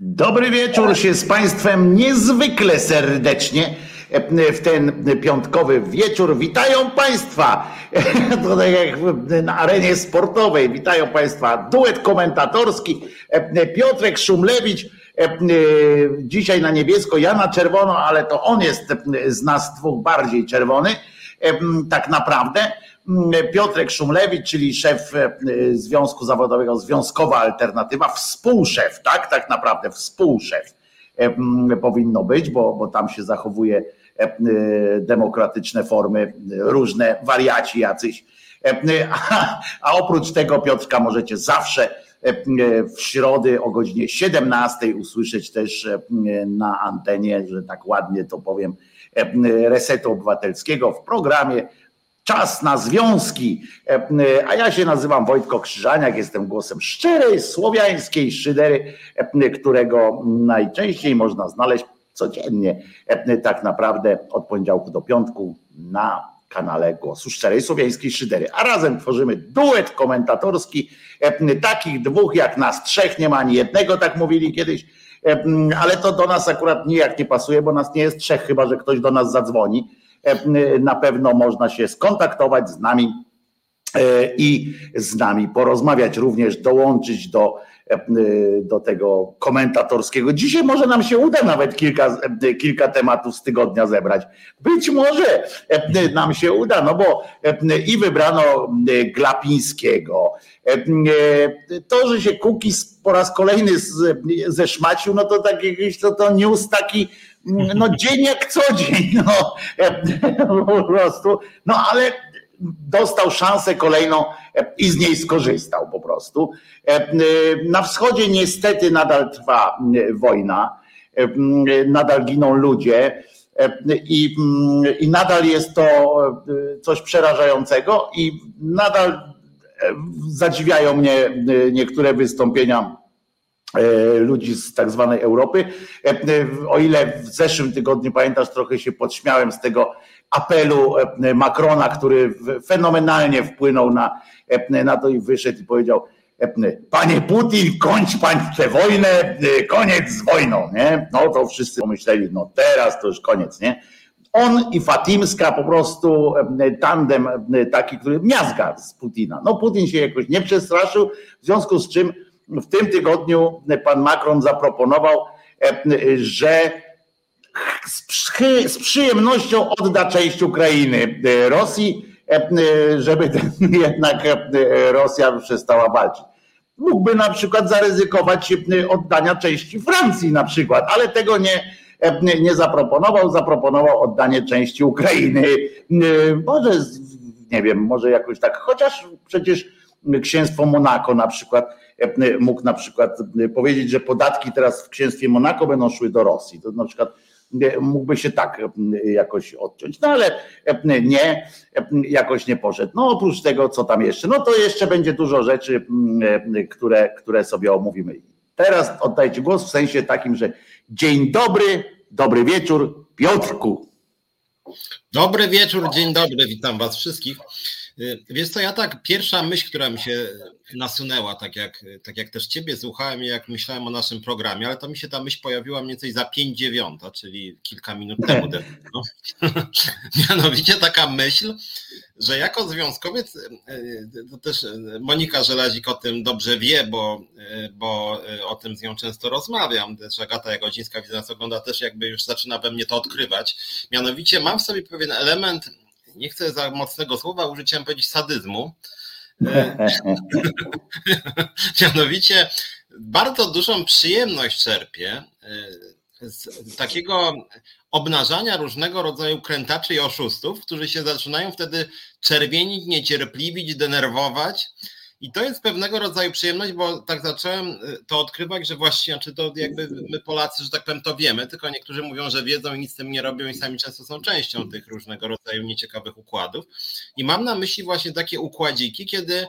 Dobry wieczór się z Państwem niezwykle serdecznie w ten piątkowy wieczór. Witają Państwa, to tak jak na arenie sportowej, witają Państwa duet komentatorski Piotrek Szumlewicz, dzisiaj na niebiesko, ja na czerwono, ale to on jest z nas dwóch bardziej czerwony, tak naprawdę. Piotrek Szumlewicz, czyli szef e, Związku Zawodowego Związkowa Alternatywa, współszef, tak? Tak naprawdę współszef e, powinno być, bo, bo tam się zachowuje e, demokratyczne formy, różne wariaci jacyś. A, a oprócz tego Piotrka możecie zawsze w środę o godzinie 17 usłyszeć też na antenie, że tak ładnie to powiem, Resetu Obywatelskiego w programie Czas na związki. E, a ja się nazywam Wojtko Krzyżaniak, jestem głosem szczerej, słowiańskiej szydery, e, którego najczęściej można znaleźć codziennie, e, tak naprawdę od poniedziałku do piątku na kanale Głosu Szczerej Słowiańskiej Szydery. A razem tworzymy duet komentatorski, takich dwóch jak nas trzech, nie ma ani jednego, tak mówili kiedyś, ale to do nas akurat nijak nie pasuje, bo nas nie jest trzech, chyba że ktoś do nas zadzwoni E, na pewno można się skontaktować z nami e, i z nami porozmawiać, również dołączyć do, e, do tego komentatorskiego. Dzisiaj może nam się uda nawet kilka, kilka tematów z tygodnia zebrać. Być może nam się uda, no bo i wybrano Glapińskiego. To, że się Kukiz po raz kolejny zeszmacił, no to tak jakiś to, to news taki no dzień jak co dzień, no. Po prostu, no ale dostał szansę kolejną i z niej skorzystał po prostu. Na wschodzie niestety nadal trwa wojna, nadal giną ludzie. I, i nadal jest to coś przerażającego i nadal zadziwiają mnie niektóre wystąpienia ludzi z tak zwanej Europy. E, e, o ile w zeszłym tygodniu, pamiętasz, trochę się podśmiałem z tego apelu Macrona, który fenomenalnie wpłynął na, na to i wyszedł i powiedział, Panie Putin, kończ pan tę wojnę, koniec z wojną, nie? No to wszyscy pomyśleli, no teraz to już koniec, nie? On i Fatimska po prostu tandem taki, który miazga z Putina. No Putin się jakoś nie przestraszył, w związku z czym w tym tygodniu pan Macron zaproponował, e, że z przyjemnością odda część Ukrainy e, Rosji, e, żeby jednak Rosja przestała walczyć. Mógłby na przykład zaryzykować oddania części Francji na przykład, ale tego nie, nie zaproponował. Zaproponował oddanie części Ukrainy. Może, nie wiem, może jakoś tak, chociaż przecież księstwo Monako na przykład E, mógł na przykład e, powiedzieć, że podatki teraz w księstwie Monako będą szły do Rosji. To na przykład e, mógłby się tak jakoś odciąć. No ale nie, jakoś nie poszedł. No oprócz tego, co tam jeszcze, no to jeszcze będzie dużo rzeczy, które, które sobie omówimy. Teraz oddajcie głos w sensie takim, że dzień dobry, dobry wieczór, Piotrku. Dobry wieczór, dzień dobry, witam was wszystkich. Wiesz co, ja tak, pierwsza myśl, która mi się nasunęła, tak jak, tak jak też ciebie słuchałem i jak myślałem o naszym programie, ale to mi się ta myśl pojawiła mniej więcej za 5 dziewiąta, czyli kilka minut temu. No. Mianowicie taka myśl, że jako związkowiec, to też Monika Żelazik o tym dobrze wie, bo, bo o tym z nią często rozmawiam, też Agata Jagodzińska, widzę nas ogląda, też jakby już zaczyna we mnie to odkrywać. Mianowicie mam w sobie pewien element nie chcę za mocnego słowa użyć, chciałem powiedzieć sadyzmu. E, mianowicie bardzo dużą przyjemność czerpię e, z takiego obnażania różnego rodzaju krętaczy i oszustów, którzy się zaczynają wtedy czerwienić, niecierpliwić, denerwować i to jest pewnego rodzaju przyjemność, bo tak zacząłem y, to odkrywać, że właściwie, czy to jakby my Polacy, że tak powiem, to wiemy, tylko niektórzy mówią, że wiedzą i nic z tym nie robią i sami często są częścią tych różnego rodzaju nieciekawych układów. I mam na myśli właśnie takie układziki, kiedy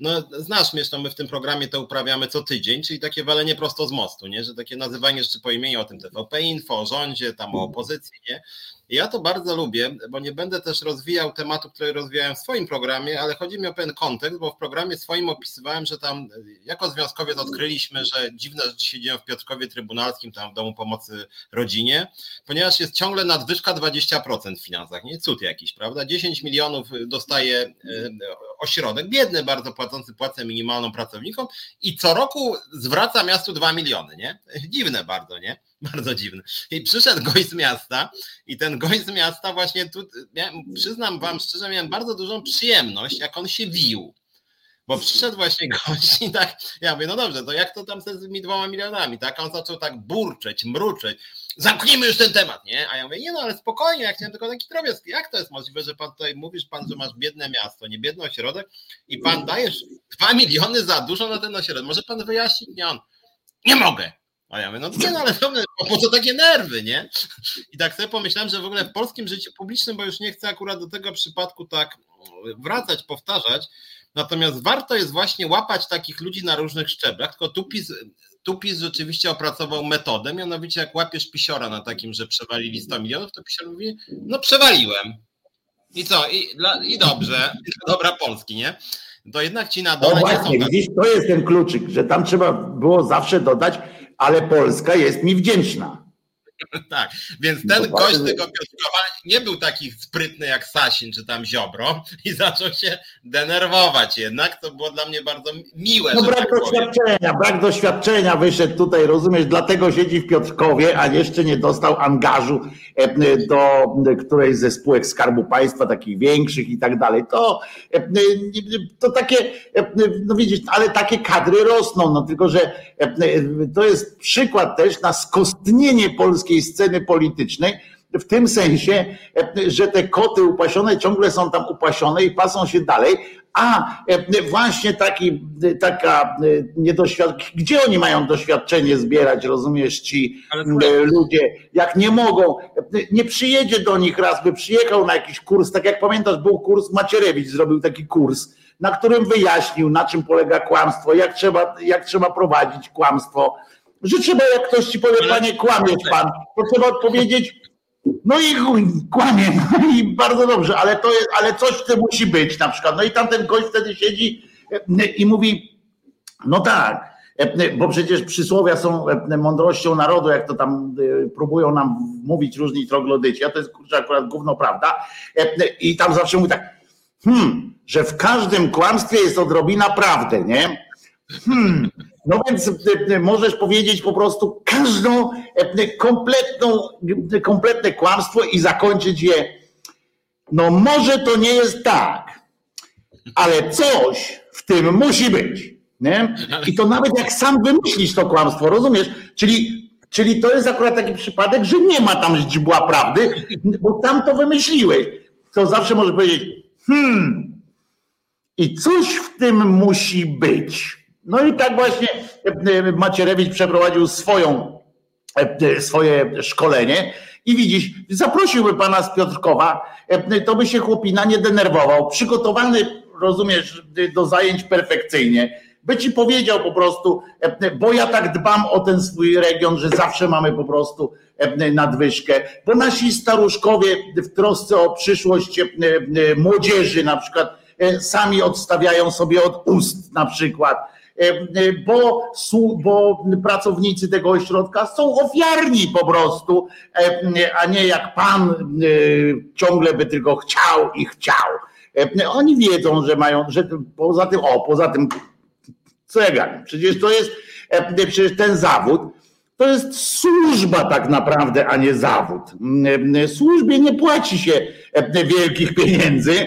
no znasz mnie, my w tym programie to uprawiamy co tydzień, czyli takie walenie prosto z mostu, nie? że takie nazywanie rzeczy po imieniu o tym TVP Info, o rządzie, tam o opozycji, nie? Ja to bardzo lubię, bo nie będę też rozwijał tematu, który rozwijałem w swoim programie, ale chodzi mi o pewien kontekst, bo w programie swoim opisywałem, że tam jako związkowiec odkryliśmy, że dziwne rzeczy się dzieją w Piotrkowie Trybunalskim, tam w Domu Pomocy Rodzinie, ponieważ jest ciągle nadwyżka 20% w finansach, nie? Cud jakiś, prawda? 10 milionów dostaje e, ośrodek, biedny bardzo płacący płacę minimalną pracownikom i co roku zwraca miastu 2 miliony, nie? Dziwne bardzo, nie? Bardzo dziwne. I przyszedł gość z miasta i ten gość z miasta właśnie tu, miałem, przyznam wam szczerze, miałem bardzo dużą przyjemność, jak on się wił. Bo przyszedł właśnie gość i tak, ja mówię, no dobrze, to jak to tam z tymi dwoma milionami, tak? A on zaczął tak burczeć, mruczeć, zamknijmy już ten temat, nie? A ja mówię, nie no, ale spokojnie, ja chciałem tylko taki drobiazg. Jak to jest możliwe, że pan tutaj mówisz, pan, że masz biedne miasto, nie biedny ośrodek i pan dajesz dwa miliony za dużo na ten ośrodek. Może pan wyjaśnić? Nie on. Nie mogę. A ja mówię, no nie, no ale po co takie nerwy, nie? I tak sobie pomyślałem, że w ogóle w polskim życiu publicznym, bo już nie chcę akurat do tego przypadku tak wracać, powtarzać, natomiast warto jest właśnie łapać takich ludzi na różnych szczeblach, tylko tu PiS, tu PiS rzeczywiście opracował metodę, mianowicie jak łapiesz pisiora na takim, że przewalili 100 milionów, to pisior mówi, no przewaliłem. I co? I, dla, i dobrze, dobra Polski, nie? To jednak ci na dole no właśnie, nie są... Widzisz, to jest ten kluczyk, że tam trzeba było zawsze dodać ale Polska jest mi wdzięczna. Tak, więc ten no gość tego Piotrkowa nie był taki sprytny jak Sasin czy tam Ziobro i zaczął się denerwować jednak, to było dla mnie bardzo miłe. No brak tak doświadczenia, powiem. brak doświadczenia wyszedł tutaj, rozumiesz, dlatego siedzi w Piotrkowie, a jeszcze nie dostał angażu e, do którejś ze spółek Skarbu Państwa, takich większych i tak dalej. To, e, to takie, e, no widzisz, ale takie kadry rosną, no tylko, że to jest przykład też na skostnienie Polski polskiej sceny politycznej, w tym sensie, że te koty upasione ciągle są tam upasione i pasą się dalej, a właśnie taki, taka niedoświadczenie, gdzie oni mają doświadczenie zbierać, rozumiesz, ci ludzie, jak nie mogą, nie przyjedzie do nich raz, by przyjechał na jakiś kurs, tak jak pamiętasz, był kurs, Macierewicz zrobił taki kurs, na którym wyjaśnił, na czym polega kłamstwo, jak trzeba, jak trzeba prowadzić kłamstwo, że trzeba, jak ktoś ci powie, panie, kłamiesz pan, to trzeba odpowiedzieć, no i kłamie, i bardzo dobrze, ale to jest, ale coś w tym musi być na przykład. No i tamten gość wtedy siedzi e, i mówi, no tak, e, bo przecież przysłowia są e, mądrością narodu, jak to tam próbują nam mówić różni troglodyci, a to jest kurczę akurat gówno prawda. I tam zawsze mówi tak, hmm, że w każdym kłamstwie jest odrobina prawdy, nie? Hmm, no więc e, e, możesz powiedzieć po prostu każdą e, kompletną, kompletne kłamstwo i zakończyć je. No może to nie jest tak, ale coś w tym musi być. Nie? I to nawet jak sam wymyślisz to kłamstwo, rozumiesz? Czyli, czyli to jest akurat taki przypadek, że nie ma tam źdźbła prawdy, bo tam to wymyśliłeś. To zawsze możesz powiedzieć, hmm, i coś w tym musi być. No i tak właśnie e, e, Macierewicz przeprowadził swoją, e, swoje szkolenie. I widzisz, zaprosiłby pana z Piotrkowa, to by się chłopina nie denerwował, przygotowany, rozumiesz, do zajęć perfekcyjnie, by ci powiedział po prostu, bo ja tak dbam o ten swój region, że zawsze mamy po prostu nadwyżkę, bo nasi staruszkowie w trosce o przyszłość młodzieży na przykład sami odstawiają sobie od ust na przykład, bo, bo pracownicy tego ośrodka są ofiarni po prostu, a nie jak pan ciągle by tylko chciał i chciał. Oni wiedzą, że mają, że poza tym, o, poza tym, co ja gadam, przecież to jest, przecież ten zawód, to jest służba tak naprawdę, a nie zawód. Służbie nie płaci się wielkich pieniędzy,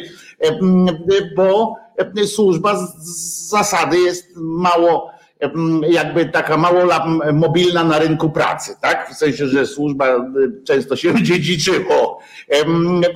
bo służba z zasady jest mało, jakby taka mało mobilna na rynku pracy, tak? W sensie, że służba często się dziedziczyło.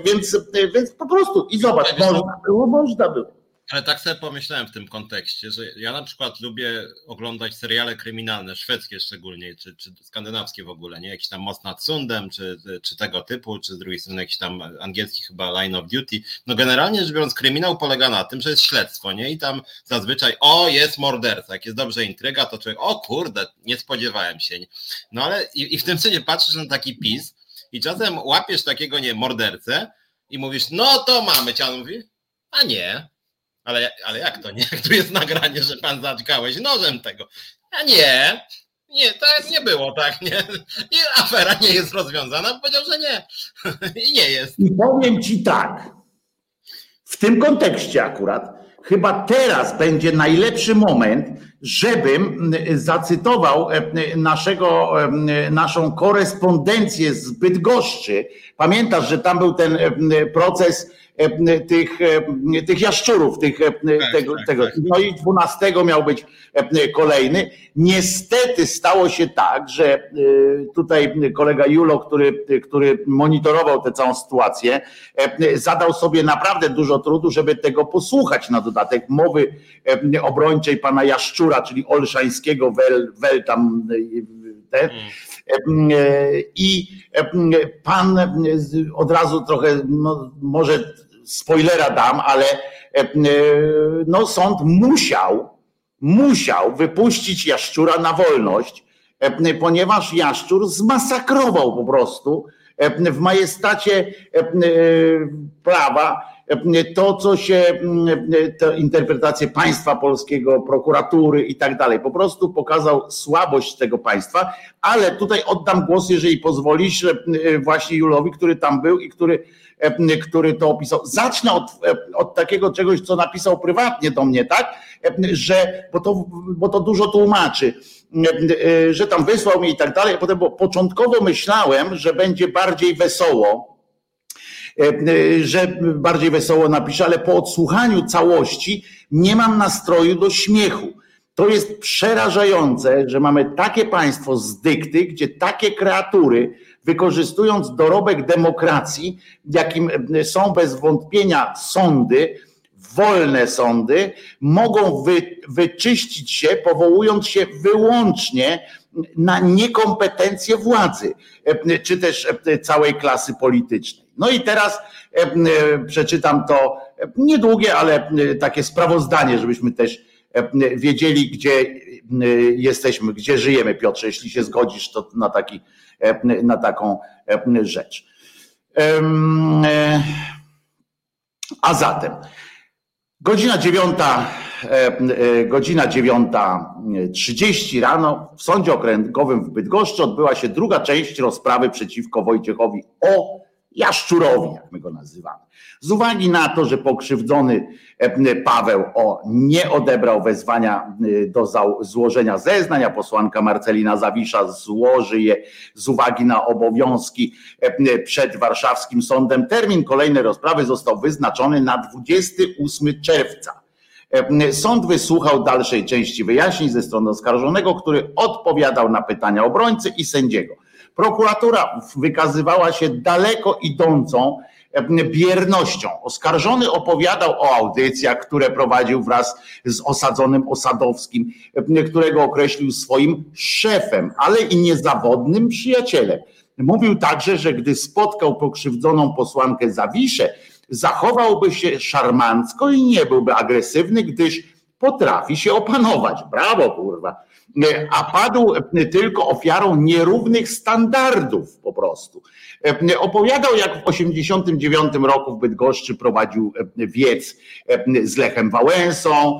Więc, więc po prostu i zobacz, można było, można było. Ale tak sobie pomyślałem w tym kontekście, że ja na przykład lubię oglądać seriale kryminalne, szwedzkie szczególnie, czy, czy skandynawskie w ogóle, nie? Jakiś tam Most nad Sundem, czy, czy tego typu, czy z drugiej strony jakiś tam angielski chyba Line of Duty. No generalnie rzecz biorąc, kryminał polega na tym, że jest śledztwo, nie? I tam zazwyczaj, o, jest morderca, jak jest dobrze intryga, to człowiek, o kurde, nie spodziewałem się. No ale i, i w tym sensie patrzysz na taki PiS i czasem łapiesz takiego, nie, mordercę i mówisz, no to mamy cię, on mówi, a nie, ale, ale jak to nie? Jak tu jest nagranie, że pan zaczkałeś nożem tego? A nie, nie, tak nie było, tak, nie. I afera nie jest rozwiązana, powiedział, że nie. I nie jest. I powiem ci tak, w tym kontekście akurat, chyba teraz będzie najlepszy moment, żebym zacytował e, naszego, e, naszą korespondencję z Bydgoszczy. Pamiętasz, że tam był ten e, proces tych, e, tych jaszczurów, tych, e, tak, tego, tak, tego. Tak. No i 12 miał być kolejny. Niestety stało się tak, że tutaj kolega Julo, który, który monitorował tę całą sytuację, zadał sobie naprawdę dużo trudu, żeby tego posłuchać na dodatek mowy obrończej pana Jaszczura, czyli Olszańskiego, wel, wel tam te. Mm. I pan od razu trochę, no, może spoilera dam, ale e, e, no, sąd musiał, musiał wypuścić jaszczura na wolność, e, ponieważ jaszczur zmasakrował po prostu w majestacie prawa to, co się, te interpretacje państwa polskiego, prokuratury i tak dalej. Po prostu pokazał słabość tego państwa, ale tutaj oddam głos, jeżeli pozwolisz, właśnie Julowi, który tam był i który E, który to opisał. Zacznę od, e, od takiego czegoś, co napisał prywatnie do mnie, tak? E, że, bo to, bo to dużo tłumaczy, że tam wysłał mi i tak dalej. Potem, bo początkowo myślałem, że będzie bardziej wesoło, że bardziej wesoło napisze, ale po odsłuchaniu całości nie mam nastroju do śmiechu. To jest przerażające, że mamy takie państwo z dykty, gdzie takie kreatury wykorzystując dorobek demokracji, jakim są bez wątpienia sądy, wolne sądy, mogą wy, wyczyścić się, powołując się wyłącznie na niekompetencje władzy, czy też całej klasy politycznej. No i teraz przeczytam to niedługie, ale takie sprawozdanie, żebyśmy też wiedzieli, gdzie jesteśmy, gdzie żyjemy, Piotrze. Jeśli się zgodzisz, to na taki E, na taką e, rzecz. E, a zatem godzina dziewiąta, godzina dziewiąta trzydzieści rano w Sądzie Okręgowym w Bydgoszczy odbyła się druga część rozprawy przeciwko Wojciechowi O. Jaszczurowi, jak my go nazywamy. Z uwagi na to, że pokrzywdzony e, Paweł O nie odebrał wezwania e, do złożenia zeznań, a posłanka Marcelina Zawisza złoży je z uwagi na obowiązki e, przed warszawskim sądem. Termin kolejnej rozprawy został wyznaczony na 28 czerwca. Sąd wysłuchał dalszej części wyjaśnień ze strony oskarżonego, który odpowiadał na pytania obrońcy i sędziego. Prokuratura wykazywała się daleko idącą biernością. Oskarżony opowiadał o audycjach, które prowadził wraz z osadzonym Osadowskim, którego określił swoim szefem, ale i niezawodnym przyjacielem. Mówił także, że gdy spotkał pokrzywdzoną posłankę Zawiszę, zachowałby się szarmancko i nie byłby agresywny, gdyż potrafi się opanować. Brawo, kurwa. A padł tylko ofiarą nierównych standardów po prostu. Opowiadał, jak w 1989 roku w Bydgoszczy prowadził wiec z Lechem Wałęsą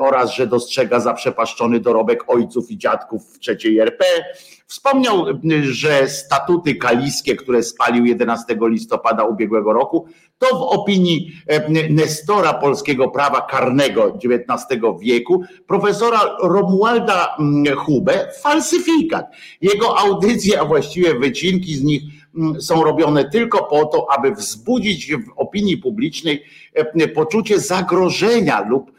oraz, że dostrzega zaprzepaszczony dorobek ojców i dziadków w trzeciej RP. Wspomniał, że statuty kaliskie, które spalił 11 listopada ubiegłego roku, to w opinii Nestora polskiego prawa karnego XIX wieku, profesora Romualda Hube, falsyfikat. Jego audycje, a właściwie wycinki z nich są robione tylko po to, aby wzbudzić w opinii publicznej poczucie zagrożenia lub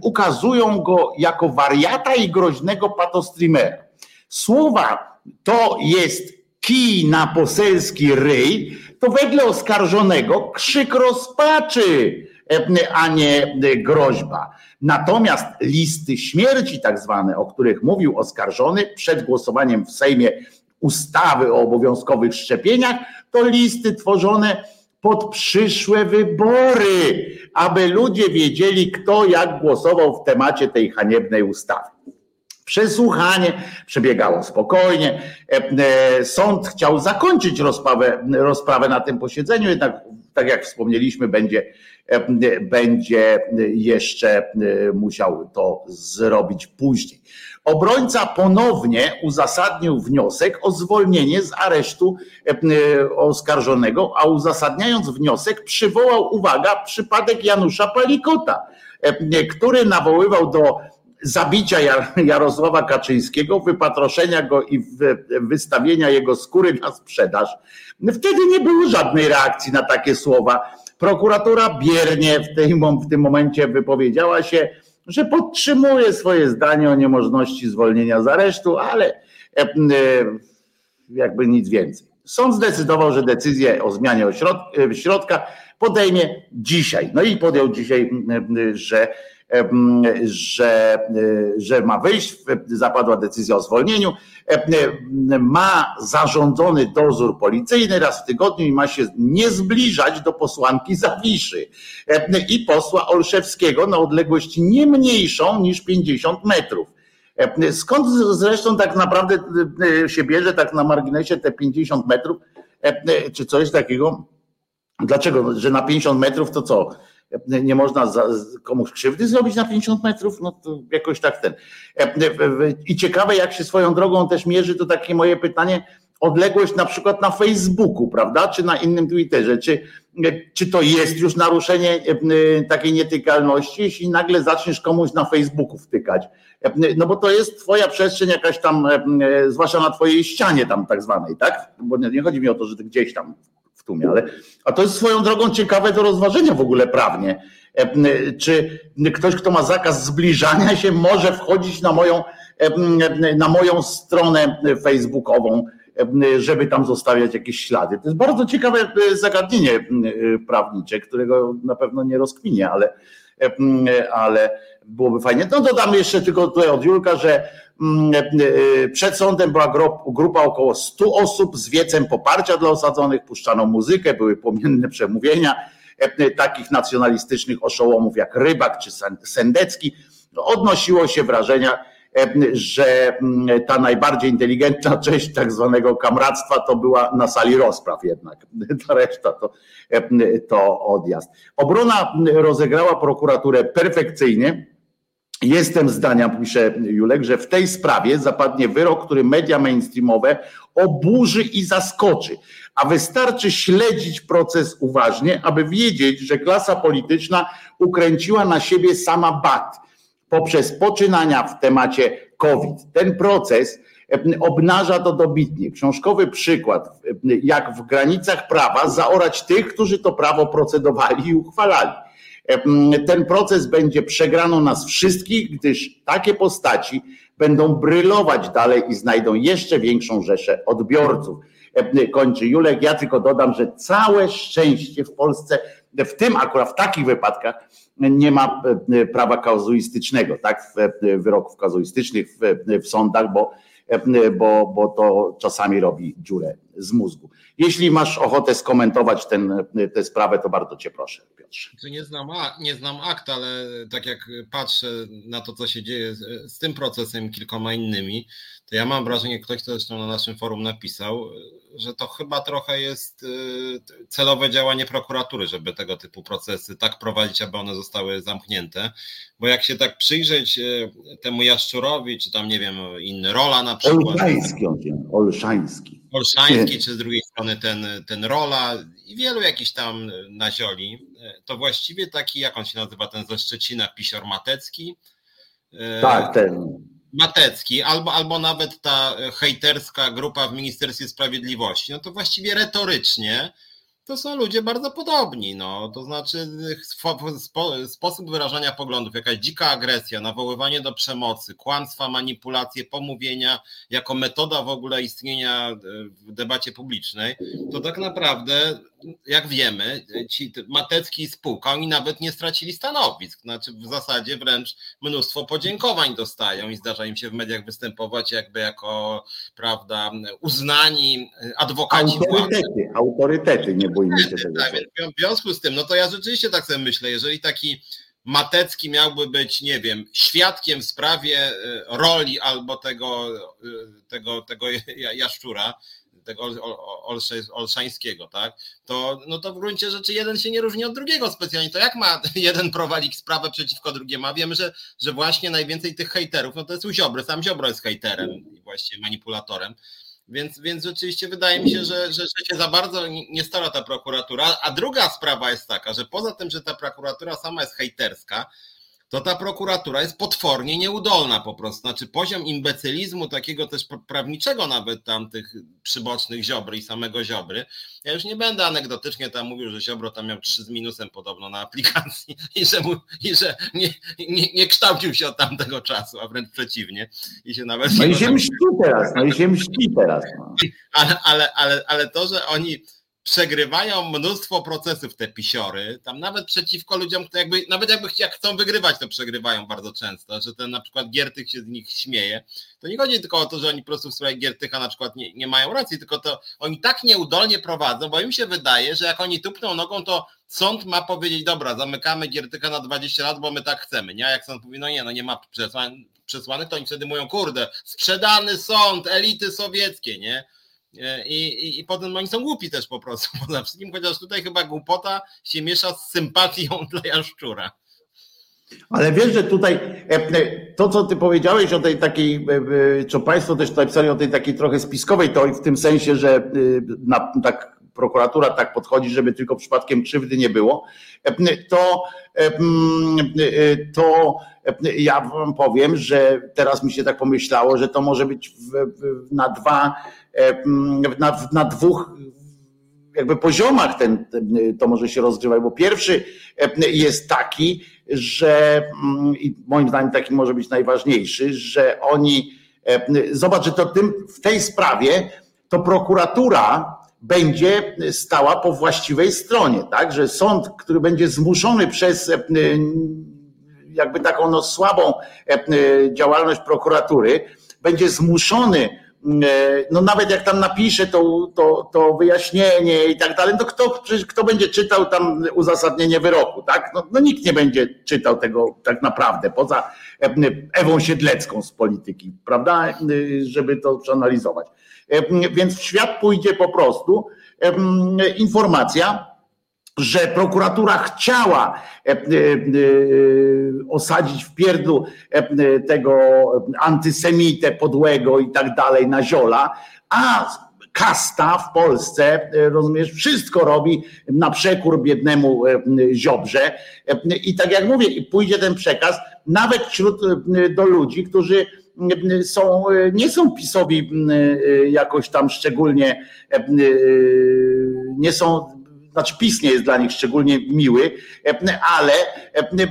ukazują go jako wariata i groźnego patostreamera. Słowa to jest kij na poselski ryj, to wedle oskarżonego krzyk rozpaczy a nie groźba. Natomiast listy śmierci, tak zwane, o których mówił oskarżony przed głosowaniem w Sejmie ustawy o obowiązkowych szczepieniach, to listy tworzone pod przyszłe wybory, aby ludzie wiedzieli, kto jak głosował w temacie tej haniebnej ustawy. Przesłuchanie przebiegało spokojnie. E, e, sąd chciał zakończyć rozprawę, rozprawę na tym posiedzeniu, jednak tak jak wspomnieliśmy, będzie, e, będzie jeszcze musiał to zrobić później. Obrońca ponownie uzasadnił wniosek o zwolnienie z aresztu oskarżonego, a uzasadniając wniosek przywołał, uwaga, przypadek Janusza Palikota, który nawoływał do zabicia Jarosława Kaczyńskiego, wypatroszenia go i wystawienia jego skóry na sprzedaż. Wtedy nie było żadnej reakcji na takie słowa. Prokuratura biernie w tym, w tym momencie wypowiedziała się, że podtrzymuje swoje zdanie o niemożności zwolnienia z aresztu, ale e, jakby nic więcej. Sąd zdecydował, że decyzję o zmianie środka podejmie dzisiaj. No i podjął dzisiaj, że że, że ma wyjść, zapadła decyzja o zwolnieniu, ma zarządzony dozór policyjny raz w tygodniu i ma się nie zbliżać do posłanki Zawiszy i posła Olszewskiego na odległość nie mniejszą niż 50 metrów. Skąd zresztą tak naprawdę się bierze tak na marginesie te 50 metrów, czy coś takiego? Dlaczego? Że na 50 metrów to co? Nie można komuś krzywdy zrobić na 50 metrów, no to jakoś tak ten. I ciekawe, jak się swoją drogą też mierzy, to takie moje pytanie, odległość na przykład na Facebooku, prawda, czy na innym Twitterze, czy, czy to jest już naruszenie takiej nietykalności, jeśli nagle zaczniesz komuś na Facebooku wtykać, no bo to jest twoja przestrzeń jakaś tam, zwłaszcza na twojej ścianie tam tak zwanej, tak, bo nie chodzi mi o to, że ty gdzieś tam tłumie, ale a to jest swoją drogą ciekawe do rozważenia w ogóle prawnie. E, czy ktoś, kto ma zakaz zbliżania się, może wchodzić na moją, e, na moją stronę facebookową, e, żeby tam zostawiać jakieś ślady. To jest bardzo ciekawe zagadnienie prawnicze, którego na pewno nie rozkminie, ale, ale byłoby fajnie. No dodam jeszcze tylko tutaj od Julka, że Mm, e, e, przed sądem była grupa około 100 osób z wiecem poparcia dla osadzonych, puszczano muzykę, były płomienne przemówienia e, takich nacjonalistycznych oszołomów jak Rybak czy Sendecki. Odnosiło się wrażenia, że mm, ta najbardziej inteligentna część tak zwanego kamractwa to była na sali rozpraw jednak. Ta reszta to, to odjazd. Obrona rozegrała prokuraturę perfekcyjnie Jestem zdania, pisze Julek, że w tej sprawie zapadnie wyrok, który media mainstreamowe oburzy i zaskoczy. A wystarczy śledzić proces uważnie, aby wiedzieć, że klasa polityczna ukręciła na siebie sama bat poprzez poczynania w temacie COVID. Ten proces obnaża to dobitnie. Książkowy przykład, jak w granicach prawa zaorać tych, którzy to prawo procedowali i uchwalali ten proces będzie przegraną nas wszystkich, gdyż takie postaci będą brylować dalej i znajdą jeszcze większą rzeszę odbiorców. Kończy Julek. Ja tylko dodam, że całe szczęście w Polsce, w tym akurat w takich wypadkach, nie ma prawa kazuistycznego, tak? Wyroków kazuistycznych w, w sądach, bo bo, bo to czasami robi dziurę z mózgu. Jeśli masz ochotę skomentować ten, tę sprawę, to bardzo cię proszę, Piotrze. Nie znam, nie znam akt, ale tak jak patrzę na to, co się dzieje z, z tym procesem i kilkoma innymi, to ja mam wrażenie, ktoś to zresztą na naszym forum napisał, że to chyba trochę jest y, celowe działanie prokuratury, żeby tego typu procesy tak prowadzić, aby one zostały zamknięte. Bo jak się tak przyjrzeć y, temu Jaszczurowi, czy tam nie wiem, inny Rola na przykład. Olszański, Olszański. Olszański, czy z drugiej strony ten, ten Rola i wielu jakichś tam nazioli, to właściwie taki, jak on się nazywa, ten ze Szczecina, Pisior Matecki. Tak, ten. Matecki, albo, albo nawet ta hejterska grupa w Ministerstwie Sprawiedliwości, no to właściwie retorycznie to są ludzie bardzo podobni. No. To znaczy spo, sposób wyrażania poglądów, jakaś dzika agresja, nawoływanie do przemocy, kłamstwa, manipulacje, pomówienia jako metoda w ogóle istnienia w debacie publicznej, to tak naprawdę jak wiemy, ci Matecki i spółka, oni nawet nie stracili stanowisk. Znaczy w zasadzie wręcz mnóstwo podziękowań dostają i zdarza im się w mediach występować jakby jako, prawda, uznani adwokaci autorytety, władzy. Autorytety, nie boimy się tego. Tak, w związku z tym, no to ja rzeczywiście tak sobie myślę, jeżeli taki Matecki miałby być, nie wiem, świadkiem w sprawie y, roli albo tego, y, tego, tego jaszczura, tego Olszańskiego, tak? To, no to w gruncie rzeczy jeden się nie różni od drugiego specjalnie. To jak ma jeden prowadzić sprawę przeciwko drugiemu? A wiemy, że, że właśnie najwięcej tych hejterów, no to jest u Ziobry, sam Ziobro jest hejterem i właściwie manipulatorem. Więc, więc rzeczywiście wydaje mi się, że, że, że się za bardzo nie stara ta prokuratura. A druga sprawa jest taka, że poza tym, że ta prokuratura sama jest hejterska, to ta prokuratura jest potwornie nieudolna po prostu. Znaczy poziom imbecylizmu takiego też prawniczego nawet tam tych przybocznych Ziobry i samego Ziobry. Ja już nie będę anegdotycznie tam mówił, że Ziobro tam miał trzy z minusem podobno na aplikacji i że, mu, i że nie, nie, nie kształcił się od tamtego czasu, a wręcz przeciwnie. I się nawet... No i się mści teraz, no i się mści teraz. No. Ale, ale, ale, ale to, że oni przegrywają mnóstwo procesów te pisiory, tam nawet przeciwko ludziom, jakby, nawet jakby jak chcą wygrywać, to przegrywają bardzo często, że ten na przykład Giertych się z nich śmieje. To nie chodzi tylko o to, że oni po prostu w sprawie Giertycha na przykład nie, nie mają racji, tylko to oni tak nieudolnie prowadzą, bo im się wydaje, że jak oni tupną nogą, to sąd ma powiedzieć, dobra, zamykamy Giertycha na 20 lat, bo my tak chcemy, nie? A jak sąd mówi, no nie, no nie ma przesłanek, przesłanek to oni wtedy mówią, kurde, sprzedany sąd, elity sowieckie, nie? E, I, i, I potem oni są głupi też po prostu poza wszystkim, chociaż tutaj chyba głupota się miesza z sympatią dla jaszczura. Ale wiesz, że tutaj e, e, to, co ty powiedziałeś o tej takiej, co Państwo też napisali o tej takiej trochę spiskowej teorii, w tym sensie, że na, tak prokuratura tak podchodzi, żeby tylko przypadkiem krzywdy nie było, to, to ja wam powiem, że teraz mi się tak pomyślało, że to może być na dwa na, na dwóch jakby poziomach ten, to może się rozgrywać, bo pierwszy e, jest taki, że i moim zdaniem taki może być najważniejszy, że oni, e, zobacz, że to tym, w tej sprawie to prokuratura będzie stała po właściwej stronie, tak, że sąd, który będzie zmuszony przez jakby taką no, słabą działalność prokuratury, będzie zmuszony E, no nawet jak tam napisze to, to, to wyjaśnienie i tak dalej, to kto, kto będzie czytał tam uzasadnienie wyroku, tak? No, no nikt nie będzie czytał tego tak naprawdę, poza Ewą Siedlecką z polityki, prawda? E, żeby to przeanalizować. E, więc w świat pójdzie po prostu informacja, że prokuratura chciała e, e, e, osadzić w pierdlu tego antysemitę podłego i tak dalej na ziola, a kasta w Polsce, rozumiesz, wszystko robi na przekór biednemu ziobrze. I tak jak mówię, pójdzie ten przekaz nawet wśród do ludzi, którzy są, nie są pisowi jakoś tam szczególnie, nie są znaczy PiS nie jest dla nich szczególnie miły, ale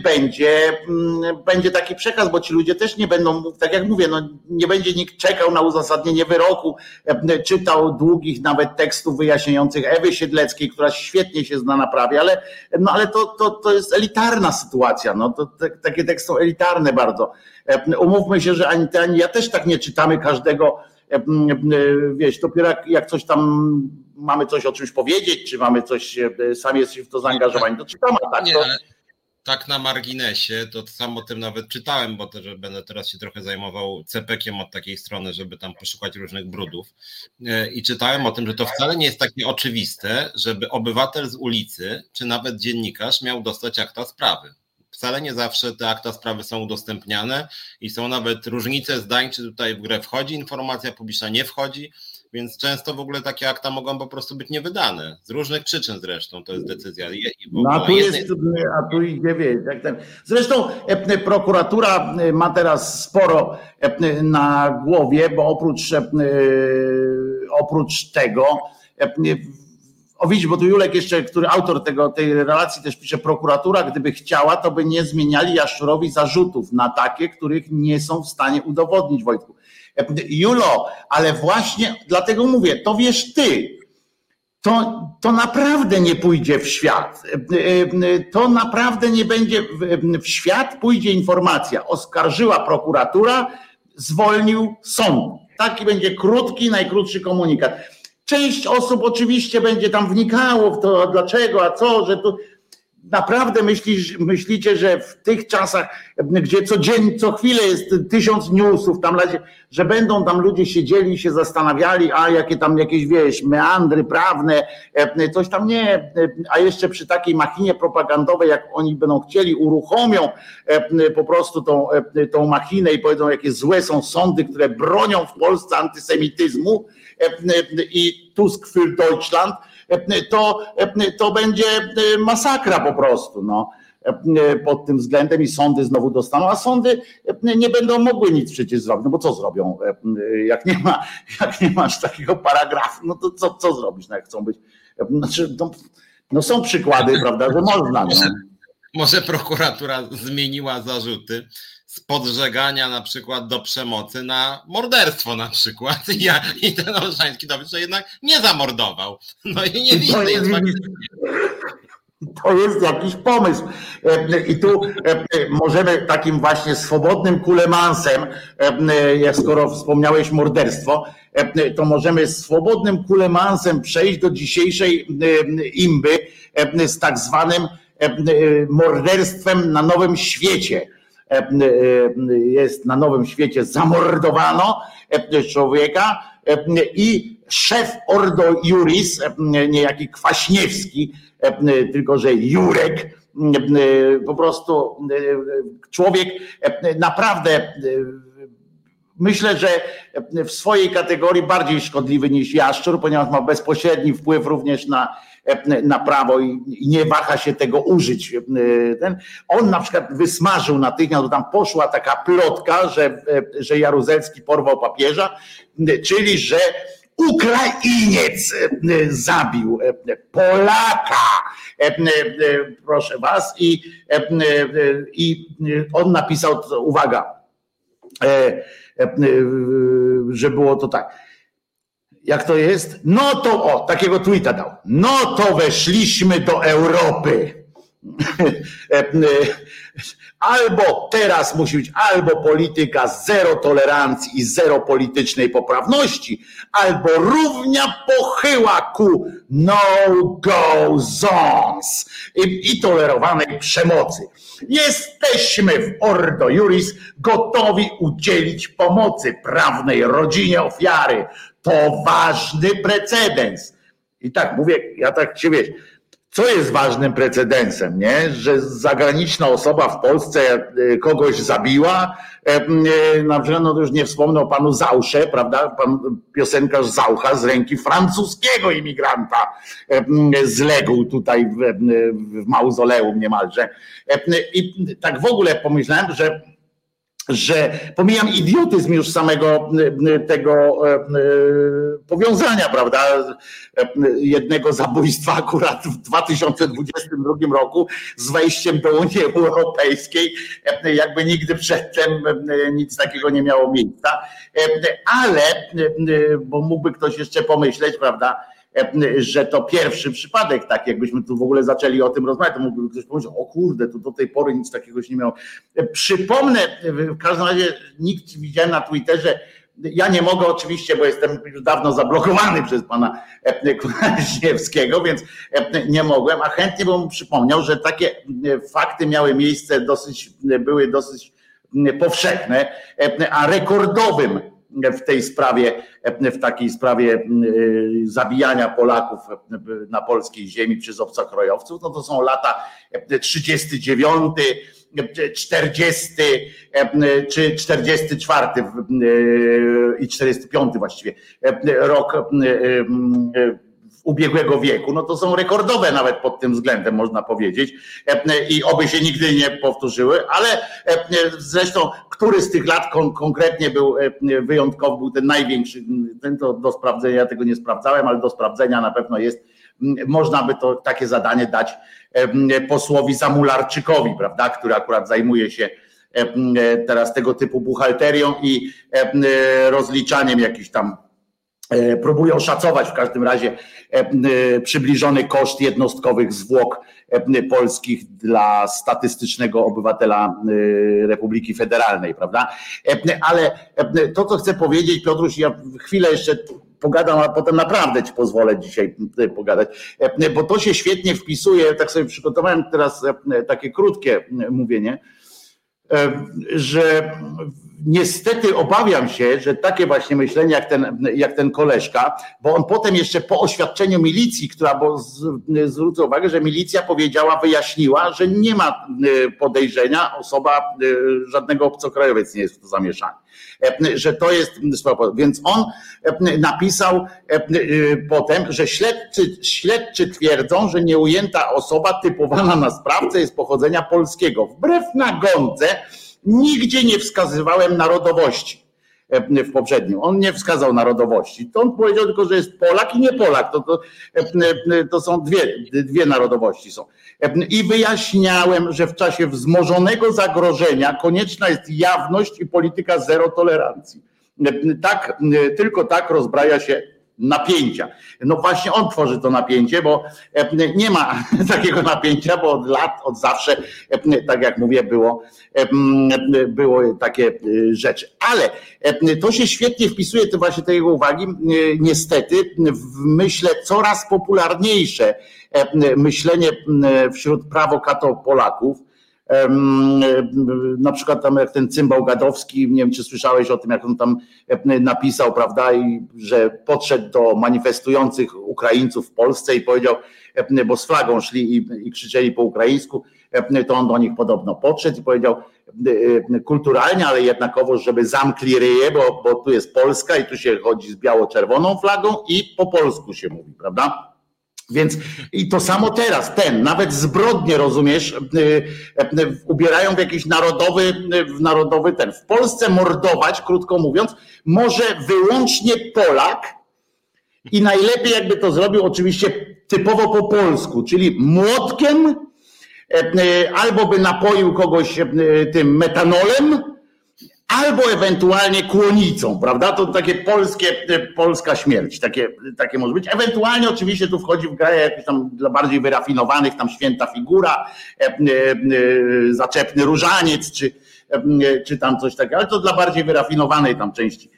będzie, będzie taki przekaz, bo ci ludzie też nie będą, tak jak mówię, no nie będzie nikt czekał na uzasadnienie wyroku, czytał długich nawet tekstów wyjaśniających Ewy Siedleckiej, która świetnie się zna na prawie, ale, no ale to, to, to jest elitarna sytuacja, no to, te, takie teksty są elitarne bardzo. Umówmy się, że ani ty, ani ja też tak nie czytamy każdego, wiesz, dopiero jak, jak coś tam mamy coś o czymś powiedzieć, czy mamy coś, e, sami jesteśmy w to zaangażowani, to czytamy, tak? To... Tak na marginesie, to sam o tym nawet czytałem, bo też będę teraz się trochę zajmował cepekiem od takiej strony, żeby tam poszukać różnych brudów. E, I czytałem o tym, że to wcale nie jest takie oczywiste, żeby obywatel z ulicy, czy nawet dziennikarz miał dostać akta sprawy wcale nie zawsze te akta sprawy są udostępniane i są nawet różnice zdań, czy tutaj w grę wchodzi informacja publiczna, nie wchodzi. Więc często w ogóle takie akta mogą po prostu być niewydane. Z różnych przyczyn zresztą to jest decyzja. No a tu, jest, a tu idzie, wiesz, jak ten. Zresztą prokuratura e, ma teraz sporo na głowie, bo oprócz, oprócz tego o widzisz, bo tu Julek jeszcze, który autor tego, tej relacji też pisze, prokuratura gdyby chciała, to by nie zmieniali Jaszczurowi zarzutów na takie, których nie są w stanie udowodnić, Wojtku. Julo, ale właśnie dlatego mówię, to wiesz ty. to, to naprawdę nie pójdzie w świat. To naprawdę nie będzie w świat, pójdzie informacja. Oskarżyła prokuratura, zwolnił sąd. Taki będzie krótki, najkrótszy komunikat. Część osób oczywiście będzie tam wnikało w to, dlaczego, a co, że tu naprawdę myślisz, myślicie, że w tych czasach, gdzie codziennie, co chwilę jest tysiąc newsów, tam, że będą tam ludzie siedzieli i się zastanawiali, a jakie tam jakieś, wiesz, meandry prawne, e, coś tam nie, a jeszcze przy takiej machinie propagandowej, jak oni będą chcieli, uruchomią e, po prostu tą, e, tą machinę i powiedzą, jakie złe są sądy, które bronią w Polsce antysemityzmu i Tusk für Deutschland, to, to będzie masakra po prostu. No pod tym względem i sądy znowu dostaną, a sądy nie będą mogły nic przecież zrobić, no bo co zrobią, jak nie, ma, jak nie masz takiego paragrafu, no to co, co zrobisz, no jak chcą być, znaczy, no, no są przykłady, prawda, że można. No. Może prokuratura zmieniła zarzuty z podżegania na przykład do przemocy na morderstwo na przykład i, ja, i ten Olszański dowód, że jednak nie zamordował. No i nie widzę. Jest to jest jakiś pomysł. I tu możemy takim właśnie swobodnym kulemansem, jak skoro wspomniałeś morderstwo, to możemy swobodnym kulemansem przejść do dzisiejszej imby z tak zwanym morderstwem na nowym świecie E, e, jest na Nowym Świecie zamordowano e, człowieka i szef Ordo Juris, niejaki Kwaśniewski, tylko że Jurek, po prostu człowiek naprawdę myślę, że w swojej kategorii bardziej szkodliwy niż jaszczur, ponieważ ma bezpośredni wpływ również na E, na prawo i, nie waha się tego użyć. E, on na przykład wysmażył natychmiast, bo tam poszła taka plotka, że, e, że Jaruzelski porwał papieża, czyli że Ukrainiec zabił Polaka, proszę was, i, i on napisał, uwaga, że było to tak jak to jest? No to o, takiego tweeta dał. No to weszliśmy do Europy. Albo teraz musi być albo polityka zero tolerancji i zero politycznej poprawności, albo równia pochyła ku no-go zones i, i tolerowanej przemocy. Jesteśmy w Ordo Juris gotowi udzielić pomocy prawnej rodzinie ofiary, to ważny precedens. I tak mówię, ja tak się wiesz, co jest ważnym precedensem, nie? Że zagraniczna osoba w Polsce e, kogoś zabiła, e, e, na przykład, no to już nie wspomnę o panu Zausze, prawda? Pan piosenkarz Zaucha z ręki francuskiego imigranta zległ tutaj w, w mauzoleum niemalże. I tak w ogóle pomyślałem, że że pomijam idiotyzm już samego tego e, e, powiązania, prawda, jednego zabójstwa akurat w 2022 roku z wejściem do Unii Europejskiej, jakby nigdy przedtem nic takiego nie miało miejsca, ale, bo mógłby ktoś jeszcze pomyśleć, prawda, że to pierwszy przypadek, tak jakbyśmy tu w ogóle zaczęli o tym rozmawiać, to mógłby ktoś powiedzieć, o kurde, to do tej pory nic takiego nie miało. Przypomnę, w każdym razie nikt widziałem na Twitterze, ja nie mogę oczywiście, bo jestem już dawno zablokowany przez pana Kwaśniewskiego, więc nie mogłem, a chętnie bym przypomniał, że takie fakty miały miejsce dosyć, były dosyć powszechne, a rekordowym w tej sprawie, w takiej sprawie y, zabijania Polaków na polskiej ziemi przez obcokrajowców, no to są lata 39, 40 czy 44 i 45 właściwie rok ubiegłego wieku, no to są rekordowe nawet pod tym względem, można powiedzieć, i oby się nigdy nie powtórzyły, ale zresztą, który z tych lat kon konkretnie był wyjątkowy, był ten największy, ten to do sprawdzenia, ja tego nie sprawdzałem, ale do sprawdzenia na pewno jest, można by to takie zadanie dać posłowi Zamularczykowi, prawda, który akurat zajmuje się teraz tego typu buchalterią i rozliczaniem jakichś tam E, próbują szacować w każdym razie e, e, przybliżony koszt jednostkowych zwłok polskich dla statystycznego obywatela Republiki Federalnej, prawda? Ale to, co chcę powiedzieć, Piotruś, ja chwilę jeszcze pogadam, a potem naprawdę ci pozwolę dzisiaj pogadać, bo to się świetnie wpisuje, tak sobie przygotowałem teraz takie krótkie mówienie, że niestety obawiam się, że takie właśnie myślenie jak ten, jak ten koleżka, bo on potem jeszcze po oświadczeniu milicji, która, bo zwrócę uwagę, że milicja powiedziała, wyjaśniła, że nie ma y, podejrzenia, osoba, y, żadnego obcokrajowiec nie jest w to zamieszany. E, że to jest, więc on e, napisał e, potem, że śledczy, śledczy twierdzą, że nieujęta osoba typowana na sprawcę jest pochodzenia polskiego. Wbrew nagonce, Nigdzie nie wskazywałem narodowości w poprzednim. On nie wskazał narodowości. To on powiedział tylko, że jest Polak i nie Polak. To, to, e, e, to są dwie, dwie narodowości są. I wyjaśniałem, że w czasie wzmożonego zagrożenia konieczna jest jawność i polityka zero tolerancji. Tak, tylko tak rozbraja się napięcia. No właśnie on tworzy to napięcie, bo e, nie ma takiego napięcia, bo od lat, od zawsze, e, tak jak mówię, było, e, było takie rzeczy. Ale to się świetnie wpisuje, to właśnie te jego uwagi, niestety, w myślę coraz popularniejsze myślenie wśród prawokato Polaków, na przykład tam jak ten cymbał Gadowski, nie wiem czy słyszałeś o tym, jak on tam napisał, prawda, i że podszedł do manifestujących Ukraińców w Polsce i powiedział, bo z flagą szli i, i krzyczeli po ukraińsku, to on do nich podobno podszedł i powiedział kulturalnie, ale jednakowoż, żeby zamkli ryje, bo, bo tu jest Polska i tu się chodzi z biało-czerwoną flagą i po polsku się mówi, prawda? Więc i to samo teraz, ten, nawet zbrodnie, rozumiesz, y, y, ubierają w jakiś narodowy, w narodowy ten. W Polsce mordować, krótko mówiąc, może wyłącznie Polak i najlepiej jakby to zrobił oczywiście typowo po polsku, czyli młotkiem y, albo by napoił kogoś tym metanolem, albo ewentualnie kłonicą, prawda? To takie polskie, e, polska śmierć, takie, takie może być. Ewentualnie oczywiście tu wchodzi w grę jakiś tam dla bardziej wyrafinowanych, tam święta figura, e, e, zaczepny różaniec, czy, czy tam coś takiego, ale to dla bardziej wyrafinowanej tam części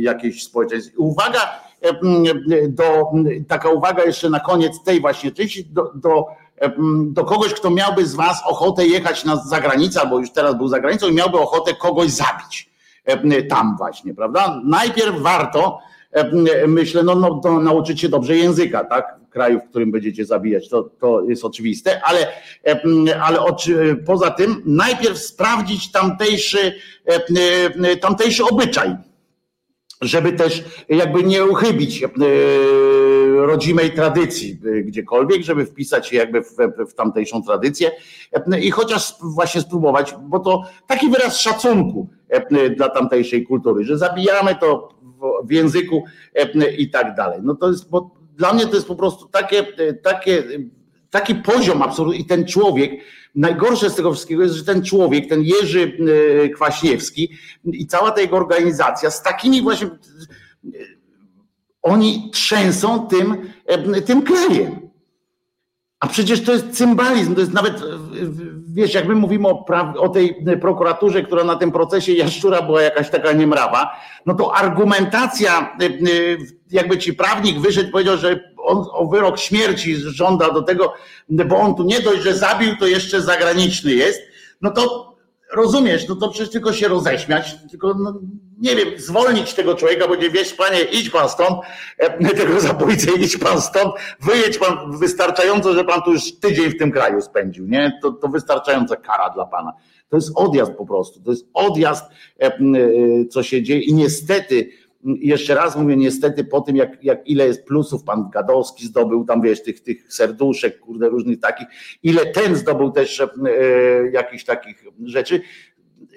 jakiejś społeczeństw. Uwaga, do, taka uwaga jeszcze na koniec tej właśnie części, do, do do kogoś, kto miałby z Was ochotę jechać na zagranicę, albo już teraz był za granicą i miałby ochotę kogoś zabić tam właśnie, prawda? Najpierw warto, myślę, no, no to nauczyć się dobrze języka, tak? W kraju, w którym będziecie zabijać, to, to jest oczywiste, ale, ale poza tym najpierw sprawdzić tamtejszy, tamtejszy obyczaj żeby też jakby nie uchybić e, rodzimej tradycji e, gdziekolwiek, żeby wpisać się jakby w, w tamtejszą tradycję e, i chociaż właśnie spróbować, bo to taki wyraz szacunku dla tamtejszej kultury, że zabijamy to w, języku i tak dalej. No to jest, bo dla mnie to jest po prostu takie, takie, taki poziom absolutny i ten człowiek, Najgorsze z tego wszystkiego jest, że ten człowiek, ten Jerzy e, Kwaśniewski i cała ta jego organizacja z takimi właśnie e, oni trzęsą tym, e, tym krajem. A przecież to jest cymbalizm, to jest nawet, wiesz, jak my mówimy o, o, tej prokuraturze, która na tym procesie Jaszczura była jakaś taka niemrawa, no to argumentacja, jakby ci prawnik wyszedł, powiedział, że on o wyrok śmierci żąda do tego, bo on tu nie dość, że zabił, to jeszcze zagraniczny jest, no to rozumiesz, no to przecież tylko się roześmiać, tylko no, nie wiem, zwolnić tego człowieka, bo nie wiesz, panie, idź pan stąd, e, tego zabójcę, idź pan stąd, wyjedź pan wystarczająco, że pan tu już tydzień w tym kraju spędził, nie? To, to wystarczająca kara dla pana. To jest odjazd po prostu, to jest odjazd, e, e, co się dzieje i niestety jeszcze raz mówię, niestety po tym, jak, jak ile jest plusów pan Gadowski zdobył, tam wiesz, tych, tych serduszek, kurde, różnych takich, ile ten zdobył też e, jakichś takich rzeczy.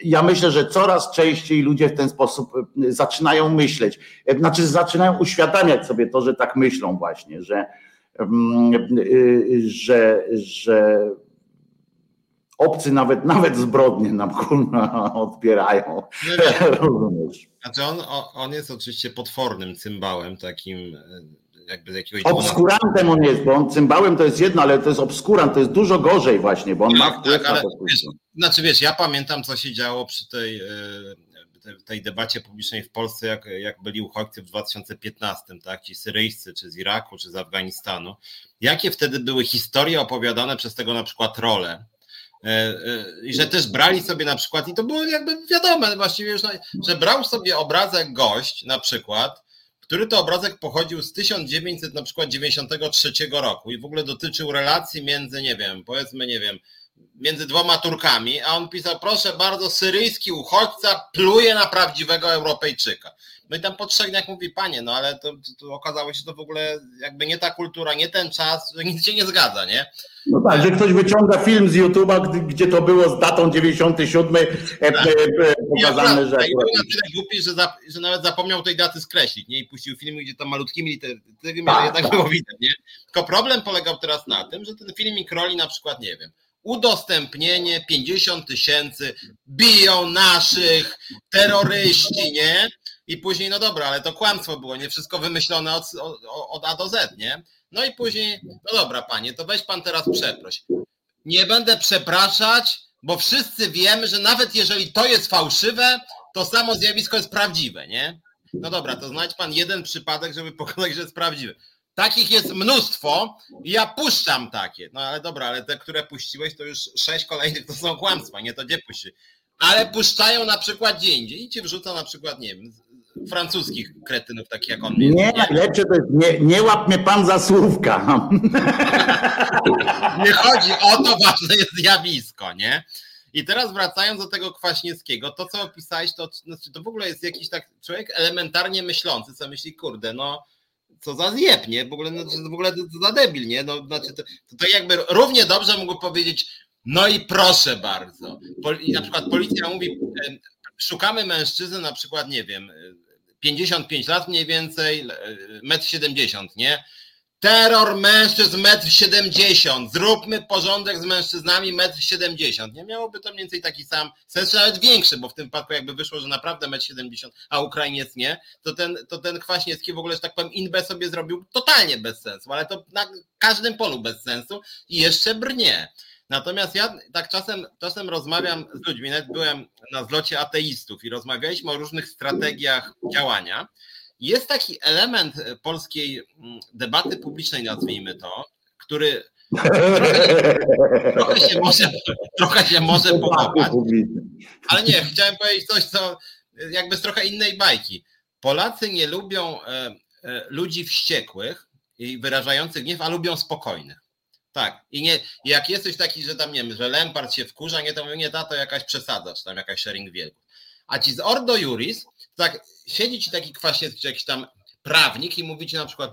Ja myślę, że coraz częściej ludzie w ten sposób e, zaczynają myśleć, e, znaczy zaczynają uświadamiać sobie to, że tak myślą właśnie, że, mm, e, że, że obcy nawet, nawet zbrodnie nam kurwa odbierają. Rozumiesz? Znaczy on, on jest oczywiście potwornym cymbałem takim e, jakby z jakiegoś... Obskurantem on jest, bo on cymbałem to jest jedno, ale to jest obskurant, to jest dużo gorzej właśnie, bo on ma tak, wpływ tak, ale, wiesz, Znaczy wiesz, ja pamiętam co się działo przy tej, e, tej debacie publicznej w Polsce, jak, jak byli uchodźcy w 2015, tak, ci syryjscy, czy z Iraku, czy z Afganistanu. Jakie wtedy były historie opowiadane przez tego na przykład rolę, E, e, i że też brali sobie na przykład, i to było jakby wiadome właściwie już, że brał sobie obrazek gość na przykład, który to obrazek pochodził z 1993 roku i w ogóle dotyczył relacji między, nie wiem, powiedzmy, nie wiem, między dwoma Turkami, a on pisał, proszę bardzo, syryjski uchodźca pluje na prawdziwego Europejczyka. No i tam po trzech dniach mówi, panie, no ale to, to, okazało się, że to w ogóle jakby nie ta kultura, nie ten czas, nic się nie zgadza, nie? No tak, że ktoś wyciąga film z YouTube'a, gdzie to było z datą 97 e, tak. e, e, pokazane, że... Był na tyle głupi, że, za, że nawet zapomniał tej daty skreślić, nie? I puścił film, gdzie tam malutkimi literami, tak, jednak tak. było widać, nie? Tylko problem polegał teraz na tym, że ten filmik roli na przykład, nie wiem, udostępnienie 50 tysięcy, biją naszych terroryści, nie? I później, no dobra, ale to kłamstwo było, nie wszystko wymyślone od, od A do Z, nie? No i później, no dobra, panie, to weź pan teraz przeproś. Nie będę przepraszać, bo wszyscy wiemy, że nawet jeżeli to jest fałszywe, to samo zjawisko jest prawdziwe, nie? No dobra, to znajdź pan jeden przypadek, żeby pokazać, że jest prawdziwy. Takich jest mnóstwo i ja puszczam takie. No ale dobra, ale te, które puściłeś, to już sześć kolejnych to są kłamstwa, nie to gdzie puści. Ale puszczają na przykład gdzie i ci wrzuca na przykład, nie wiem, francuskich kretynów, takich jak on. Nie, nie, to jest nie, nie łap mnie pan za słówka. nie chodzi o to, ważne jest zjawisko, nie? I teraz wracając do tego Kwaśniewskiego, to co opisałeś, to, znaczy to w ogóle jest jakiś tak człowiek elementarnie myślący, co myśli, kurde, no co za zjeb, nie? W ogóle, no, w ogóle za debil, nie? No, znaczy to, to, to jakby równie dobrze mógł powiedzieć, no i proszę bardzo. I na przykład policja mówi, szukamy mężczyzny na przykład, nie wiem, 55 lat mniej więcej, 1,70 m, nie? Terror mężczyzn 1,70 m. Zróbmy porządek z mężczyznami 1,70 m. Nie miałoby to mniej więcej taki sam sens, nawet większy, bo w tym wypadku jakby wyszło, że naprawdę 1,70 m, a Ukrainiec nie, to ten, to ten Kwaśniewski w ogóle, że tak powiem, inbę sobie zrobił totalnie bez sensu, ale to na każdym polu bez sensu i jeszcze brnie. Natomiast ja tak czasem, czasem rozmawiam z ludźmi, nawet byłem na zlocie ateistów i rozmawialiśmy o różnych strategiach działania. Jest taki element polskiej mm, debaty publicznej, nazwijmy to, który trochę się może, trochę się może podobać. Ale nie, chciałem powiedzieć coś, co jakby z trochę innej bajki. Polacy nie lubią e, e, ludzi wściekłych i wyrażających gniew, a lubią spokojnych. Tak. I nie, jak jesteś taki, że tam nie wiem, że Lempart się wkurza, nie to mówię, nie ta to jakaś przesada, czy tam jakaś sharing wielków. A ci z Ordo Juris, tak siedzi ci taki kwasiec, czy jakiś tam prawnik i mówi ci na przykład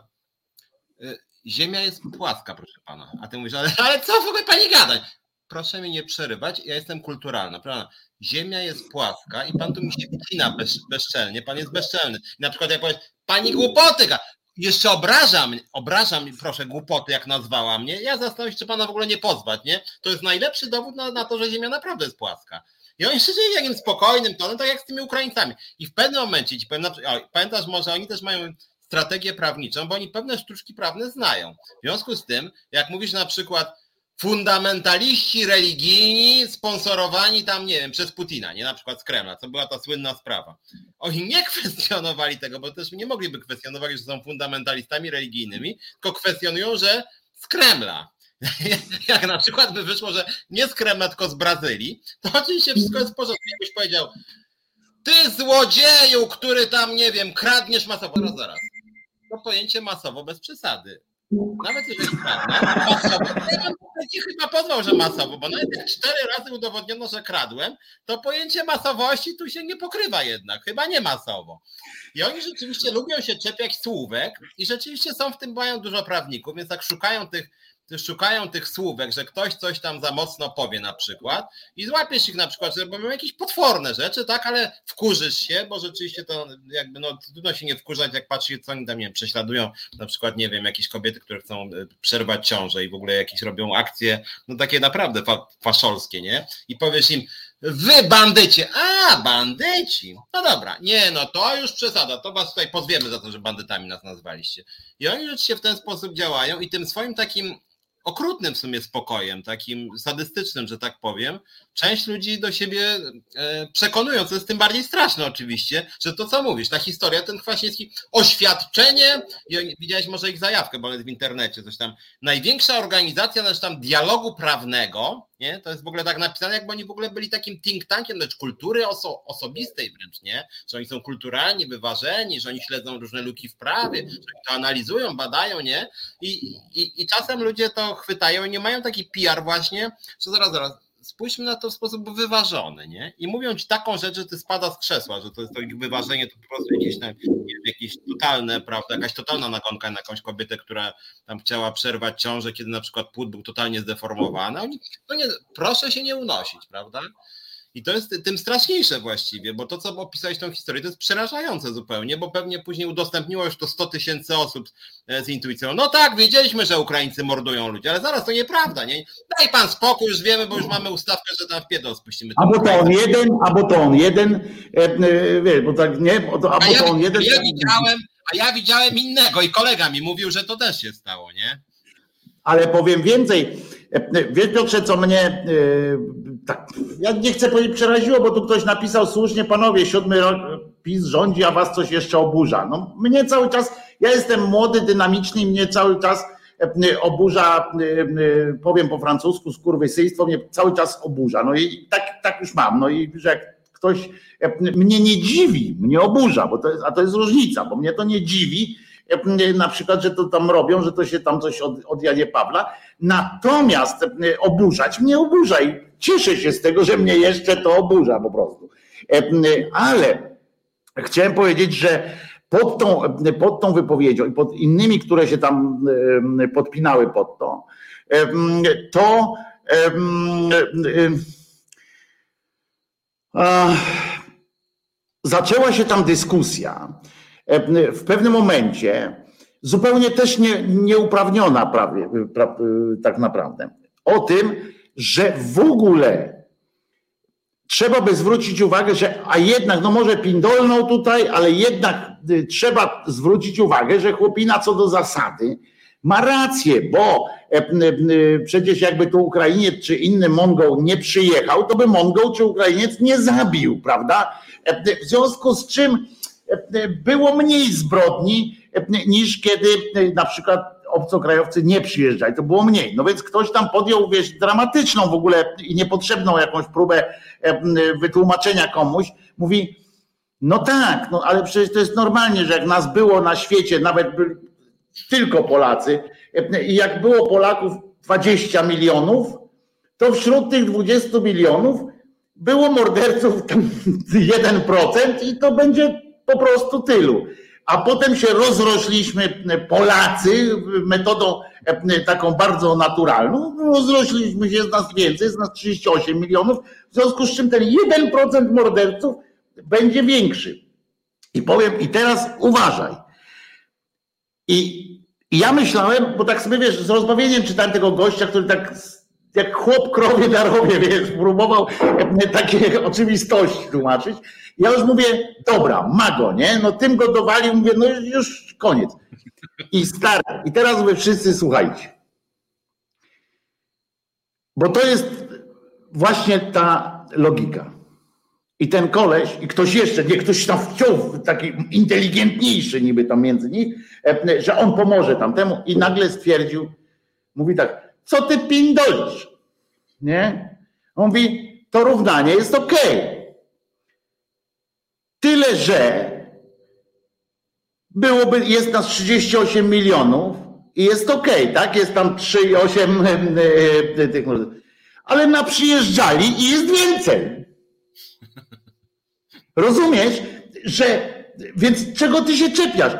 y, Ziemia jest płaska, proszę pana. A ty mówisz, ale, ale co w ogóle pani gadać? Proszę mi nie przerywać, ja jestem kulturalna, prawda? Ziemia jest płaska i pan tu mi się wcina bez, bezczelnie, pan jest bezczelny. I na przykład jak powiesz, pani głupoty, jeszcze obrażam, obrażam, proszę, głupoty, jak nazwała mnie. Ja zastanawiam się, czy pana w ogóle nie pozwać, nie? To jest najlepszy dowód na, na to, że Ziemia naprawdę jest płaska. I oni żyli takim spokojnym tonem, tak jak z tymi Ukraińcami. I w pewnym momencie, ci powiem, o, pamiętasz, może oni też mają strategię prawniczą, bo oni pewne sztuczki prawne znają. W związku z tym, jak mówisz na przykład, fundamentaliści religijni sponsorowani tam, nie wiem, przez Putina, nie na przykład z Kremla, co była ta słynna sprawa. Oni nie kwestionowali tego, bo też nie mogliby kwestionować, że są fundamentalistami religijnymi, tylko kwestionują, że z Kremla. Jak na przykład by wyszło, że nie z Kremla, tylko z Brazylii, to oczywiście wszystko jest w porządku. Jakbyś powiedział, ty złodzieju, który tam, nie wiem, kradniesz masowo, zaraz, zaraz. To pojęcie masowo bez przesady nawet jeżeli masowo, ci chyba pozwał, że masowo, bo nawet jak cztery razy udowodniono, że kradłem, to pojęcie masowości tu się nie pokrywa jednak, chyba nie masowo. I oni rzeczywiście lubią się czepiać słówek i rzeczywiście są w tym, mają dużo prawników, więc jak szukają tych szukają tych słówek, że ktoś coś tam za mocno powie na przykład i złapiesz ich na przykład, że robią jakieś potworne rzeczy, tak, ale wkurzysz się, bo rzeczywiście to jakby no trudno się nie wkurzać, jak patrzysz, co oni tam, nie wiem, prześladują na przykład, nie wiem, jakieś kobiety, które chcą e, przerwać ciążę i w ogóle jakieś robią akcje, no takie naprawdę fa faszolskie, nie? I powiesz im, Wy bandycie, a bandyci. No dobra, nie, no to już przesada, to was tutaj pozwiemy za to, że bandytami nas nazwaliście. I oni rzeczywiście w ten sposób działają i tym swoim takim okrutnym w sumie spokojem, takim sadystycznym, że tak powiem, część ludzi do siebie e, przekonują, co jest tym bardziej straszne oczywiście, że to co mówisz, ta historia, ten Kwaśniewski, oświadczenie, widziałeś może ich zajawkę, bo jest w internecie, coś tam, największa organizacja, znaczy tam dialogu prawnego, nie? To jest w ogóle tak napisane, jakby oni w ogóle byli takim think tankiem, lecz kultury oso osobistej wręcz, nie? Że oni są kulturalni, wyważeni, że oni śledzą różne luki w prawie, że oni to analizują, badają, nie? I, i, i czasem ludzie to chwytają i nie mają taki PR właśnie, że zaraz, zaraz, spójrzmy na to w sposób wyważony, nie? I mówią ci taką rzecz, że ty spada z krzesła, że to jest to ich wyważenie, to po prostu jakieś tam, jakieś totalne, prawda, jakaś totalna nagonka na jakąś kobietę, która tam chciała przerwać ciążę, kiedy na przykład płód był totalnie zdeformowany. Oni, no nie, proszę się nie unosić, prawda? I to jest tym straszniejsze właściwie, bo to, co opisałeś tą historię, to jest przerażające zupełnie, bo pewnie później udostępniło już to 100 tysięcy osób e, z intuicją. No tak, wiedzieliśmy, że Ukraińcy mordują ludzi, ale zaraz to nieprawda, nie? Daj pan spokój, już wiemy, bo już mamy ustawkę, że tam w piedol spuścimy. Albo to on jeden, albo to on jeden, e, e, wiesz, bo tak nie, albo ja, to on jeden. A ja widziałem, a ja widziałem innego i kolega mi mówił, że to też się stało, nie? Ale powiem więcej, Wiesz Piotrze, co mnie tak, ja nie chcę powiedzieć przeraziło, bo tu ktoś napisał słusznie, panowie, siódmy rok PiS rządzi, a was coś jeszcze oburza. No mnie cały czas, ja jestem młody, dynamiczny i mnie cały czas oburza, powiem po francusku, skurwysyństwo mnie cały czas oburza. No i tak, tak już mam. No i że jak ktoś mnie nie dziwi, mnie oburza, bo to jest, a to jest różnica, bo mnie to nie dziwi, na przykład, że to tam robią, że to się tam coś od, od Janie Pawla. Natomiast oburzać mnie oburza i cieszę się z tego, że mnie jeszcze to oburza po prostu. Ale chciałem powiedzieć, że pod tą, pod tą wypowiedzią i pod innymi, które się tam podpinały pod to, to zaczęła się tam dyskusja w pewnym momencie, zupełnie też nie, nieuprawniona prawie, pra, tak naprawdę, o tym, że w ogóle trzeba by zwrócić uwagę, że a jednak, no może pindolną tutaj, ale jednak trzeba zwrócić uwagę, że chłopina co do zasady ma rację, bo e, przecież jakby tu Ukrainiec czy inny Mongol nie przyjechał, to by Mongol czy Ukrainiec nie zabił, prawda? E, w związku z czym było mniej zbrodni niż kiedy na przykład obcokrajowcy nie przyjeżdżali, to było mniej. No więc ktoś tam podjął, wiesz, dramatyczną w ogóle i niepotrzebną jakąś próbę wytłumaczenia komuś. Mówi, no tak, no ale przecież to jest normalnie, że jak nas było na świecie, nawet byli tylko Polacy, i jak było Polaków 20 milionów, to wśród tych 20 milionów było morderców 1% i to będzie po prostu tylu. A potem się rozrośliśmy Polacy metodą e, taką bardzo naturalną. Rozrośliśmy się z nas więcej, z nas 38 milionów, w związku z czym ten 1% morderców będzie większy. I powiem, i teraz uważaj. I, i ja myślałem, bo tak sobie wiesz, z rozbawieniem czytałem tego gościa, który tak jak chłop krowie darowie, wiesz, próbował takie oczywistości tłumaczyć. Ja już mówię, dobra, mago, nie? No tym go dowalił, mówię, no już koniec. I stary, i teraz wy wszyscy słuchajcie. Bo to jest właśnie ta logika. I ten koleś, i ktoś jeszcze, nie ktoś tam wciął, taki inteligentniejszy niby tam między nich, e, że on pomoże tamtemu i nagle stwierdził, mówi tak, co ty pindolisz? Nie? On mówi, to równanie jest ok. Tyle, że byłoby, jest nas 38 milionów i jest ok, tak? Jest tam 3,8 e, e, tych. Ale na przyjeżdżali i jest więcej. Rozumiesz, że więc czego ty się czepiasz?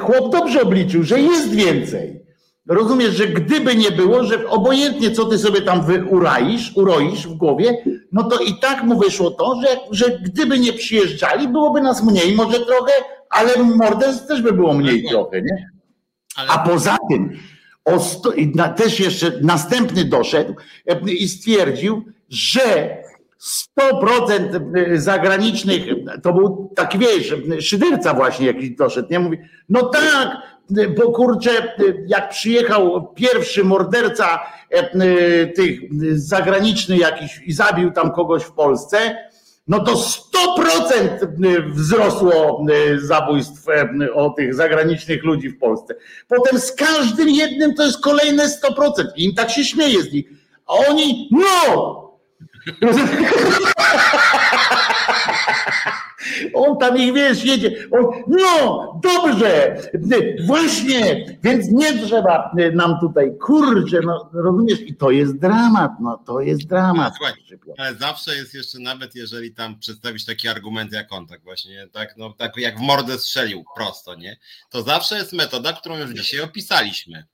Chłop dobrze obliczył, że jest więcej. Rozumiesz, że gdyby nie było, że obojętnie co ty sobie tam uraisz, uroisz w głowie, no to i tak mu wyszło to, że, że gdyby nie przyjeżdżali, byłoby nas mniej może trochę, ale morderstw też by było mniej trochę, nie? A poza tym, sto, też jeszcze następny doszedł i stwierdził, że 100% zagranicznych, to był taki wiesz, szyderca właśnie jakiś doszedł, nie? Mówi, no tak, bo kurczę, jak przyjechał pierwszy morderca e, tych zagraniczny jakiś i zabił tam kogoś w Polsce, no to 100% wzrosło zabójstw e, o tych zagranicznych ludzi w Polsce. Potem z każdym jednym to jest kolejne 100%. I im tak się śmieje z nich. A oni, no! On tam ich wiesz, jedzie. On, no, dobrze, właśnie, więc nie trzeba nam tutaj, kurczę, no rozumiesz, i to jest dramat, no to jest dramat. Słuchaj, ale zawsze jest jeszcze, nawet jeżeli tam przedstawisz taki argument jak on, tak właśnie, tak, no, tak jak w mordę strzelił prosto, nie? To zawsze jest metoda, którą już dzisiaj opisaliśmy.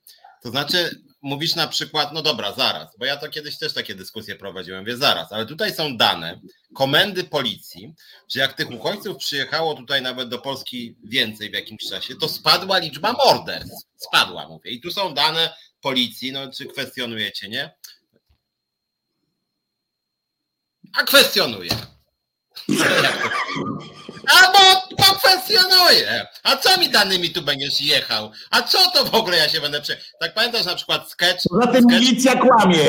To znaczy, mówisz na przykład, no dobra, zaraz, bo ja to kiedyś też takie dyskusje prowadziłem, wie zaraz, ale tutaj są dane komendy policji, że jak tych uchodźców przyjechało tutaj nawet do Polski więcej w jakimś czasie, to spadła liczba morderstw. Spadła, mówię. I tu są dane policji, no czy kwestionujecie, nie? A kwestionuję. A bo, kwestionuję. A co mi danymi tu będziesz jechał? A co to w ogóle ja się będę prze... Tak pamiętasz na przykład sketch... Za tym sketch... milicja kłamie.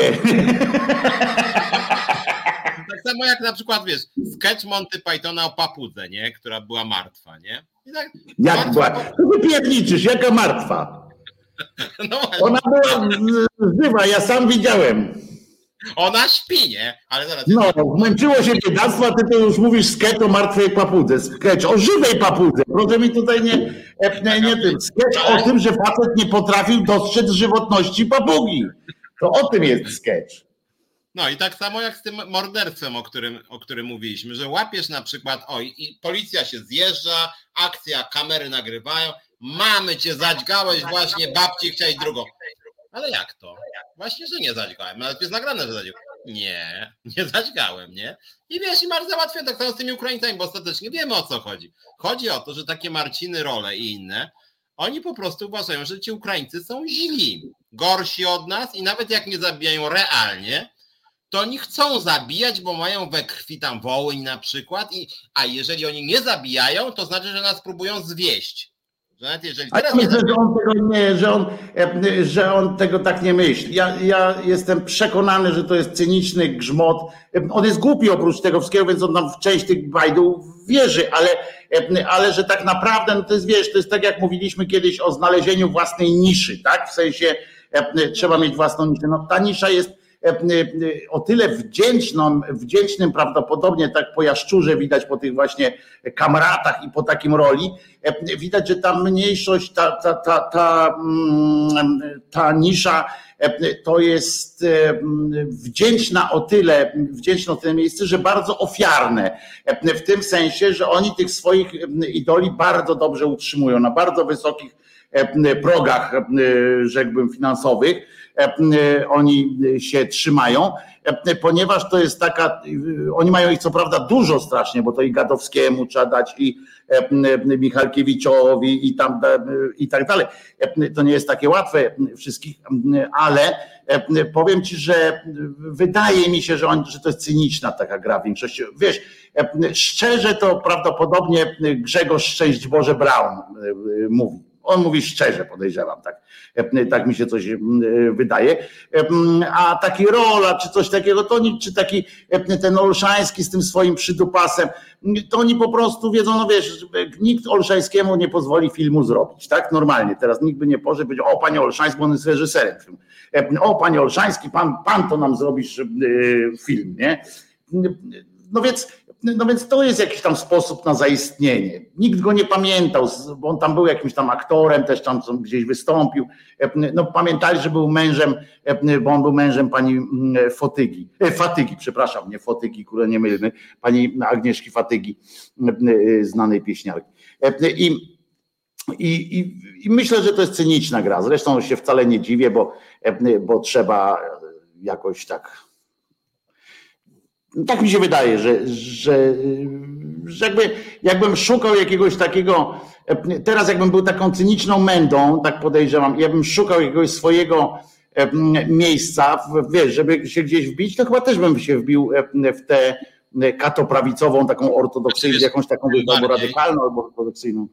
Tak samo jak na przykład, wiesz, sketch Monty Pythona o papudze, nie? Która była martwa, nie? Tak, jak martwa... była? To wypierniczysz, jaka martwa? No Ona była żywa, ja sam widziałem. Ona śpi, nie? Ale zaraz. No, męczyło się biedactwo, a ty to już mówisz sketch o martwej papudze. Sketch o żywej papudze. Proszę mi tutaj nie, nie, nie tym. Sketch o tym, że facet nie potrafił dostrzec żywotności papugi. To o tym jest sketch. No i tak samo jak z tym morderstwem, o którym, o którym mówiliśmy, że łapiesz na przykład, oj, i policja się zjeżdża, akcja, kamery nagrywają, mamy cię, zadźgałeś właśnie, babci chciałeś drugą. Ale jak to? Właśnie, że nie zadźgałem. Nawet jest nagrane, że zadźgałem. Nie, nie zadźgałem, nie? I wiesz, i masz załatwione tak samo z tymi Ukraińcami, bo ostatecznie wiemy o co chodzi. Chodzi o to, że takie Marciny, role i inne, oni po prostu uważają, że ci Ukraińcy są źli, gorsi od nas i nawet jak nie zabijają realnie, to oni chcą zabijać, bo mają we krwi tam Wołyń na przykład, i, a jeżeli oni nie zabijają, to znaczy, że nas próbują zwieść. Że nawet jeżeli teraz myślę, że on tego nie, że on, e, że on tego tak nie myśli. Ja, ja jestem przekonany, że to jest cyniczny grzmot. E, on jest głupi oprócz tego wszystkiego, więc on tam w część tych bajdów wierzy, ale, e, ale że tak naprawdę, no to jest wiesz, to jest tak jak mówiliśmy kiedyś o znalezieniu własnej niszy, tak? W sensie trzeba mieć własną niszę. No ta nisza jest E, e, o tyle wdzięczną, wdzięcznym prawdopodobnie tak po jaszczurze widać po tych właśnie kamratach i po takim roli, e, widać, że ta mniejszość, ta, ta, ta, ta, mm, ta nisza to jest wdzięczna o tyle, wdzięczne o tyle miejsce, że bardzo ofiarne. W tym sensie, że oni tych swoich idoli bardzo dobrze utrzymują na bardzo wysokich progach, rzekłbym, finansowych E, oni się trzymają, e, ponieważ to jest taka, oni mają ich co prawda dużo strasznie, bo to i Gadowskiemu trzeba dać i e, Michalkiewiczowi i tam i tak dalej. To nie jest takie łatwe wszystkich, ale powiem ci, że wydaje mi się, że, on, że to jest cyniczna taka gra w większości. Wiesz, szczerze to prawdopodobnie Grzegorz Szczęść Boże Braun mówi on mówi szczerze, podejrzewam, tak, tak mi się coś wydaje. A taki rola, czy coś takiego, to oni, czy taki ten Olszański z tym swoim przydupasem, to oni po prostu wiedzą, no wiesz, nikt Olszańskiemu nie pozwoli filmu zrobić, tak? Normalnie. Teraz nikt by nie poszedł powiedzieć, o panie Olszański, bo on jest reżyserem filmu. O panie Olszański, pan, pan to nam zrobisz film, nie? No więc no więc to jest jakiś tam sposób na zaistnienie. Nikt go nie pamiętał, bo on tam był jakimś tam aktorem, też tam gdzieś wystąpił. No pamiętali, że był mężem, bo on był mężem pani mm, Fotygi, e, Fatygi, przepraszam, nie Fotygi, które nie mylmy, pani Agnieszki Fatygi, znanej pieśniarki. I I, i, I myślę, że to jest cyniczna gra. Zresztą się wcale nie dziwię, bo, bo trzeba jakoś tak. Tak mi się wydaje, że, że, że jakby, jakbym szukał jakiegoś takiego. Teraz, jakbym był taką cyniczną mędą, tak podejrzewam, ja bym szukał jakiegoś swojego miejsca, wiesz, żeby się gdzieś wbić, to chyba też bym się wbił w tę katoprawicową, taką ortodoksyjną, jakąś taką radykalną, albo ortodoksyjną.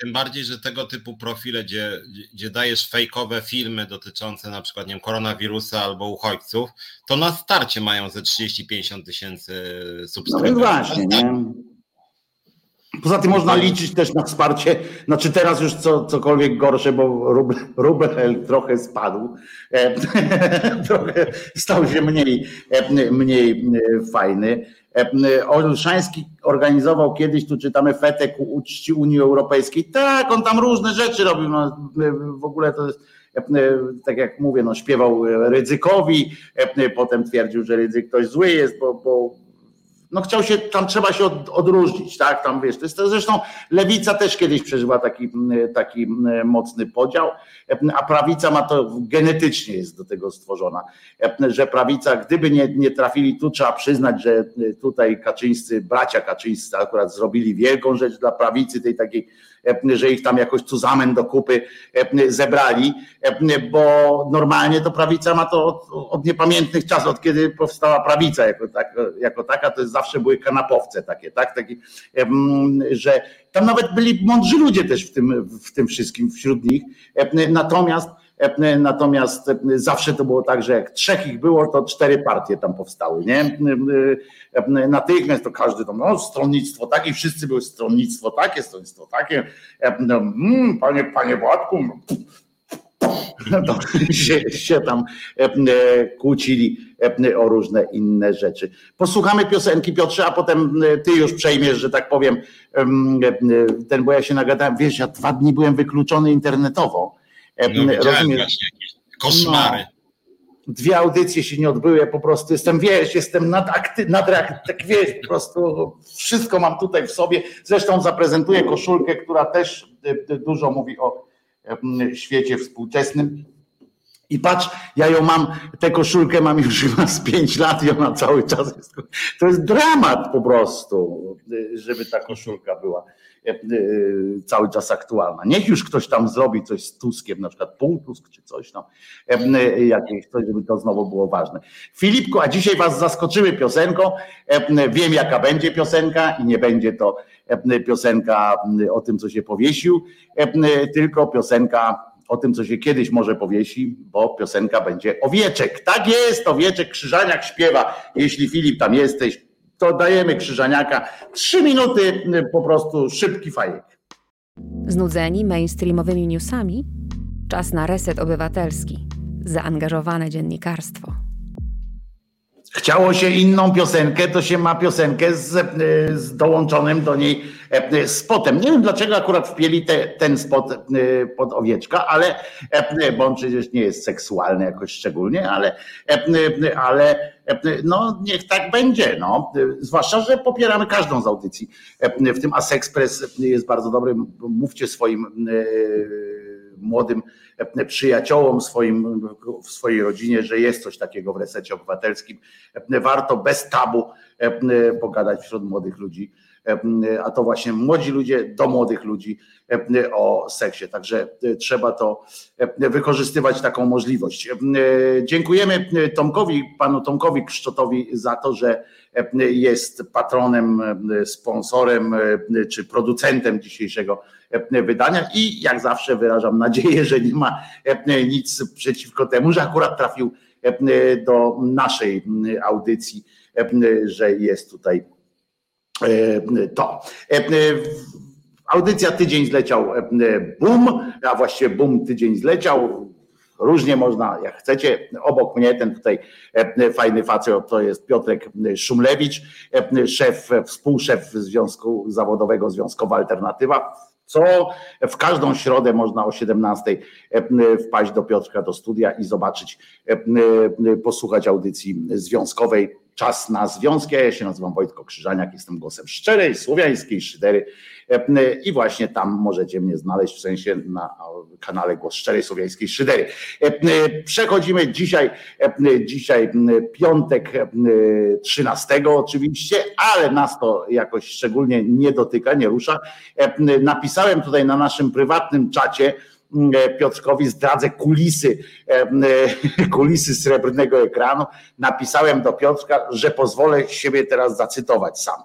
Tym bardziej, że tego typu profile, gdzie, gdzie dajesz fejkowe filmy dotyczące na przykład nie wiem, koronawirusa albo uchodźców, to na starcie mają ze 30-50 tysięcy subskrybentów. No właśnie, nie? Poza tym można liczyć też na wsparcie, znaczy teraz już co, cokolwiek gorsze, bo rubel, rubel trochę spadł, e, trochę stał się mniej, e, mniej e, fajny. E, Olszański organizował kiedyś, tu czytamy fetę ku uczci Unii Europejskiej. Tak, on tam różne rzeczy robił. No, w ogóle to jest, e, tak jak mówię, no, śpiewał Rydzykowi, e, potem twierdził, że Rydzyk ktoś zły jest, bo, bo no chciał się, tam trzeba się od, odróżnić, tak, tam wiesz, to jest, to zresztą lewica też kiedyś przeżyła taki, taki mocny podział, a prawica ma to, genetycznie jest do tego stworzona, że prawica, gdyby nie, nie trafili, tu trzeba przyznać, że tutaj Kaczyńscy, bracia Kaczyńscy akurat zrobili wielką rzecz dla prawicy, tej takiej E, że ich tam jakoś cuzamen do kupy e, zebrali, e, bo normalnie to prawica ma to od, od niepamiętnych czasów, od kiedy powstała prawica jako, tak, jako taka, to zawsze były kanapowce takie, tak, taki, że tam nawet byli mądrzy ludzie też w tym, w tym wszystkim wśród nich, natomiast Natomiast zawsze to było tak, że jak trzech ich było, to cztery partie tam powstały. Nie? Natychmiast to każdy tam, no, stronnictwo takie, wszyscy były stronnictwo takie, stronnictwo takie. No, mm, panie, panie Władku, to się, się tam kłócili o różne inne rzeczy. Posłuchamy piosenki Piotrze, a potem ty już przejmiesz, że tak powiem, ten, bo ja się nagadałem, wiesz, ja dwa dni byłem wykluczony internetowo no, rozumiesz? Koszmary. No, dwie audycje się nie odbyły, ja po prostu jestem, wiesz, jestem nadakty, nadreakt, tak wiesz, po prostu wszystko mam tutaj w sobie. Zresztą zaprezentuję koszulkę, która też e, dużo mówi o świecie współczesnym. I patrz, ja ją mam, tę koszulkę mam już chyba z pięć lat i ona cały czas jest. To jest dramat po prostu, e, żeby ta koszulka była. E, e, cały czas aktualna. Niech już ktoś tam zrobi coś z Tuskiem, na przykład Półtusk czy coś tam, e, jakieś coś, żeby to znowu było ważne. Filipku, a dzisiaj was zaskoczyły piosenką. Wiem, jaka będzie piosenka i nie będzie to piosenka o tym, co się powiesił, tylko piosenka o tym, co się kiedyś może powiesi, bo piosenka będzie Owieczek. Tak jest, Owieczek Krzyżaniak śpiewa. Jeśli Filip tam jesteś, to dajemy Krzyżaniaka. Trzy minuty y, po prostu szybki fajek. Znudzeni mainstreamowymi newsami? Czas na reset obywatelski. Zaangażowane dziennikarstwo. Chciało się inną piosenkę, to się ma piosenkę z, e, z dołączonym do niej e, spotem. Nie wiem dlaczego akurat wpieli te, ten spot e, pod owieczka, ale bo on przecież nie jest seksualny jakoś szczególnie, ale, ale no niech tak będzie. No. Zwłaszcza, że popieramy każdą z audycji. W tym Asexpress jest bardzo dobry. Mówcie swoim młodym przyjaciołom swoim, w swojej rodzinie, że jest coś takiego w resecie obywatelskim. Warto bez tabu pogadać wśród młodych ludzi, a to właśnie młodzi ludzie do młodych ludzi o seksie. Także trzeba to wykorzystywać taką możliwość. Dziękujemy Tomkowi, panu Tomkowi Kszczotowi za to, że jest patronem, sponsorem czy producentem dzisiejszego wydania i jak zawsze wyrażam nadzieję, że nie ma nic przeciwko temu, że akurat trafił do naszej audycji, że jest tutaj to. Audycja tydzień zleciał boom, a właściwie boom tydzień zleciał. Różnie można, jak chcecie. Obok mnie ten tutaj fajny facet to jest Piotrek Szumlewicz, szef, współszef Związku Zawodowego Związkowa Alternatywa co w każdą środę można o 17 e, wpaść do Piotrka do studia i zobaczyć, e, e, posłuchać audycji związkowej. Czas na związki. Ja się nazywam Wojtko Krzyżaniak, jestem głosem szczerej, słowiańskiej szydery i właśnie tam możecie mnie znaleźć, w sensie na kanale Głos Szczerej Słowiańskiej Szydery. Przechodzimy dzisiaj, dzisiaj piątek 13 oczywiście, ale nas to jakoś szczególnie nie dotyka, nie rusza. Napisałem tutaj na naszym prywatnym czacie, Piotrkowi zdradzę kulisy, kulisy srebrnego ekranu. Napisałem do Piotrka, że pozwolę siebie teraz zacytować sam.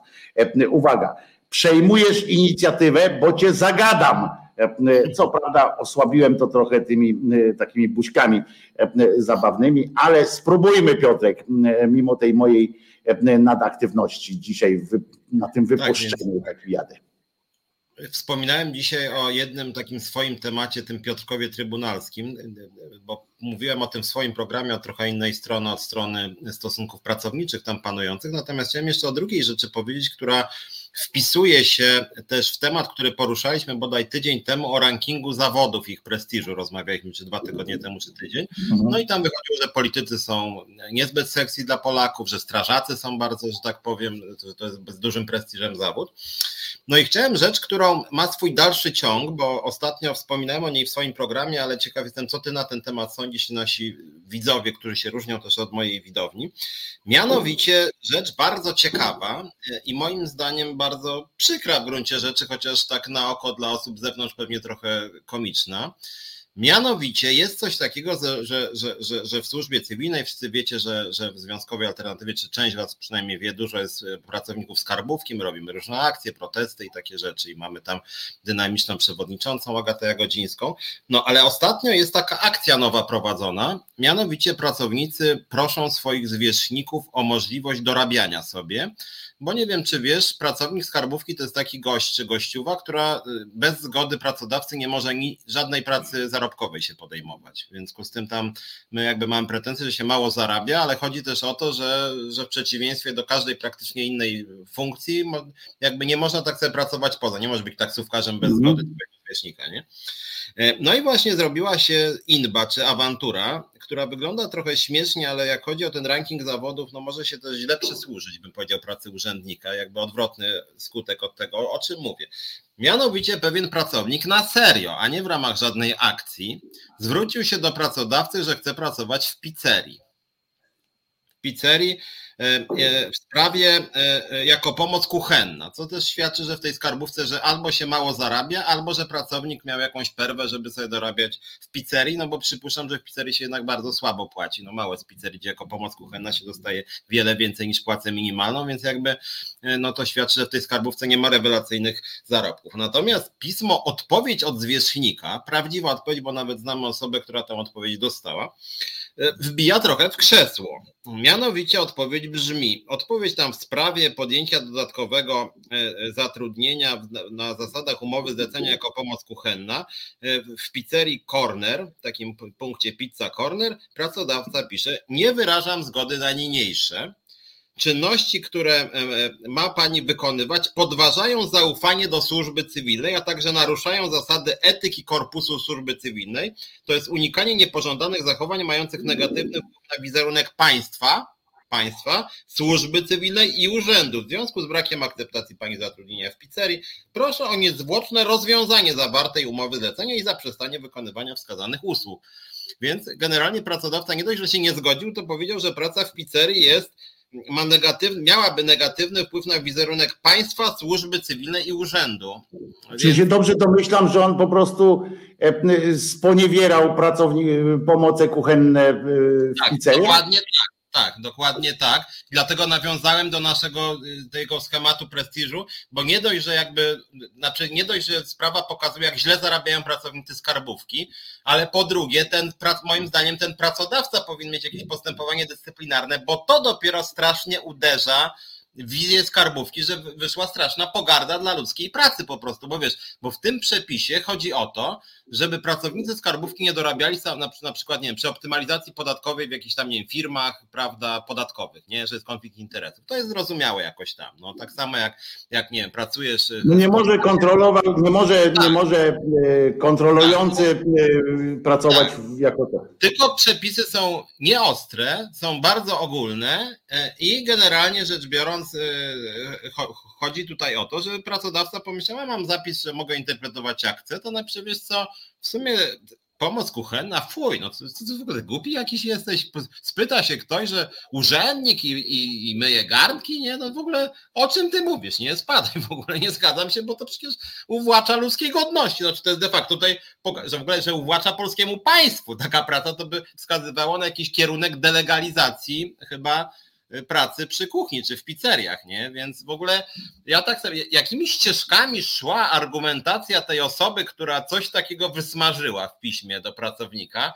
Uwaga, przejmujesz inicjatywę, bo cię zagadam. Co prawda osłabiłem to trochę tymi takimi buźkami zabawnymi, ale spróbujmy Piotrek, mimo tej mojej nadaktywności dzisiaj na tym tak wypuszczeniu tak, tak jadę. Wspominałem dzisiaj o jednym takim swoim temacie, tym Piotrkowie Trybunalskim, bo mówiłem o tym w swoim programie od trochę innej strony, od strony stosunków pracowniczych tam panujących. Natomiast chciałem jeszcze o drugiej rzeczy powiedzieć, która wpisuje się też w temat, który poruszaliśmy bodaj tydzień temu o rankingu zawodów, ich prestiżu. Rozmawialiśmy czy dwa tygodnie temu, czy tydzień. Mhm. No i tam wychodziło, że politycy są niezbyt sexy dla Polaków, że strażacy są bardzo, że tak powiem, że to jest z dużym prestiżem zawód. No i chciałem rzecz, którą ma swój dalszy ciąg, bo ostatnio wspominałem o niej w swoim programie, ale ciekaw jestem, co ty na ten temat sądzisz nasi widzowie, którzy się różnią też od mojej widowni. Mianowicie rzecz bardzo ciekawa i moim zdaniem bardzo przykra w gruncie rzeczy, chociaż tak na oko dla osób z zewnątrz pewnie trochę komiczna. Mianowicie jest coś takiego, że, że, że, że w służbie cywilnej wszyscy wiecie, że, że w związkowej alternatywie, czy część Was przynajmniej wie, dużo jest e, pracowników skarbówki, my robimy różne akcje, protesty i takie rzeczy i mamy tam dynamiczną przewodniczącą Agatę Jagodzińską. No ale ostatnio jest taka akcja nowa prowadzona, mianowicie pracownicy proszą swoich zwierzchników o możliwość dorabiania sobie bo nie wiem, czy wiesz, pracownik skarbówki to jest taki gość czy gościuwa, która y, bez zgody pracodawcy nie może ni, żadnej pracy zarobkowej się podejmować. W związku z tym tam my jakby mamy pretensje, że się mało zarabia, ale chodzi też o to, że, że w przeciwieństwie do każdej praktycznie innej funkcji, jakby nie można tak sobie pracować poza. Nie może być taksówkarzem bez zgody mm. Zwierzchnika, nie? E, no i właśnie zrobiła się inba czy awantura, która wygląda trochę śmiesznie, ale jak chodzi o ten ranking zawodów, no może się też źle przysłużyć, bym powiedział, pracy urzędnika, jakby odwrotny skutek od tego, o czym mówię. Mianowicie pewien pracownik na serio, a nie w ramach żadnej akcji, zwrócił się do pracodawcy, że chce pracować w pizzerii. W pizzerii w sprawie e, jako pomoc kuchenna, co też świadczy, że w tej skarbówce, że albo się mało zarabia, albo że pracownik miał jakąś perwę, żeby sobie dorabiać w pizzerii, no bo przypuszczam, że w pizzerii się jednak bardzo słabo płaci, no małe z pizzerii, gdzie jako pomoc kuchenna się dostaje wiele więcej niż płacę minimalną, więc jakby no to świadczy, że w tej skarbówce nie ma rewelacyjnych zarobków. Natomiast pismo odpowiedź od zwierzchnika, prawdziwa odpowiedź, bo nawet znamy osobę, która tę odpowiedź dostała, wbija trochę w krzesło. Mianowicie odpowiedź brzmi: odpowiedź tam w sprawie podjęcia dodatkowego e, e, zatrudnienia na zasadach umowy zlecenia jako pomoc kuchenna e, w pizzerii Corner, w takim punkcie Pizza Corner, pracodawca pisze: Nie wyrażam zgody na niniejsze czynności, które e, e, ma pani wykonywać, podważają zaufanie do służby cywilnej, a także naruszają zasady etyki korpusu służby cywilnej. To jest unikanie niepożądanych zachowań mających negatywny wpływ na wizerunek państwa, państwa, służby cywilnej i urzędu. W związku z brakiem akceptacji pani zatrudnienia w pizzerii, proszę o niezwłoczne rozwiązanie zawartej umowy zlecenia i zaprzestanie wykonywania wskazanych usług. Więc generalnie pracodawca nie dość, że się nie zgodził, to powiedział, że praca w pizzerii jest ma negatywny, miałaby negatywny wpływ na wizerunek państwa, służby cywilnej i urzędu. Czyli się dobrze domyślam, że on po prostu e, sponiewierał pracownik, pomoce kuchenne w tak, pizzerii? Dokładnie tak. Tak, dokładnie tak. Dlatego nawiązałem do naszego y, tego schematu prestiżu, bo nie dość, że jakby, znaczy nie dość, że sprawa pokazuje, jak źle zarabiają pracownicy skarbówki, ale po drugie, ten, moim zdaniem ten pracodawca powinien mieć jakieś postępowanie dyscyplinarne, bo to dopiero strasznie uderza wizję skarbówki, że wyszła straszna pogarda dla ludzkiej pracy po prostu, bo wiesz, bo w tym przepisie chodzi o to, żeby pracownicy skarbówki nie dorabiali na, na przykład, nie wiem, przy optymalizacji podatkowej w jakichś tam, nie wiem, firmach, prawda, podatkowych, nie, że jest konflikt interesów. To jest zrozumiałe jakoś tam, no, tak samo jak, jak nie wiem, pracujesz... No nie może kontrolować, nie może, tak. nie może e, kontrolujący tak. E, pracować tak. jako to. Tylko przepisy są nieostre, są bardzo ogólne I generalnie rzecz biorąc, chodzi tutaj o to, że pracodawca pomyślał, a mam zapis, że mogę interpretować jak chcę, to na przykład co, w sumie pomoc kuchenna, fuj, no co, co, w ogóle głupi jakiś jesteś? Spyta się ktoś, że urzędnik i, i, i myje garnki, nie? No w ogóle o czym ty mówisz? Nie spadaj w ogóle, nie zgadzam się, bo to przecież uwłacza ludzkiej godności. Znaczy to jest de facto tutaj, że w ogóle, że uwłacza polskiemu państwu. Taka praca to by wskazywało na jakiś kierunek delegalizacji chyba pracy przy kuchni czy w pizzeriach, nie? Więc w ogóle ja tak sobie, jakimi ścieżkami szła argumentacja tej osoby, która coś takiego wysmażyła w piśmie do pracownika,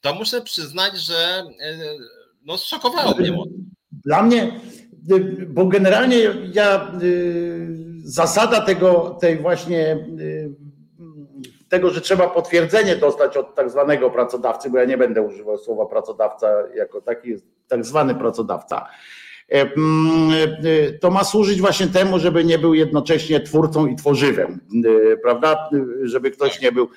to muszę przyznać, że y, no, zszokowało mnie. Dla mnie, y, bo generalnie ja zasada tego, tej właśnie tego, że trzeba potwierdzenie dostać od tak zwanego pracodawcy, bo ja nie będę używał słowa pracodawca jako taki, jest tak zwany pracodawca, e, e, to ma służyć właśnie temu, żeby nie był jednocześnie twórcą i tworzywem, e, prawda? Żeby ktoś nie był,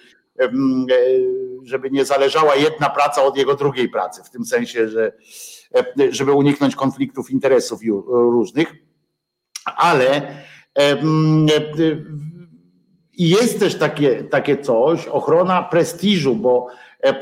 żeby nie zależała jedna praca od jego drugiej pracy, w tym sensie, że żeby uniknąć konfliktów interesów różnych, ale i jest też takie, takie coś, ochrona prestiżu, bo e, e,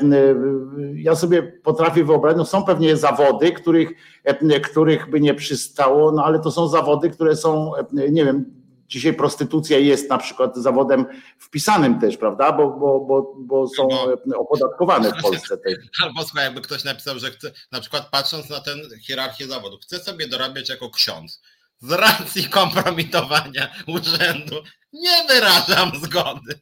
ja sobie potrafię wyobrazić, no są pewnie zawody, których, e, których by nie przystało, no ale to są zawody, które są, nie wiem, dzisiaj prostytucja jest na przykład zawodem wpisanym też, prawda, bo, bo, bo, bo są no. opodatkowane w Polsce też. Albo słuchaj, jakby ktoś napisał, że chce, na przykład patrząc na tę hierarchię zawodów, chce sobie dorabiać jako ksiądz, z racji kompromitowania urzędu nie wyrażam zgody.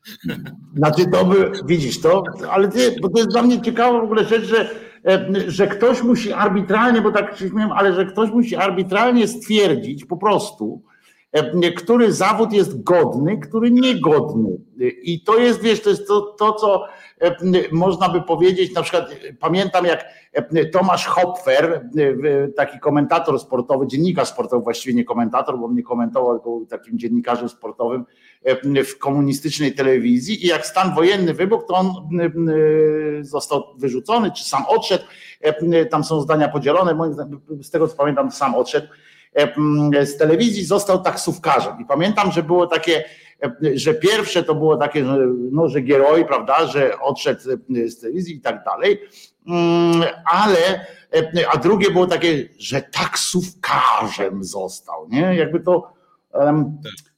Znaczy to by, widzisz to, ale ty, bo to jest dla mnie ciekawa w ogóle rzecz, że, e, że ktoś musi arbitralnie, bo tak się ale że ktoś musi arbitralnie stwierdzić po prostu, e, który zawód jest godny, który niegodny. I to jest, wiesz, to jest to, to co można by powiedzieć, na przykład pamiętam jak e, Tomasz Hopfer, e, taki komentator sportowy, dziennikarz sportowy, właściwie nie komentator, bo mnie komentował, tylko takim dziennikarzem sportowym w komunistycznej telewizji i jak stan wojenny wybuchł, to on został wyrzucony, czy sam odszedł, tam są zdania podzielone, z tego co pamiętam sam odszedł z telewizji, został taksówkarzem. I pamiętam, że było takie że pierwsze to było takie, że, no, że Gieroj, prawda, że odszedł z telewizji i tak dalej, mm, ale a drugie było takie, że taksówkarzem został, nie? Jakby to,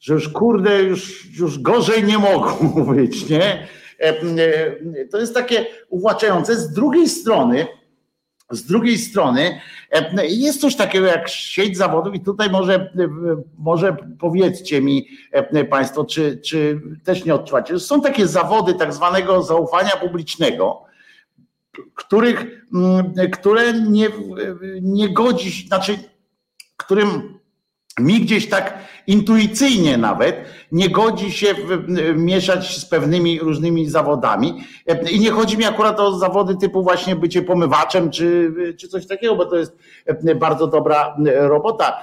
że już kurde, już, już gorzej nie mogło być, nie? To jest takie uwłaczające. Z drugiej strony, z drugiej strony e, jest coś takiego jak sieć zawodów i tutaj może, e, może powiedzcie mi e, Państwo, czy, czy też nie odczuwacie, są takie zawody tak zwanego zaufania publicznego, których, które nie, nie godzi, znaczy którym mi gdzieś tak intuicyjnie nawet nie godzi się mieszać z pewnymi różnymi zawodami. I nie chodzi mi akurat o zawody typu właśnie bycie pomywaczem czy, czy coś takiego, bo to jest bardzo dobra robota.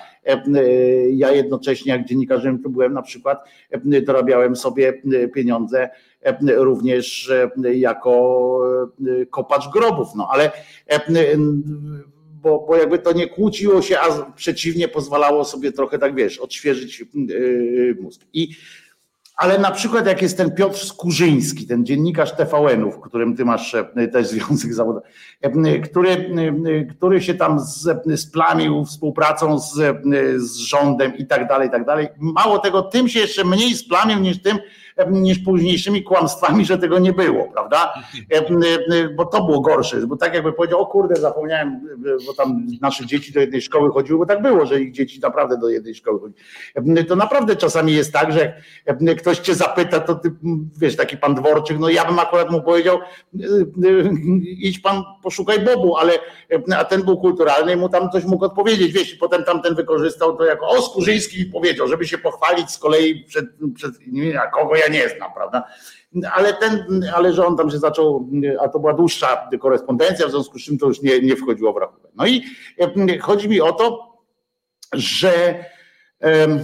Ja jednocześnie, jak dziennikarzem tu byłem na przykład, dorabiałem sobie pieniądze również jako kopacz grobów. No ale bo, bo jakby to nie kłóciło się, a przeciwnie pozwalało sobie trochę tak, wiesz, odświeżyć yy, mózg. I, ale na przykład jak jest ten Piotr Skurzyński, ten dziennikarz TVN-u, w którym ty masz e, też związek zawodowy, e, który, który się tam splamił współpracą z, z rządem i tak dalej, i tak dalej. Mało tego, tym się jeszcze mniej splamił niż tym, niż późniejszymi kłamstwami, że tego nie było, prawda? Bo to było gorsze, bo tak jakby powiedział, o kurde, zapomniałem, bo tam nasze dzieci do jednej szkoły chodziły, bo tak było, że ich dzieci naprawdę do jednej szkoły chodziły. To naprawdę czasami jest tak, że jak ktoś cię zapyta, to ty, wiesz, taki pan Dworczyk, no ja bym akurat mu powiedział, idź pan, poszukaj Bobu, ale a ten był kulturalny i mu tam coś mógł odpowiedzieć, wiesz, i potem tamten wykorzystał to jako, o Skurzyński powiedział, żeby się pochwalić z kolei przed, przed a kogo ja nie znam, prawda? Ale ten, ale że on tam się zaczął, a to była dłuższa korespondencja, w związku z czym to już nie, nie wchodziło w rachunek. No i e, chodzi mi o to, że um,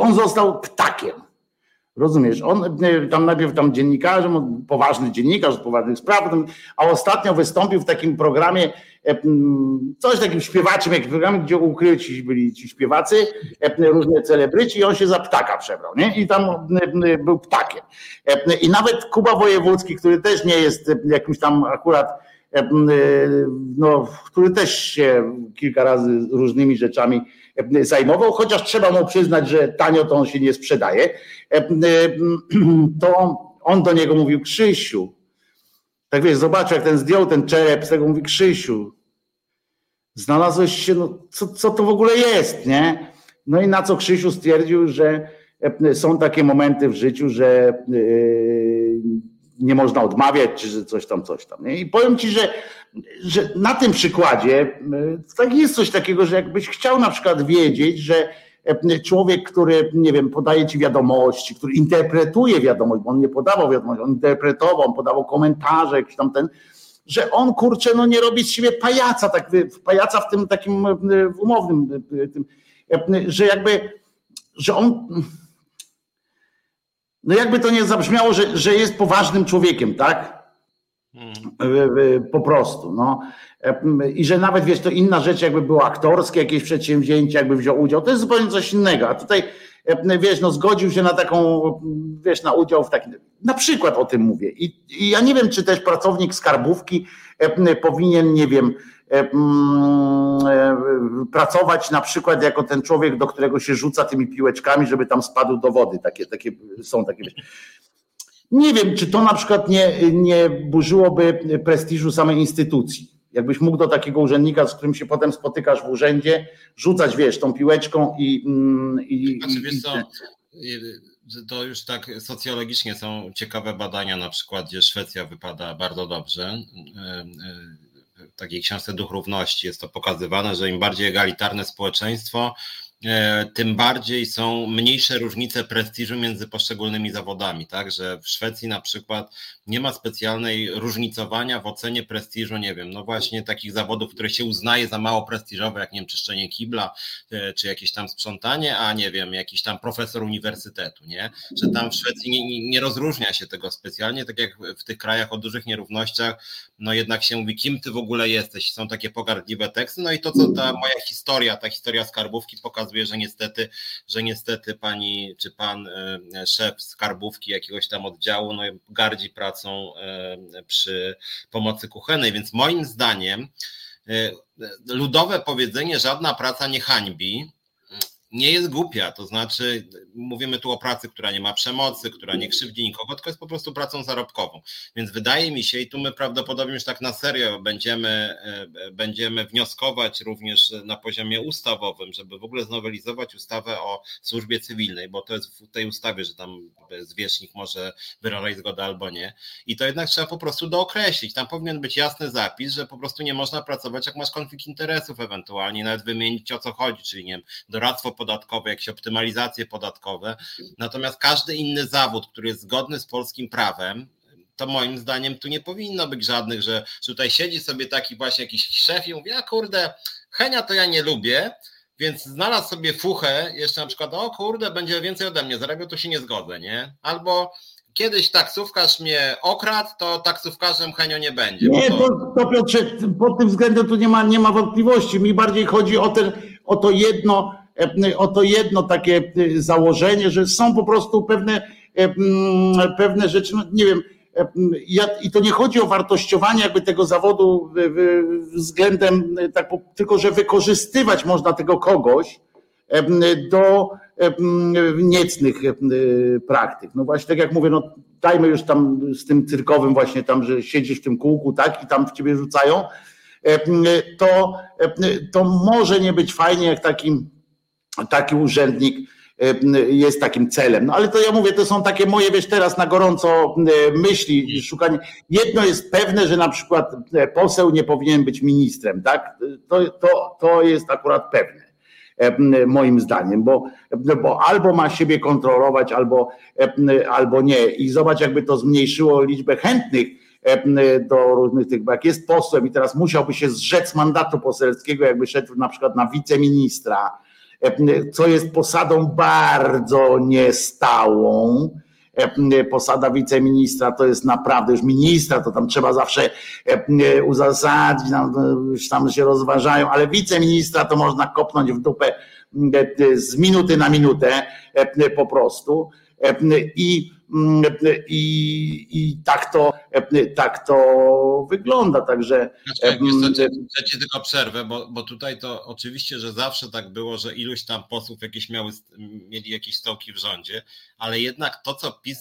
on został ptakiem. Rozumiesz? On tam najpierw tam dziennikarzem, poważny dziennikarz z poważnych spraw, a ostatnio wystąpił w takim programie, coś takim śpiewaczym, jak programie, gdzie ukryci byli ci śpiewacy, różne celebryci i on się za ptaka przebrał, nie? I tam był ptakiem. I nawet Kuba Wojewódzki, który też nie jest jakimś tam akurat no, który też się kilka razy różnymi rzeczami zajmował, chociaż trzeba mu przyznać, że tanio to on się nie sprzedaje, to on do niego mówił Krzysiu. Tak wiesz, zobacz jak ten zdjął ten czerep, z tego mówi Krzysiu. Znalazłeś się, no co, co to w ogóle jest, nie? No i na co Krzysiu stwierdził, że są takie momenty w życiu, że nie można odmawiać, czy że coś tam, coś tam. Nie? I powiem ci, że, że na tym przykładzie e, tak jest coś takiego, że jakbyś chciał na przykład wiedzieć, że e, człowiek, który, nie wiem, podaje ci wiadomości, który interpretuje wiadomość, bo on nie podawał wiadomości, on interpretował, on podawał komentarze, jakiś tam ten, że on kurczę, no nie robi z siebie pajaca, tak, pajaca w tym takim e, umownym, tym, że jakby, że on no jakby to nie zabrzmiało, że, że jest poważnym człowiekiem, tak? Hmm. Po prostu, no. I że nawet wiesz, to inna rzecz, jakby było aktorskie jakieś przedsięwzięcie, jakby wziął udział, to jest zupełnie coś innego. A tutaj wiesz, no zgodził się na taką, wiesz, na udział w takim, na przykład o tym mówię. I, i ja nie wiem, czy też pracownik skarbówki powinien, nie wiem, E, e, pracować na przykład jako ten człowiek, do którego się rzuca tymi piłeczkami, żeby tam spadł do wody. Takie, takie są takie. Nie wiem, czy to na przykład nie, nie burzyłoby prestiżu samej instytucji. Jakbyś mógł do takiego urzędnika, z którym się potem spotykasz w urzędzie, rzucać, wiesz, tą piłeczką i. Mm, i, znaczy, wiesz co, to już tak socjologicznie są ciekawe badania, na przykład, gdzie Szwecja wypada bardzo dobrze e, takiej książce Duch Równości. Jest to pokazywane, że im bardziej egalitarne społeczeństwo, tym bardziej są mniejsze różnice prestiżu między poszczególnymi zawodami, tak, że w Szwecji na przykład nie ma specjalnej różnicowania w ocenie prestiżu, nie wiem, no właśnie takich zawodów, które się uznaje za mało prestiżowe, jak nie wiem, czyszczenie kibla, e, czy jakieś tam sprzątanie, a nie wiem, jakiś tam profesor uniwersytetu, nie, że tam w Szwecji nie, nie rozróżnia się tego specjalnie, tak jak w tych krajach o dużych nierównościach, no jednak się mówi, kim ty w ogóle jesteś, są takie pogardliwe teksty, no i to, co ta moja historia, ta historia skarbówki pokazuje, pokazuje, że niestety, że niestety pani czy pan e, szef skarbówki jakiegoś tam oddziału no, gardzi pracą e, przy pomocy kuchennej, więc moim zdaniem e, ludowe powiedzenie żadna praca nie hańbi nie jest głupia, to znaczy mówimy tu o pracy, która nie ma przemocy, która nie krzywdzi nikogo, tylko jest po prostu pracą zarobkową. Więc wydaje mi się, i tu my prawdopodobnie już tak na serio będziemy, e, będziemy wnioskować również na poziomie ustawowym, żeby w ogóle znowelizować ustawę o służbie cywilnej, bo to jest w tej ustawie, że tam zwierzchnik może wyrażać zgodę albo nie. I to jednak trzeba po prostu dookreślić. Tam powinien być jasny zapis, że po prostu nie można pracować, jak masz konflikt interesów ewentualnie, nawet wymienić o co chodzi, czyli nie wiem, doradztwo podatkowe, jakieś optymalizacje podatkowe. Natomiast każdy inny zawód, który jest zgodny z polskim prawem, to moim zdaniem tu nie powinno być żadnych, że, że tutaj siedzi sobie taki właśnie jakiś szef i mówi, a kurde, Henia to ja nie lubię, więc znalazł sobie fuchę, jeszcze na przykład, o kurde, będzie więcej ode mnie zarabiał, to się nie zgodzę, nie? Albo kiedyś taksówkarz mnie okradł, to taksówkarzem Henio nie będzie. Nie, to, to Piotrze, pod tym względem tu nie ma, nie ma wątpliwości. Mi bardziej chodzi o, ten, o to jedno, E, o to jedno takie e, założenie, że są po prostu pewne, e, pewne rzeczy, no nie wiem, ja, i to nie chodzi o wartościowanie jakby tego zawodu względem, tak, tylko że wykorzystywać można tego kogoś do niecnych praktyk. No właśnie tak jak mówię, no dajmy już tam z tym cyrkowym właśnie tam, że siedzisz w tym kółku, tak, i tam w ciebie rzucają, to, to może nie być fajnie jak takim taki urzędnik jest takim celem. No ale to ja mówię, to są takie moje, wiesz, teraz na gorąco myśli, szukanie. Jedno jest pewne, że na przykład e, poseł nie powinien być ministrem, tak? To, to, to jest akurat pewne. Moim zdaniem, bo, bo albo ma siebie kontrolować, albo, albo nie. I zobacz, jakby to zmniejszyło liczbę chętnych do różnych tych, bo jak jest posłem i teraz musiałby się zrzec mandatu poselskiego, jakby szedł na przykład na wiceministra, co jest posadą bardzo niestałą, posada wiceministra to jest naprawdę już ministra, to tam trzeba zawsze uzasadnić, już tam się rozważają, ale wiceministra to można kopnąć w dupę z minuty na minutę po prostu. I, i, i tak, to, tak to wygląda. Także. Znaczy, chcę ci tylko przerwę, bo, bo tutaj to oczywiście, że zawsze tak było, że iluś tam posłów jakieś miały, mieli jakieś stołki w rządzie, ale jednak to, co PiS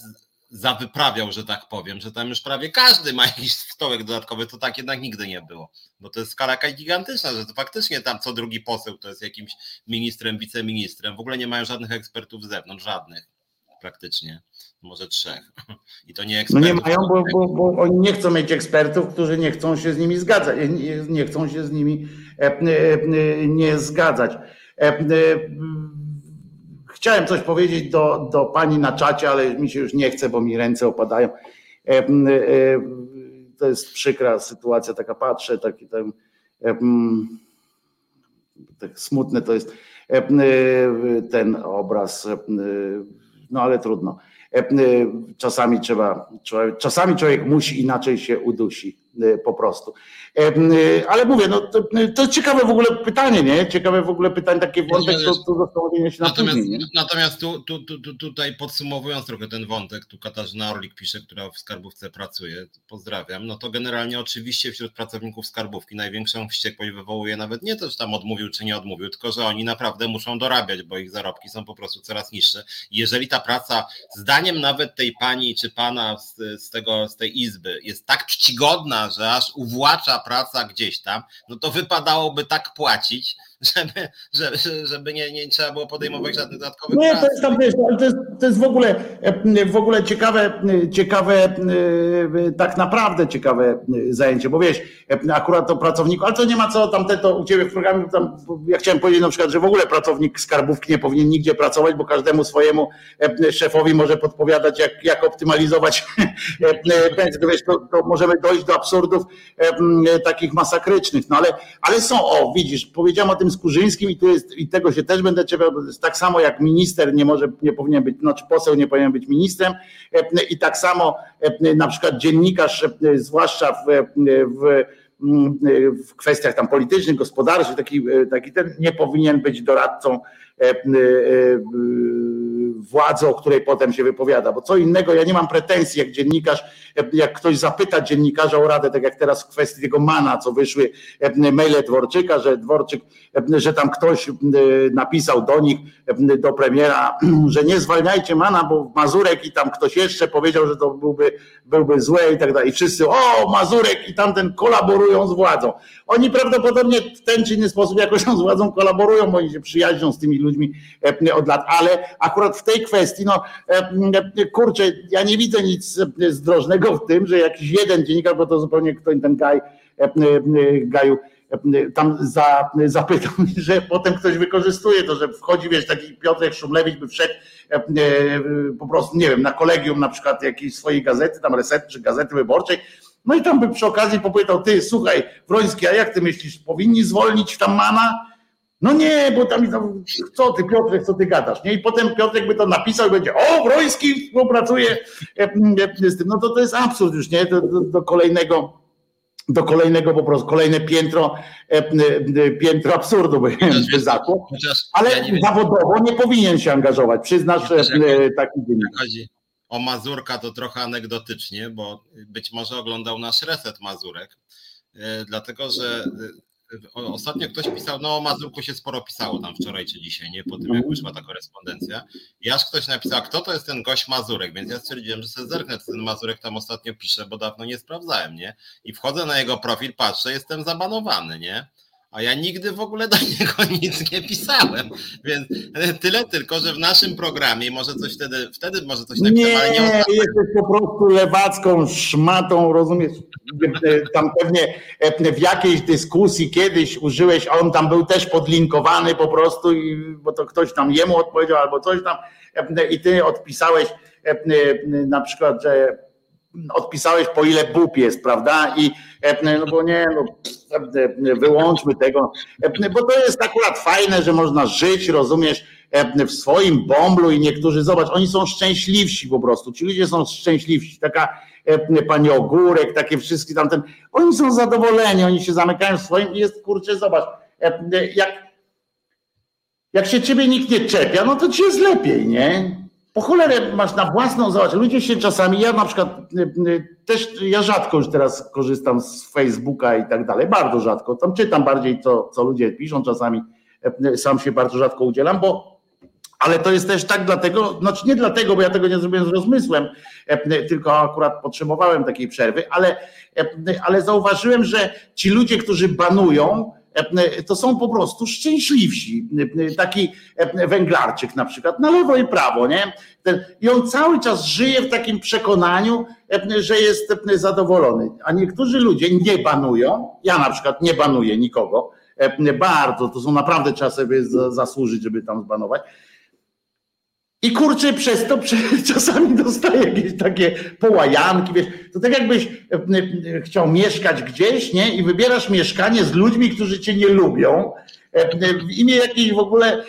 zawyprawiał, że tak powiem, że tam już prawie każdy ma jakiś stołek dodatkowy, to tak jednak nigdy nie było. Bo to jest skala gigantyczna, że to faktycznie tam co drugi poseł to jest jakimś ministrem, wiceministrem. W ogóle nie mają żadnych ekspertów z zewnątrz, żadnych praktycznie. Może trzech. I to nie ekspertów. No nie mają, bo, bo, bo oni nie chcą mieć ekspertów, którzy nie chcą się z nimi zgadzać. Nie, nie chcą się z nimi e, e, nie zgadzać. E, Chciałem coś powiedzieć do, do pani na czacie, ale mi się już nie chce, bo mi ręce opadają. E, e, to jest przykra sytuacja, taka patrzę, taki ten, e, tak smutne to jest ten obraz, no ale trudno. Czasami trzeba, czasami człowiek musi inaczej się udusi po prostu. Y, ale mówię, no to, to jest ciekawe w ogóle pytanie, nie? Ciekawe w ogóle pytanie, takie wątek, to, to zastanowienie się natomiast, na później, nie? Natomiast tu, tu, tu, tu, tutaj podsumowując trochę ten wątek, tu Katarzyna Orlik pisze, która w Skarbówce pracuje, pozdrawiam, no to generalnie oczywiście wśród pracowników Skarbówki największą wściekłość wywołuje nawet nie to, że tam odmówił czy nie odmówił, tylko że oni naprawdę muszą dorabiać, bo ich zarobki są po prostu coraz niższe. jeżeli ta praca, zdaniem nawet tej pani czy pana z, z, tego, z tej izby jest tak czcigodna, że aż uwłacza praca gdzieś tam, no to wypadałoby tak płacić, żeby, żeby, żeby nie, nie trzeba było podejmować żadnych dodatkowych Nie, to jest, tam, wiesz, to jest, to jest w ogóle w ogóle ciekawe, ciekawe, tak naprawdę ciekawe zajęcie, bo wiesz, akurat to pracownik, ale to nie ma co tam to u ciebie w programie, tam, ja chciałem powiedzieć na przykład, że w ogóle pracownik skarbówki nie powinien nigdzie pracować, bo każdemu swojemu szefowi może podpowiadać, jak, jak optymalizować pensję. To, wiesz, to, to możemy dojść do absurdów takich masakrycznych, no ale, ale są, o widzisz, powiedziałem o tym Skurzyńskim i tu jest, i tego się też będę czepiał, tak samo jak minister nie może, nie powinien być, znaczy poseł nie powinien być ministrem. I tak samo na przykład dziennikarz, zwłaszcza w, w w kwestiach tam politycznych, gospodarczych, taki, taki ten nie powinien być doradcą władzy, o której potem się wypowiada, bo co innego, ja nie mam pretensji jak dziennikarz, jak ktoś zapyta dziennikarza o radę, tak jak teraz w kwestii tego mana, co wyszły maile Dworczyka, że Dworczyk, że tam ktoś napisał do nich, do premiera, że nie zwalniajcie mana, bo Mazurek i tam ktoś jeszcze powiedział, że to byłby, byłby złe i tak dalej. I wszyscy, o Mazurek i tamten kolaborują z władzą. Oni prawdopodobnie w ten czy inny sposób jakoś z władzą kolaborują, bo oni się przyjaźnią z tymi ludźmi od lat, ale akurat w tej kwestii, no kurczę, ja nie widzę nic zdrożnego w tym, że jakiś jeden dziennikarz, bo to zupełnie ktoś ten gaj, gaju tam za, zapytał, że potem ktoś wykorzystuje to, że wchodzi, wiesz, taki Piotrek Szumlewicz by wszedł po prostu, nie wiem, na kolegium na przykład jakiejś swojej gazety, tam reset czy gazety wyborczej, no i tam by przy okazji popytał, ty słuchaj, Wroński, a jak ty myślisz, powinni zwolnić tam Mana? No nie, bo tam, co ty Piotrek, co ty gadasz, nie? I potem Piotrek by to napisał i będzie, o, Wroński współpracuje z tym. No to to jest absurd już, nie? Do, do, do kolejnego do kolejnego po prostu, kolejne piętro, piętro absurdu by, by zakło. Ale ja zawodowo nie powinien się angażować, przyznasz taki dziennik o Mazurka to trochę anegdotycznie, bo być może oglądał nasz reset Mazurek, e, dlatego że e, ostatnio ktoś pisał, no o Mazurku się sporo pisało tam wczoraj czy dzisiaj, nie? Po tym jak wyszła ta korespondencja. I aż ktoś napisał, kto to jest ten gość Mazurek, więc ja stwierdziłem, że sobie zerknę, co ten Mazurek tam ostatnio pisze, bo dawno nie sprawdzałem, nie? I wchodzę na jego profil, patrzę, jestem zabanowany, nie? A ja nigdy w ogóle do niego nic nie pisałem. Więc tyle tylko, że w naszym programie może coś wtedy, wtedy może coś napisałem, nie, ale nie ostatnio. jesteś po prostu lewacką szmatą, rozumiesz? Tam pewnie w jakiejś dyskusji kiedyś użyłeś, a on tam był też podlinkowany po prostu, bo to ktoś tam jemu odpowiedział albo coś tam i ty odpisałeś na przykład, że odpisałeś po ile bób jest, prawda? I no bo nie, no, wyłączmy tego, bo to jest akurat fajne, że można żyć, rozumiesz, w swoim bomblu i niektórzy, zobacz, oni są szczęśliwsi po prostu. Ci ludzie są szczęśliwsi. Taka pani Ogórek, takie wszystkie tamten. Oni są zadowoleni, oni się zamykają w swoim i jest, kurczę, zobacz, jak, jak się ciebie nikt nie czepia, no to ci jest lepiej, nie? Po cholerę masz na własną, zobacz, ludzie się czasami, ja na przykład też, ja rzadko już teraz korzystam z Facebooka i tak dalej, bardzo rzadko, tam czytam bardziej co, co ludzie piszą, czasami sam się bardzo rzadko udzielam, bo ale to jest też tak dlatego, znaczy nie dlatego, bo ja tego nie zrobiłem z rozmysłem, tylko akurat potrzebowałem takiej przerwy, ale, ale zauważyłem, że ci ludzie, którzy banują, to są po prostu szczęśliwsi. Taki węglarczyk na przykład, na lewo i prawo, nie? I on cały czas żyje w takim przekonaniu, że jest zadowolony. A niektórzy ludzie nie banują, ja na przykład nie banuję nikogo, bardzo, to są naprawdę trzeba sobie zasłużyć, żeby tam zbanować i kurczę, przez to czasami dostaję jakieś takie połajanki, wiesz, to tak jakbyś e, e, chciał mieszkać gdzieś, nie? I wybierasz mieszkanie z ludźmi, którzy cię nie lubią, e, w imię jakiejś w ogóle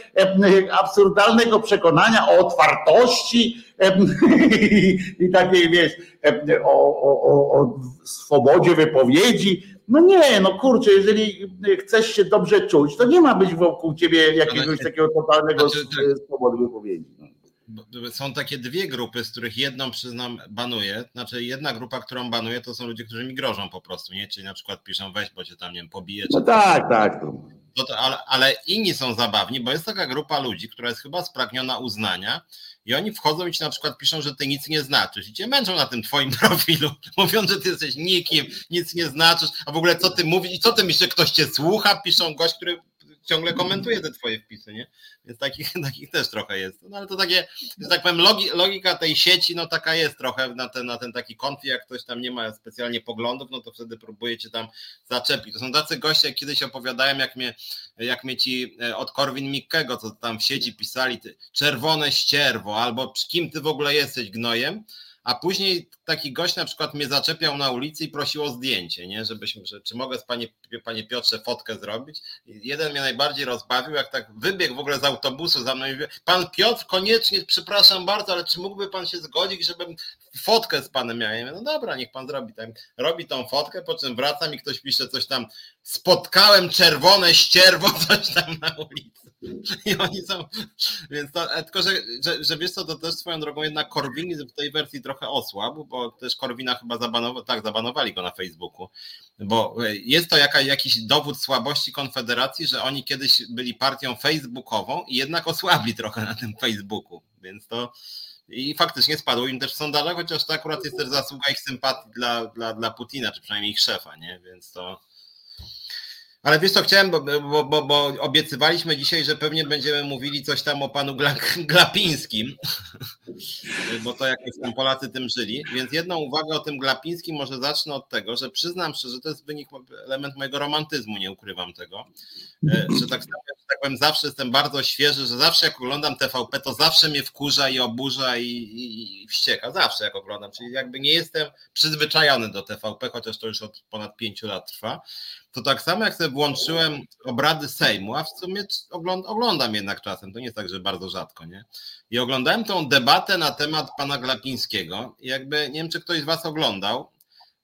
absurdalnego przekonania o otwartości i takiej, wiesz, o, o, o swobodzie wypowiedzi. No nie, no kurczę, jeżeli chcesz się dobrze czuć, to nie ma być wokół ciebie jakiegoś takiego totalnego tak. swobody wypowiedzi. Są takie dwie grupy, z których jedną przyznam banuję. Znaczy jedna grupa, którą banuję, to są ludzie, którzy mi grożą po prostu, nie? Czyli na przykład piszą weź, bo cię tam nie wiem, pobije. No tak, tak. No to, ale, ale inni są zabawni, bo jest taka grupa ludzi, która jest chyba spragniona uznania i oni wchodzą i ci na przykład piszą, że ty nic nie znaczysz i cię męczą na tym twoim profilu, mówiąc, że ty jesteś nikim, nic nie znaczysz, a w ogóle co ty mówisz i co ty myślisz, że ktoś cię słucha, piszą gość, który ciągle komentuje te twoje wpisy, nie? Więc takich, takich też trochę jest. No ale to takie, że tak powiem, logi, logika tej sieci, no taka jest trochę na ten, na ten taki konflikt, jak ktoś tam nie ma specjalnie poglądów, no to wtedy próbujecie tam zaczepić. To są tacy goście, jak kiedyś opowiadałem, jak mnie, jak mnie ci e, od Korwin Mikkego, co tam w sieci pisali, ty, czerwone ścierwo, albo kim ty w ogóle jesteś gnojem, a później taki gość na przykład mnie zaczepiał na ulicy i prosił o zdjęcie, nie? Żebyśmy, że, czy mogę z panie, panie Piotrze fotkę zrobić. I jeden mnie najbardziej rozbawił, jak tak wybiegł w ogóle z autobusu za mną i mówi, pan Piotr, koniecznie, przepraszam bardzo, ale czy mógłby pan się zgodzić, żebym fotkę z panem miał? Ja mówię, no dobra, niech pan zrobi. Tak. Robi tą fotkę, po czym wracam i ktoś pisze coś tam, spotkałem czerwone ścierwo, coś tam na ulicy. I oni są, więc to, e, tylko, że, że, że wiesz co, to też swoją drogą jednak Korwin w tej wersji trochę osłabł, bo też Korwina chyba zabanowali, tak, zabanowali go na Facebooku, bo e, jest to jaka, jakiś dowód słabości Konfederacji, że oni kiedyś byli partią facebookową i jednak osłabli trochę na tym Facebooku, więc to i faktycznie spadło im też w sondażach, chociaż to akurat jest też zasługa ich sympatii dla, dla, dla Putina, czy przynajmniej ich szefa, nie, więc to ale wiesz co, chciałem, bo, bo, bo, bo, obiecywaliśmy dzisiaj, że pewnie będziemy mówili coś tam o panu Glapińskim, bo to jakoś tam Polacy tym żyli, więc jedną uwagę o tym Glapińskim może zacznę od tego, że przyznam szczerze, że to jest wynik, element mojego romantyzmu, nie ukrywam tego, e, że tak, tak powiem, zawsze jestem bardzo świeży, że zawsze jak oglądam TVP, to zawsze mnie wkurza i oburza i, i, i wścieka, zawsze jak oglądam, czyli jakby nie jestem przyzwyczajony do TVP, chociaż to już od ponad pięciu lat trwa, to tak samo jak sobie włączyłem obrady Sejmu, a w sumie oglądam jednak czasem, to nie jest tak, że bardzo rzadko, nie? I oglądałem tą debatę na temat pana Glapińskiego. Jakby, nie wiem, czy ktoś z was oglądał,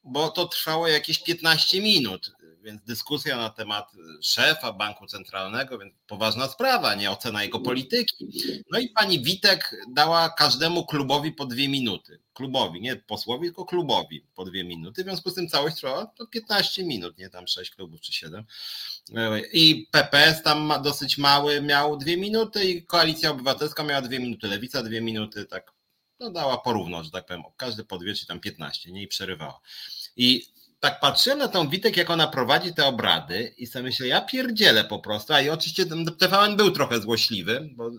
bo to trwało jakieś 15 minut więc dyskusja na temat szefa banku centralnego, więc poważna sprawa, nie ocena jego polityki. No i pani Witek dała każdemu klubowi po dwie minuty. Klubowi, nie posłowi, tylko klubowi po dwie minuty. W związku z tym całość trwała to 15 minut, nie tam sześć klubów czy siedem. I PPS tam ma dosyć mały, miał dwie minuty i Koalicja Obywatelska miała dwie minuty, Lewica dwie minuty, tak no dała porówno, że tak powiem, każdy po dwie czy tam 15, nie i przerywała. I tak patrzyłem na tą Witek, jak ona prowadzi te obrady i sobie myślę, ja pierdzielę po prostu, a i oczywiście TVN był trochę złośliwy, bo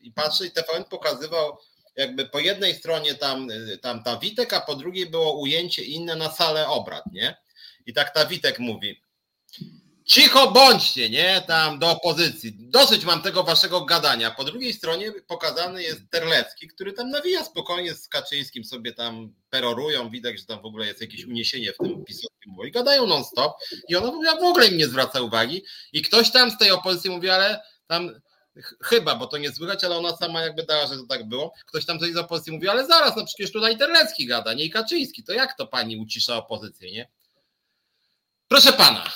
i patrzę i TVN pokazywał jakby po jednej stronie tam, tam ta Witek, a po drugiej było ujęcie inne na salę obrad, nie? I tak ta Witek mówi, cicho bądźcie, nie, tam do opozycji. Dosyć mam tego waszego gadania. Po drugiej stronie pokazany jest Terlecki, który tam nawija spokojnie z Kaczyńskim, sobie tam perorują, widać, że tam w ogóle jest jakieś uniesienie w tym pisowskim i gadają non stop i ona w ogóle im nie zwraca uwagi i ktoś tam z tej opozycji mówi, ale tam chyba, bo to nie słychać, ale ona sama jakby dała, że to tak było. Ktoś tam coś z opozycji mówi, ale zaraz, no przecież tutaj Terlecki gada, nie i Kaczyński, to jak to pani ucisza opozycję, nie? Proszę pana,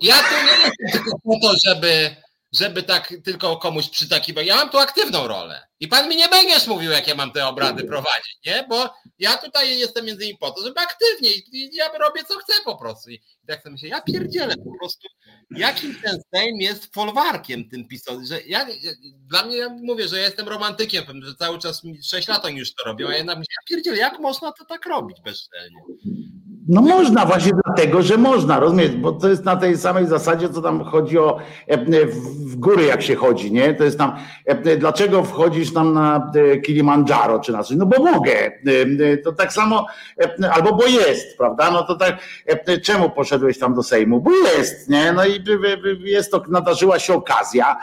ja tu nie jestem tylko po to, żeby żeby tak tylko komuś przytakiwać. Ja mam tu aktywną rolę. I pan mi nie będziesz mówił, jak ja mam te obrady prowadzić, nie? Bo ja tutaj jestem między innymi po to, żeby aktywnie i ja robię co chcę po prostu. I tak sobie myślę, ja pierdzielę po prostu, jakim ten Sejm jest folwarkiem tym pisowym, że ja, dla mnie, ja mówię, że ja jestem romantykiem, że cały czas 6 lat oni już to robią, a ja myślę, ja pierdzielę, jak można to tak robić bezczelnie? No można właśnie dlatego, że można, rozumiesz, bo to jest na tej samej zasadzie, co tam chodzi o e, w góry jak się chodzi, nie? To jest tam, e, dlaczego wchodzisz tam na e, Kilimandżaro czy na coś? No bo mogę. To tak samo, albo bo jest, prawda? No to tak, czemu poszedłeś tam do Sejmu? Bo jest, nie? No i jest to, nadarzyła się okazja,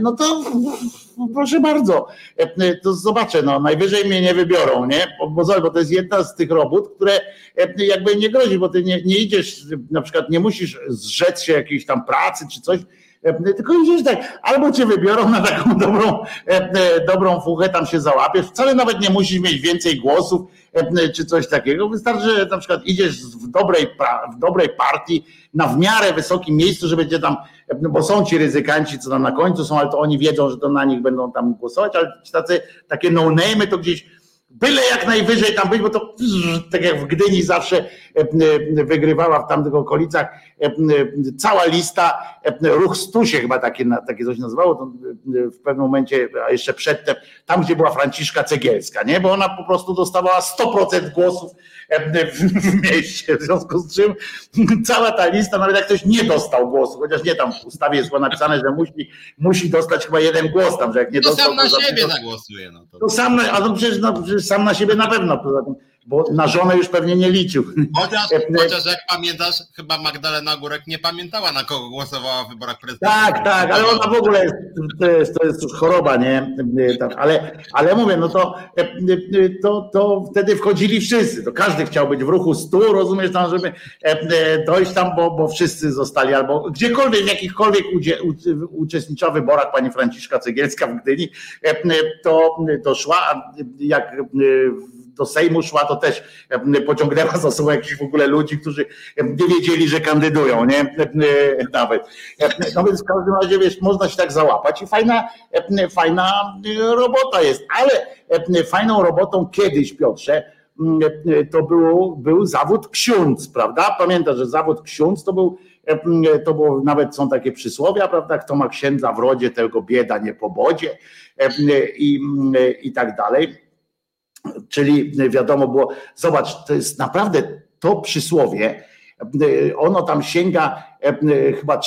no to proszę bardzo, to zobaczę, no najwyżej mnie nie wybiorą, nie? Bo, bo to jest jedna z tych robót, które jakby nie grozi, bo ty nie, nie idziesz, na przykład nie musisz zrzec się jakiejś tam pracy czy coś, tylko idziesz tak, albo cię wybiorą na taką dobrą, dobrą fuchę, tam się załapiesz, wcale nawet nie musisz mieć więcej głosów czy coś takiego, wystarczy, że na przykład idziesz w dobrej, w dobrej partii, na w miarę wysokim miejscu, żeby cię tam, bo są ci ryzykanci, co tam na końcu są, ale to oni wiedzą, że to na nich będą tam głosować, ale tacy, takie no-name to gdzieś byle jak najwyżej tam być, bo to tak jak w Gdyni zawsze e, e, wygrywała w tamtych okolicach e, cała lista, ruch Stusie chyba takie, takie coś nazywało, to w pewnym momencie, a jeszcze przedtem, tam gdzie była Franciszka Cegielska, nie? bo ona po prostu dostawała 100% głosów w mieście, w związku z czym cała ta lista, nawet jak ktoś nie dostał głosu, chociaż nie tam w ustawie jest napisane, że musi, musi dostać chyba jeden głos tam, że jak nie to dostał... sam na to siebie zagłosuje. No to... to sam, a no przecież, no, przecież sam na siebie na pewno, poza tym bo na żonę już pewnie nie liczył. Chociaż, chociaż jak pamiętasz, chyba Magdalena Górek nie pamiętała, na kogo głosowała w wyborach prezydenckich. Tak, tak, ale ona w ogóle jest, to jest, to jest już choroba, nie? Ale, ale mówię, no to, to, to wtedy wchodzili wszyscy, to każdy chciał być w ruchu stu, rozumiesz tam, żeby dojść tam, bo, bo wszyscy zostali, albo gdziekolwiek, w jakichkolwiek uczestniczyła w wyborach pani Franciszka Cegielska w Gdyni, to, to szła, jak do Sejmu szła, to też pociągnęła za sobą jakichś w ogóle ludzi, którzy nie wiedzieli, że kandydują, nie? Nawet. No więc w każdym razie, wiesz, można się tak załapać i fajna, fajna robota jest, ale fajną robotą kiedyś, Piotrze, to był, był zawód ksiądz, prawda? Pamiętasz, że zawód ksiądz to był, to było, nawet są takie przysłowia, prawda? Kto ma księdza w rodzie, tego bieda nie po bodzie i, i tak dalej. Czyli wiadomo było, zobacz, to jest naprawdę to przysłowie, ono tam sięga e, chyba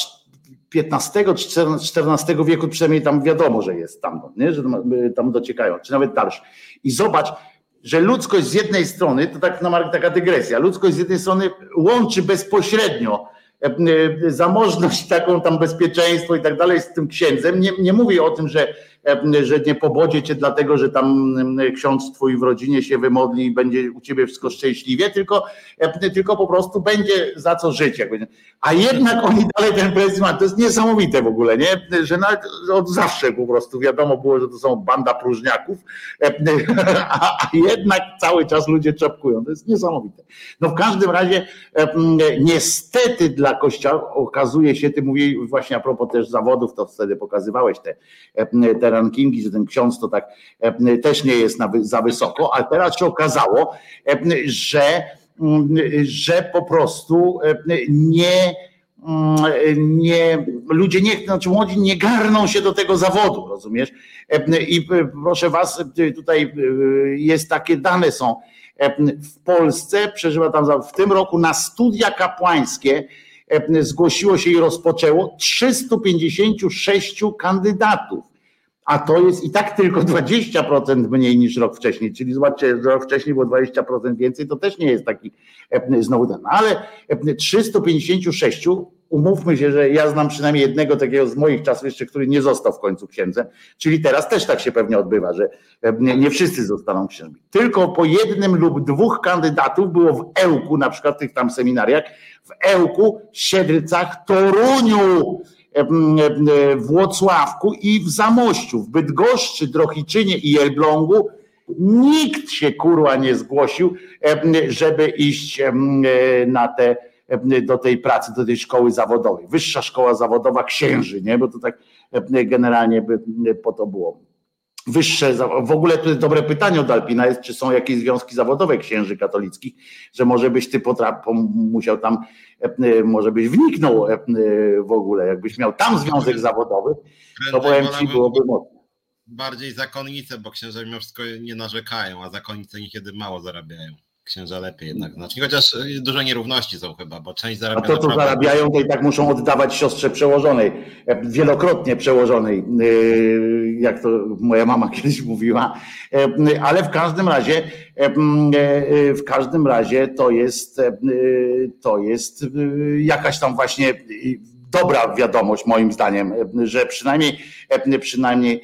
15 czy 14 wieku, przynajmniej tam wiadomo, że jest tam, nie? że tam dociekają, czy nawet dalsze. I zobacz, że ludzkość z jednej strony, to tak na taka dygresja, ludzkość z jednej strony łączy bezpośrednio e, e, zamożność, taką tam bezpieczeństwo i tak dalej z tym księdzem. Nie, nie mówię o tym, że E, że nie pobodzie cię dlatego, że tam ksiądz twój w rodzinie się wymodli i będzie u ciebie wszystko szczęśliwie, tylko, e, tylko po prostu będzie za co żyć. Jakby. A jednak oni dalej ten prezydent, to jest niesamowite w ogóle, nie? że nawet od zawsze po prostu wiadomo było, że to są banda próżniaków, e, a, jednak cały czas ludzie czapkują. To jest niesamowite. No w każdym razie niestety dla kościoła okazuje się, ty mówisz właśnie a propos też zawodów, to wtedy pokazywałeś te, te rankingi, że ten ksiądz to tak e, też nie jest za wysoko, ale teraz się okazało, e, że, mm, że po prostu e, nie mm, nie, ludzie nie, znaczy młodzi nie garną się do tego zawodu, rozumiesz? I proszę was, tutaj jest takie dane są. W Polsce przeżywa tam w tym roku na studia kapłańskie zgłosiło się i rozpoczęło 356 kandydatów a to jest i tak tylko 20% mniej niż rok wcześniej, czyli zobaczcie, rok wcześniej było 20% więcej, to też nie jest taki e, znowu ten, ale 356, e, umówmy się, że ja znam przynajmniej jednego takiego z moich czasów jeszcze, który nie został w końcu księdzem, czyli teraz też tak się pewnie odbywa, że e, nie wszyscy zostaną księżmi. Tylko po jednym lub dwóch kandydatów było w Ełku, na przykład w tych tam seminariach, w Ełku, Siedlcach, Toruniu, w Włocławku i w Zamościu, w Bydgoszczy, Drohiczynie i Elblągu nikt się kurwa nie zgłosił, żeby iść na te, do tej pracy, do tej szkoły zawodowej. Wyższa szkoła zawodowa księży, nie? Bo to tak generalnie by po to było wyższe, w ogóle to jest dobre pytanie od Alpina jest, czy są jakieś związki zawodowe księży katolickich, że może byś ty potraf, musiał tam, e, może byś wniknął e, w ogóle, jakbyś miał tam związek zawodowy, to powiem ci byłoby mocno. Bardziej zakonnice, bo księża mimo wszystko nie narzekają, a zakonnice niekiedy mało zarabiają księża lepiej jednak znacznie, chociaż y, dużo nierówności są chyba, bo część zarabia. A to, co zarabiają, to i tak muszą oddawać siostrze przełożonej, e, wielokrotnie przełożonej, y, jak to moja mama kiedyś mówiła, e, ale w każdym razie, e, w każdym razie to jest, to jest jakaś tam właśnie dobra wiadomość moim zdaniem, że przynajmniej, przynajmniej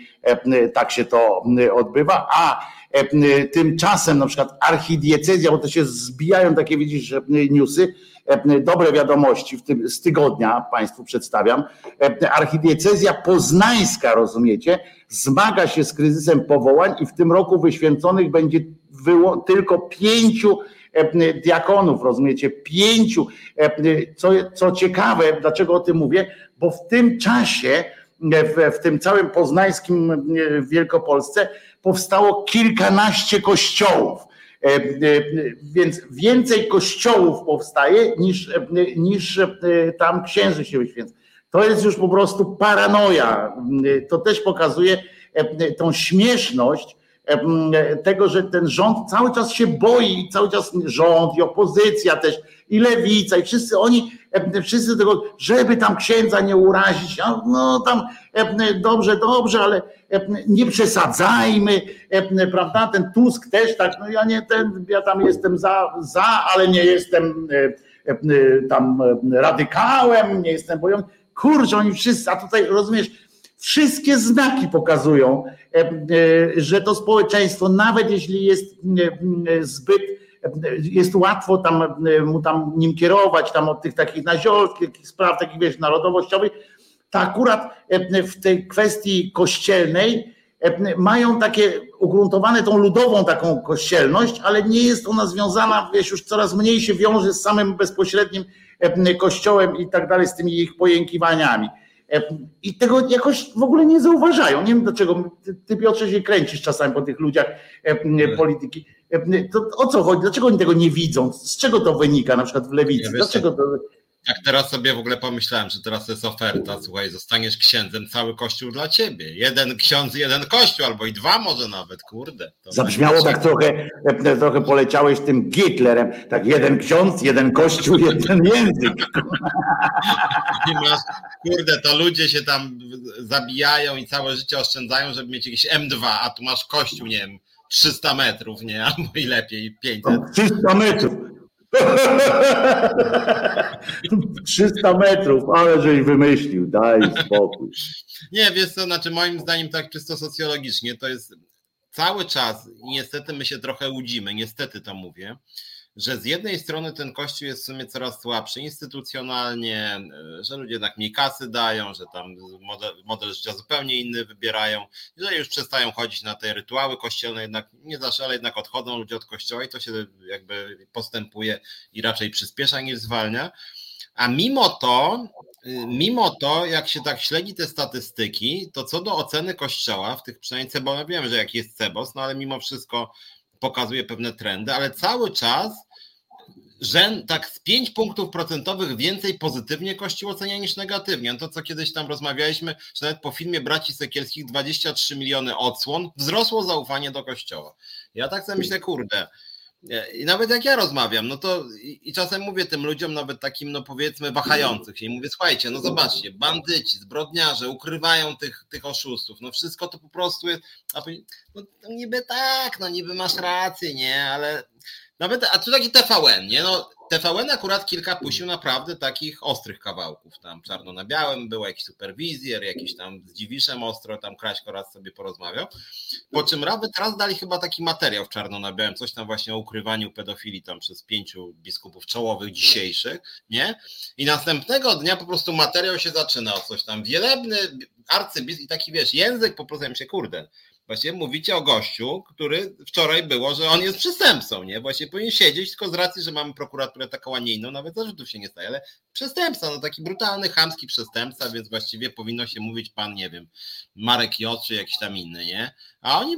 tak się to odbywa, a E, tymczasem na przykład archidiecezja, bo to się zbijają takie, widzisz, newsy, e, dobre wiadomości w tym, z tygodnia Państwu przedstawiam. E, archidiecezja poznańska, rozumiecie, zmaga się z kryzysem powołań i w tym roku wyświęconych będzie tylko pięciu diakonów, rozumiecie, pięciu. Co, co ciekawe, dlaczego o tym mówię, bo w tym czasie, w, w tym całym poznańskim Wielkopolsce, powstało kilkanaście kościołów. E, e, więc więcej kościołów powstaje niż, e, niż tam księży się wyświęca. To jest już po prostu paranoja. To też pokazuje tą śmieszność tego, że ten rząd cały czas się boi, cały czas rząd i opozycja też, i lewica, i wszyscy oni, wszyscy tego, żeby tam księdza nie urazić, no tam dobrze, dobrze, ale nie przesadzajmy, prawda? Ten Tusk też tak, no ja nie ten, ja tam jestem za, za ale nie jestem tam radykałem, nie jestem boją. Kurczę, oni wszyscy, a tutaj rozumiesz, wszystkie znaki pokazują, że to społeczeństwo, nawet jeśli jest zbyt, jest łatwo tam mu tam nim kierować, tam od tych takich naziolskich spraw, takich wiesz, narodowościowych, to akurat e, w tej kwestii kościelnej e, mają takie ugruntowane tą ludową taką kościelność, ale nie jest ona związana, wiesz, już coraz mniej się wiąże z samym bezpośrednim e, kościołem i tak dalej, z tymi ich pojękiwaniami. I tego jakoś w ogóle nie zauważają. Nie wiem dlaczego. Ty, Piotrze, się kręcisz czasami po tych ludziach polityki. To o co chodzi? Dlaczego oni tego nie widzą? Z czego to wynika na przykład w lewicy? Dlaczego to jak teraz sobie w ogóle pomyślałem, że teraz jest oferta, słuchaj, zostaniesz księdzem, cały kościół dla ciebie. Jeden ksiądz, jeden kościół, albo i dwa może nawet, kurde. Zabrzmiało tak trochę, trochę poleciałeś tym Hitlerem, tak jeden ksiądz, jeden kościół, jeden język. I masz, kurde, to ludzie się tam zabijają i całe życie oszczędzają, żeby mieć jakiś M2, a tu masz kościół, nie wiem, 300 metrów, nie? Albo i lepiej, 500. 300 metrów. 300 metrów, ale żeś wymyślił, daj spokój. Nie, wiesz co, znaczy moim zdaniem tak czysto socjologicznie to jest cały czas niestety my się trochę łudzimy, niestety to mówię, że z jednej strony ten kościół jest w sumie coraz słabszy instytucjonalnie, że ludzie jednak mniej kasy dają, że tam model, model życia zupełnie inny wybierają, że już przestają chodzić na te rytuały kościelne, jednak nie zawsze, ale jednak odchodzą ludzie od kościoła i to się jakby postępuje i raczej przyspiesza niż zwalnia. A mimo to, mimo to, jak się tak śledzi te statystyki, to co do oceny kościoła, w tych przynajmniej Cebos, ja wiem, że jaki jest Cebos, no ale mimo wszystko pokazuje pewne trendy, ale cały czas że tak z 5 punktów procentowych więcej pozytywnie Kościół ocenia niż negatywnie. No to, co kiedyś tam rozmawialiśmy, że nawet po filmie Braci Sekielskich 23 miliony odsłon wzrosło zaufanie do Kościoła. Ja tak sobie myślę, kurde, i nawet jak ja rozmawiam, no to i, i, czasem mówię tym ludziom, nawet takim, no powiedzmy, wahających się, i mówię, słuchajcie, no zobaczcie, bandyci, zbrodniarze ukrywają tych, tych oszustów, no wszystko to po prostu jest, a no, niby tak, no niby masz rację, nie, ale nawet, a tu taki TVN, nie, no TVN akurat kilka puścił naprawdę takich ostrych kawałków. Tam czarno na białym był jakiś superwizjer, jakiś tam z Dziwiszem ostro, tam Kraśko raz sobie porozmawiał. Po czym nawet teraz dali chyba taki materiał w czarno na białym, coś tam właśnie o ukrywaniu pedofilii tam przez pięciu biskupów czołowych dzisiejszych, nie? I następnego dnia po prostu materiał się zaczyna o coś tam. Wielebny arcybiskup i taki wiesz, język po prostu się kurde Właśnie mówicie o gościu, który wczoraj było, że on jest przestępcą, nie? Właśnie powinien siedzieć, tylko z racji, że mamy prokuraturę taką, a nie inną, nawet zarzutów się nie staje, ale przestępca, no taki brutalny, chamski przestępca, więc właściwie powinno się mówić pan, nie wiem, Marek J. czy jakiś tam inny, nie? A oni,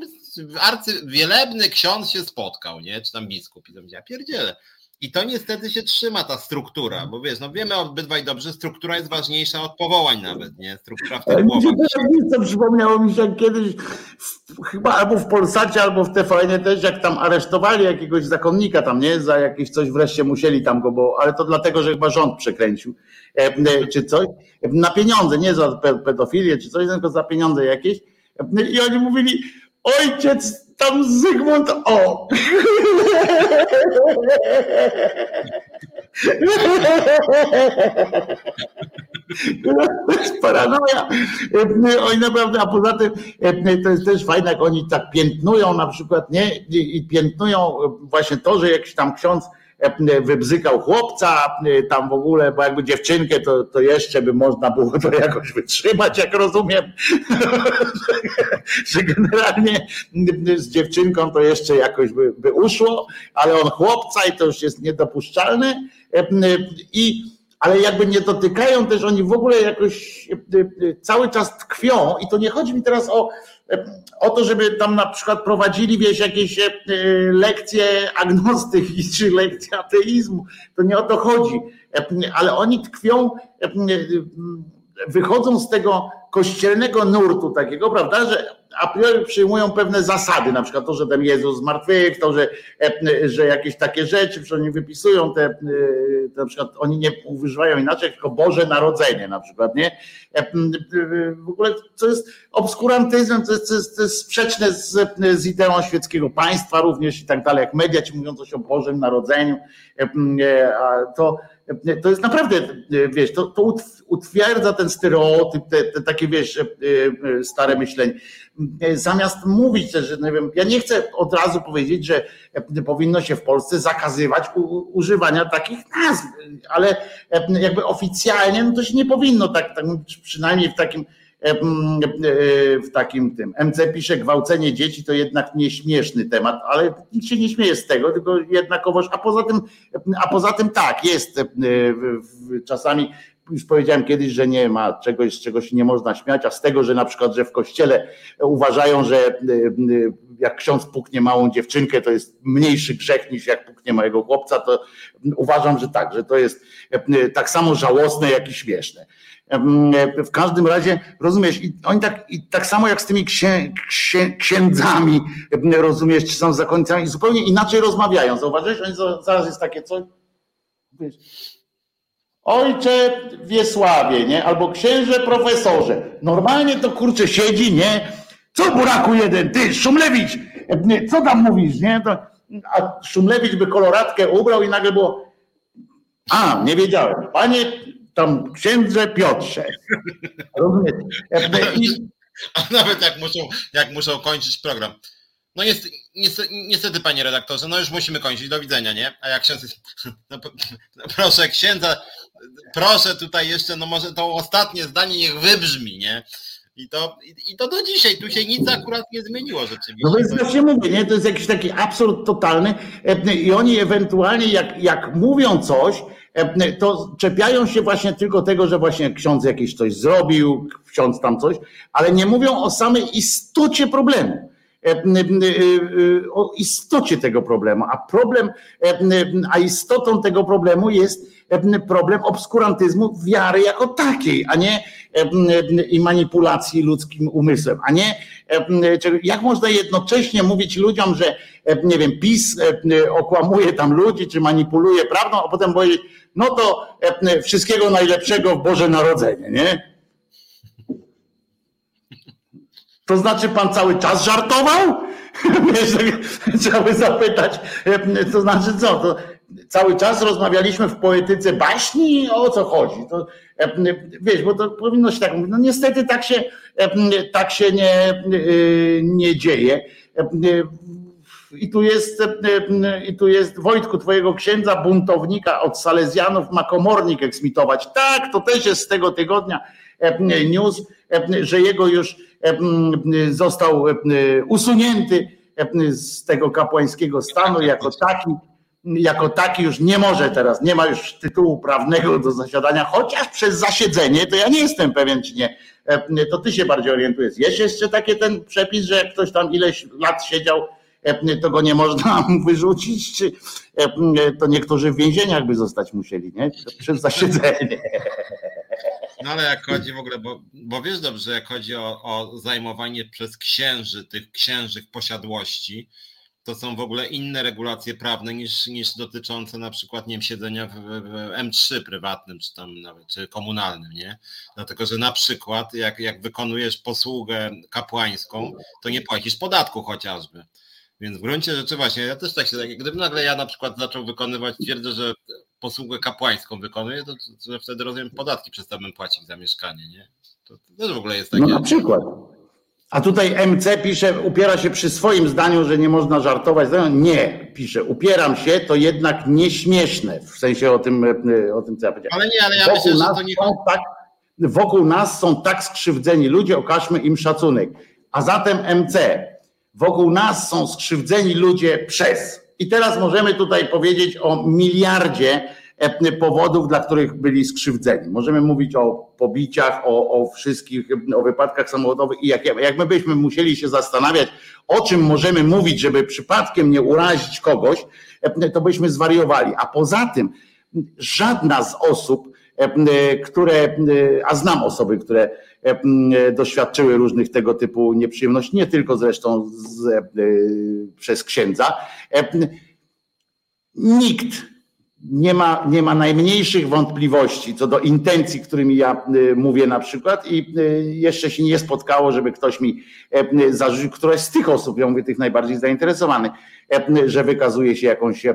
arcywielebny ksiądz się spotkał, nie? Czy tam biskup i tam, ja pierdzielę. I to niestety się trzyma ta struktura, mhm. bo wiesz, no wiemy obydwaj dobrze, struktura jest ważniejsza od powołań nawet, nie? Struktura w tych głowach. To przypomniało mi się kiedyś, chyba albo w Polsacie, albo w tvn też, jak tam aresztowali jakiegoś zakonnika tam, nie? Za jakieś coś wreszcie musieli tam go, bo, ale to dlatego, że chyba rząd przekręcił, e, e, czy coś, na pieniądze, nie za pedofilię, czy coś, tylko za pieniądze jakieś. E, I oni mówili, ojciec tam Zygmunt O. To jest paranoja. Oni naprawdę, a poza tym to jest też fajne, jak oni tak piętnują na przykład, nie? I piętnują właśnie to, że jakiś tam ksiądz E, wybzykał chłopca, e, tam w ogóle, bo jakby dziewczynkę, to, to jeszcze by można było to jakoś wytrzymać, jak rozumiem, że generalnie z dziewczynką to jeszcze jakoś by, by uszło, ale on chłopca i to już jest niedopuszczalne. E, i ale jakby nie dotykają też oni w ogóle jakoś cały czas tkwią i to nie chodzi mi teraz o o to, żeby tam na przykład prowadzili wieś jakieś e, lekcje agnostyki czy lekcje ateizmu. To nie o to chodzi. E, ale oni tkwią, e, wychodzą z tego kościelnego nurtu takiego, prawda, że a priori przyjmują pewne zasady, na przykład to, że ten Jezus zmartwych, to, że, że jakieś takie rzeczy, że oni wypisują te, na przykład oni nie używają inaczej, tylko Boże Narodzenie na przykład, nie? W ogóle to jest obskurantyzm, to jest, to jest, to jest sprzeczne z, z ideą świeckiego państwa również i tak dalej, jak media ci mówią coś o Bożym Narodzeniu, to to jest naprawdę, wiesz, to, to utwierdza ten stereotyp, te, te takie, wiesz, e, e, stare myślenie. Zamiast mówić że nie wiem, ja nie chcę od razu powiedzieć, że powinno się w Polsce zakazywać używania takich nazw, ale jakby oficjalnie no to się nie powinno tak, tak przynajmniej w takim w takim tym. MC pisze gwałcenie dzieci to jednak nieśmieszny temat, ale nikt się nie śmieje z tego, tylko jednakowoż, a poza tym, a poza tym tak, jest czasami już powiedziałem kiedyś, że nie ma czegoś, z czego się nie można śmiać, a z tego, że na przykład, że w kościele uważają, że jak ksiądz puknie małą dziewczynkę, to jest mniejszy grzech niż jak puknie małego chłopca, to uważam, że tak, że to jest tak samo żałosne, jak i śmieszne. W każdym razie, rozumiesz, i oni tak, i tak samo jak z tymi księ, księ, księdzami, rozumiesz, czy są zakonnicami, zupełnie inaczej rozmawiają. Zauważyłeś? Oni zaraz jest takie wiesz, ojcze Wiesławie, nie? Albo księże profesorze. Normalnie to kurczę siedzi, nie? Co buraku jeden, ty, Szumlewicz, co tam mówisz, nie? To, a Szumlewicz by koloratkę ubrał i nagle było, a, nie wiedziałem. Panie tam księdze Piotrze. Rozumiecie? A nawet jak muszą, jak muszą kończyć program. No niestety, niestety, panie redaktorze, no już musimy kończyć, do widzenia, nie? A jak ksiądz no, no, proszę księdza, proszę tutaj jeszcze, no może to ostatnie zdanie niech wybrzmi, nie? I to, i, to do dzisiaj, tu się nic akurat nie zmieniło rzeczywiście. No więc właśnie mówię, nie? To jest jakiś taki absurd totalny i oni ewentualnie jak, jak mówią coś, to czepiają się właśnie tylko tego, że właśnie ksiądz jakieś coś zrobił, ksiądz tam coś, ale nie mówią o samej istocie problemu o istocie tego problemu, a problem, a istotą tego problemu jest problem obskurantyzmu wiary jako takiej, a nie i manipulacji ludzkim umysłem, a nie jak można jednocześnie mówić ludziom, że nie wiem, PiS okłamuje tam ludzi, czy manipuluje prawdą, a potem powiedzieć, no to e, wszystkiego najlepszego w Boże Narodzenie, nie? To znaczy pan cały czas żartował? By zapytać, e, to znaczy co? To, cały czas rozmawialiśmy w poetyce baśni, o co chodzi. To, wiesz, bo to powinno się tak mówić. No niestety tak się, tak się nie, nie dzieje. I tu jest, i tu jest Wojtku, twojego księdza buntownika od Salezjanów ma komornik eksmitować. Tak, to też jest z tego tygodnia news, że jego już został usunięty z tego kapłańskiego stanu jako taki, jako taki już nie może teraz, nie ma już tytułu prawnego do zasiadania, chociaż przez zasiedzenie, to ja nie jestem pewien, czy nie, to ty się bardziej orientujesz. Jest jeszcze taki ten przepis, że jak ktoś tam ileś lat siedział, to go nie można wyrzucić, czy to niektórzy w więzieniach by zostać musieli, nie? Przez zasiedzenie. No ale jak chodzi w ogóle, bo, bo wiesz dobrze, jak chodzi o, o zajmowanie przez księży tych księżych posiadłości, to są w ogóle inne regulacje prawne niż, niż dotyczące na przykład nie wiem, siedzenia w, w, M3 prywatnym, czy tam nawet, czy komunalnym, nie? Dlatego, że na przykład jak, jak wykonujesz posługę kapłańską, to nie płacisz podatku chociażby. Więc w gruncie rzeczy właśnie, ja też tak się, gdyby nagle ja na przykład zaczął wykonywać, twierdzę, że posługę kapłańską wykonuję, to, to wtedy rozumiem podatki przestałbym płacić za mieszkanie, nie? To, to też w ogóle jest takie... No na przykład. A tutaj MC pisze, upiera się przy swoim zdaniu, że nie można żartować. Nie, pisze, upieram się, to jednak nieśmieszne, w sensie o tym, o tym co ja powiedziałem. Ale nie, ale ja wokół myślę, że to nie... Tak, wokół nas są tak skrzywdzeni ludzie, okażmy im szacunek. A zatem MC, wokół nas są skrzywdzeni ludzie przez. I teraz możemy tutaj powiedzieć o miliardzie e, powodów, dla których byli skrzywdzeni. Możemy mówić o pobiciach, o, o wszystkich, o wypadkach samochodowych i jak, jak my byśmy musieli się zastanawiać, o czym możemy mówić, żeby przypadkiem nie urazić kogoś, e, to byśmy zwariowali. A poza tym żadna z osób, które, a znam osoby, które doświadczyły różnych tego typu nieprzyjemności, nie tylko zresztą z, e, przez księdza. Nikt nie ma, nie ma najmniejszych wątpliwości co do intencji, którymi ja mówię na przykład i jeszcze się nie spotkało, żeby ktoś mi zarzucił, któraś z tych osób, ja mówię tych najbardziej zainteresowanych, że wykazuje się jakąś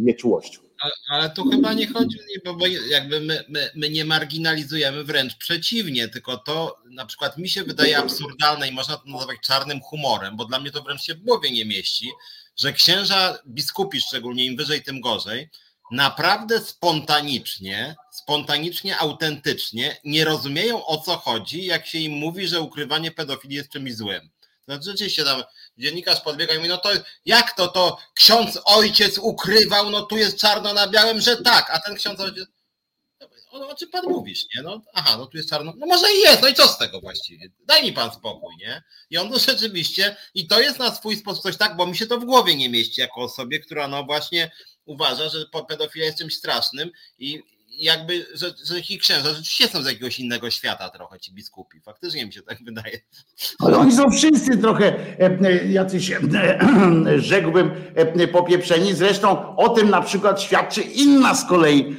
nieczułością. Ale, ale tu chyba nie chodzi, bo, bo jakby my, my, my nie marginalizujemy, wręcz przeciwnie, tylko to na przykład mi się wydaje absurdalne i można to nazywać czarnym humorem, bo dla mnie to wręcz się w głowie nie mieści, że księża, biskupi szczególnie, im wyżej, tym gorzej, naprawdę spontanicznie, spontanicznie, autentycznie nie rozumieją o co chodzi, jak się im mówi, że ukrywanie pedofilii jest czymś złym. No rzeczywiście tam dziennikarz podbiega i mówi, no to jak to, to ksiądz ojciec ukrywał, no tu jest czarno na białym, że tak, a ten ksiądz ojciec, o, o czym pan mówisz, nie? No, aha, no tu jest czarno, no może i jest, no i co z tego właściwie? Daj mi pan spokój, nie? I on to rzeczywiście, i to jest na swój sposób coś tak, bo mi się to w głowie nie mieści jako osobie, która no właśnie uważa, że pedofilia jest czymś strasznym i, jakby, że, że ci księża rzeczywiście są z jakiegoś innego świata trochę, ci biskupi. Faktycznie mi się tak wydaje. Ale oni są wszyscy trochę e, e, jacyś, e, rzekłbym, popieprzeni. Zresztą o tym na przykład świadczy inna z kolei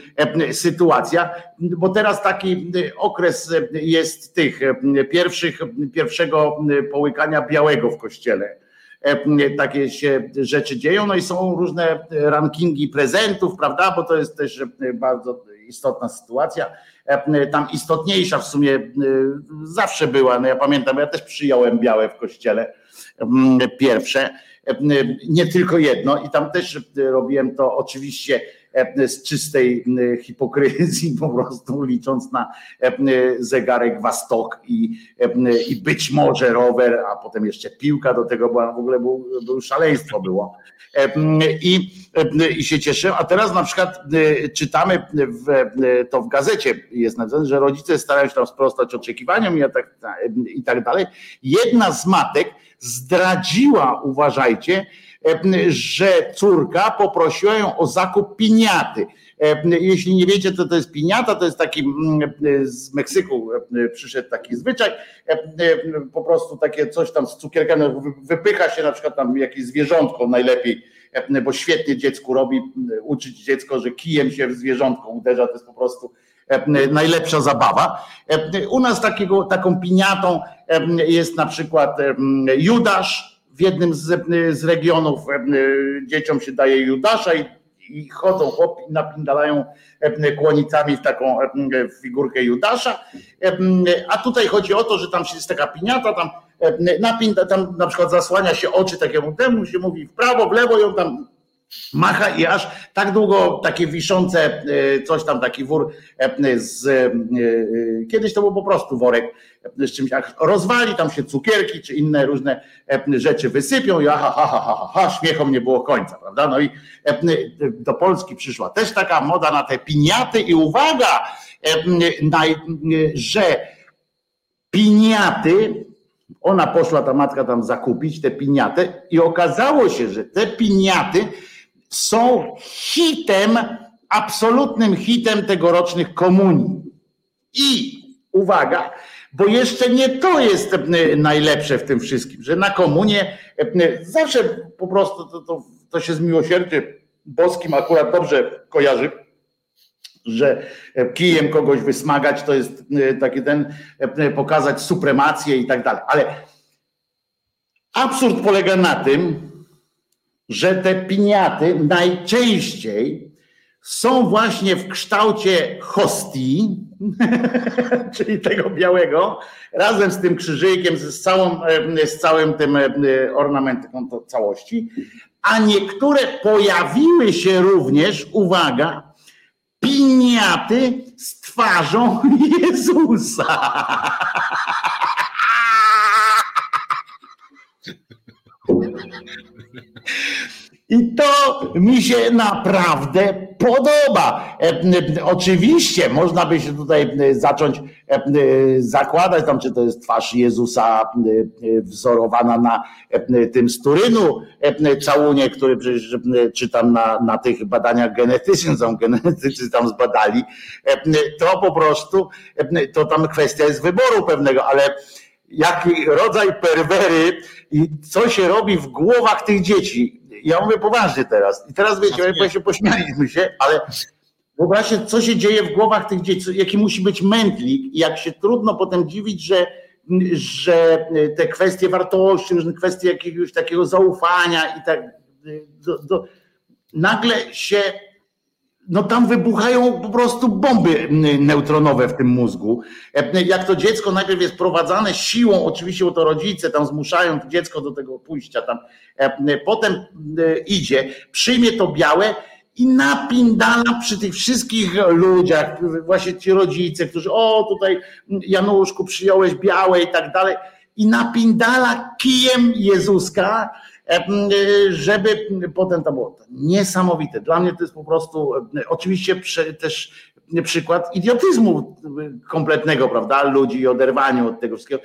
sytuacja, bo teraz taki okres jest tych pierwszych, pierwszego połykania białego w kościele takie się rzeczy dzieją. No i są różne rankingi prezentów, prawda? Bo to jest też bardzo istotna sytuacja. E, tam istotniejsza w sumie e, zawsze była. No ja pamiętam, ja też przyjąłem białe w kościele pierwsze, e, nie tylko jedno, i tam też robiłem to oczywiście z czystej hipokryzji, po prostu licząc na zegarek Wastok i, i być może rower, a potem jeszcze piłka do tego była, w ogóle był, był szaleństwo było. I, I się cieszę. A teraz na przykład czytamy w, to w gazecie jest napisane, że rodzice starają się tam sprostać oczekiwaniom i tak, i tak dalej. Jedna z matek zdradziła, uważajcie, że córka poprosiła ją o zakup piniaty. Jeśli nie wiecie, to to jest piniata, to jest taki z Meksyku przyszedł taki zwyczaj, po prostu takie coś tam z cukierkami, wypycha się na przykład tam jakieś zwierzątko najlepiej, bo świetnie dziecku robi, uczyć dziecko, że kijem się w zwierzątko uderza, to jest po prostu najlepsza zabawa. U nas takiego, taką piniatą jest na przykład Judasz, w jednym z, z regionów dzieciom się daje Judasza i, i chodzą chłopi, napindalają kłonicami w taką figurkę Judasza, a tutaj chodzi o to, że tam jest taka piniata, tam napinda, tam na przykład zasłania się oczy takiemu temu, się mówi w prawo, w lewo on tam macha i aż tak długo takie wiszące coś tam, taki wór z, kiedyś to był po prostu worek z czymś, jak rozwali tam się cukierki czy inne różne rzeczy wysypią i aha, ha, ha, ha, ha, śmiechom nie było końca, prawda? No i do Polski przyszła też taka moda na te piniaty i uwaga, że piniaty, ona poszła ta matka tam zakupić te piniaty i okazało się, że te piniaty są hitem, absolutnym hitem tegorocznych komunii. I uwaga, bo jeszcze nie to jest e, najlepsze w tym wszystkim, że na komunie e, zawsze po prostu to, to, to się z miłosierdziem boskim akurat dobrze kojarzy, że e, kijem kogoś wysmagać to jest taki ten, pokazać supremację i tak dalej. Ale absurd polega na tym, że te piniaty najczęściej są właśnie w kształcie hostii, czyli tego białego, razem z tym krzyżykiem, z, całą, z całym tym ornamentem całości, a niektóre pojawiły się również, uwaga, piniaty z twarzą Jezusa. I to mi się naprawdę podoba. E, oczywiście można by się tutaj zacząć e, zakładać, tam, czy to jest twarz Jezusa wzorowana na tym Sturynu całunie, który przecież czytam na, na tych badaniach genetycznych, są genetycy tam zbadali, to po prostu to tam kwestia jest wyboru pewnego, ale jaki rodzaj perwery i co się robi w głowach tych dzieci ja mówię poważnie teraz. I teraz wiecie, bo się pośmialiśmy się, ale wyobraźcie, co się dzieje w głowach tych dzieci, jaki musi być mętlik i jak się trudno potem dziwić, że, że te kwestie wartości, kwestie jakiegoś takiego zaufania i tak do, do, nagle się no tam wybuchają po prostu bomby neutronowe w tym mózgu. Jak to dziecko najpierw jest prowadzane siłą, oczywiście bo to rodzice tam zmuszają dziecko do tego pójścia tam, potem idzie, przyjmie to białe i napindala przy tych wszystkich ludziach, właśnie ci rodzice, którzy o tutaj Januszku przyjąłeś białe i tak dalej i napindala kijem Jezuska, żeby potem to było niesamowite. Dla mnie to jest po prostu oczywiście też przykład idiotyzmu kompletnego, prawda, ludzi i oderwaniu od tego wszystkiego.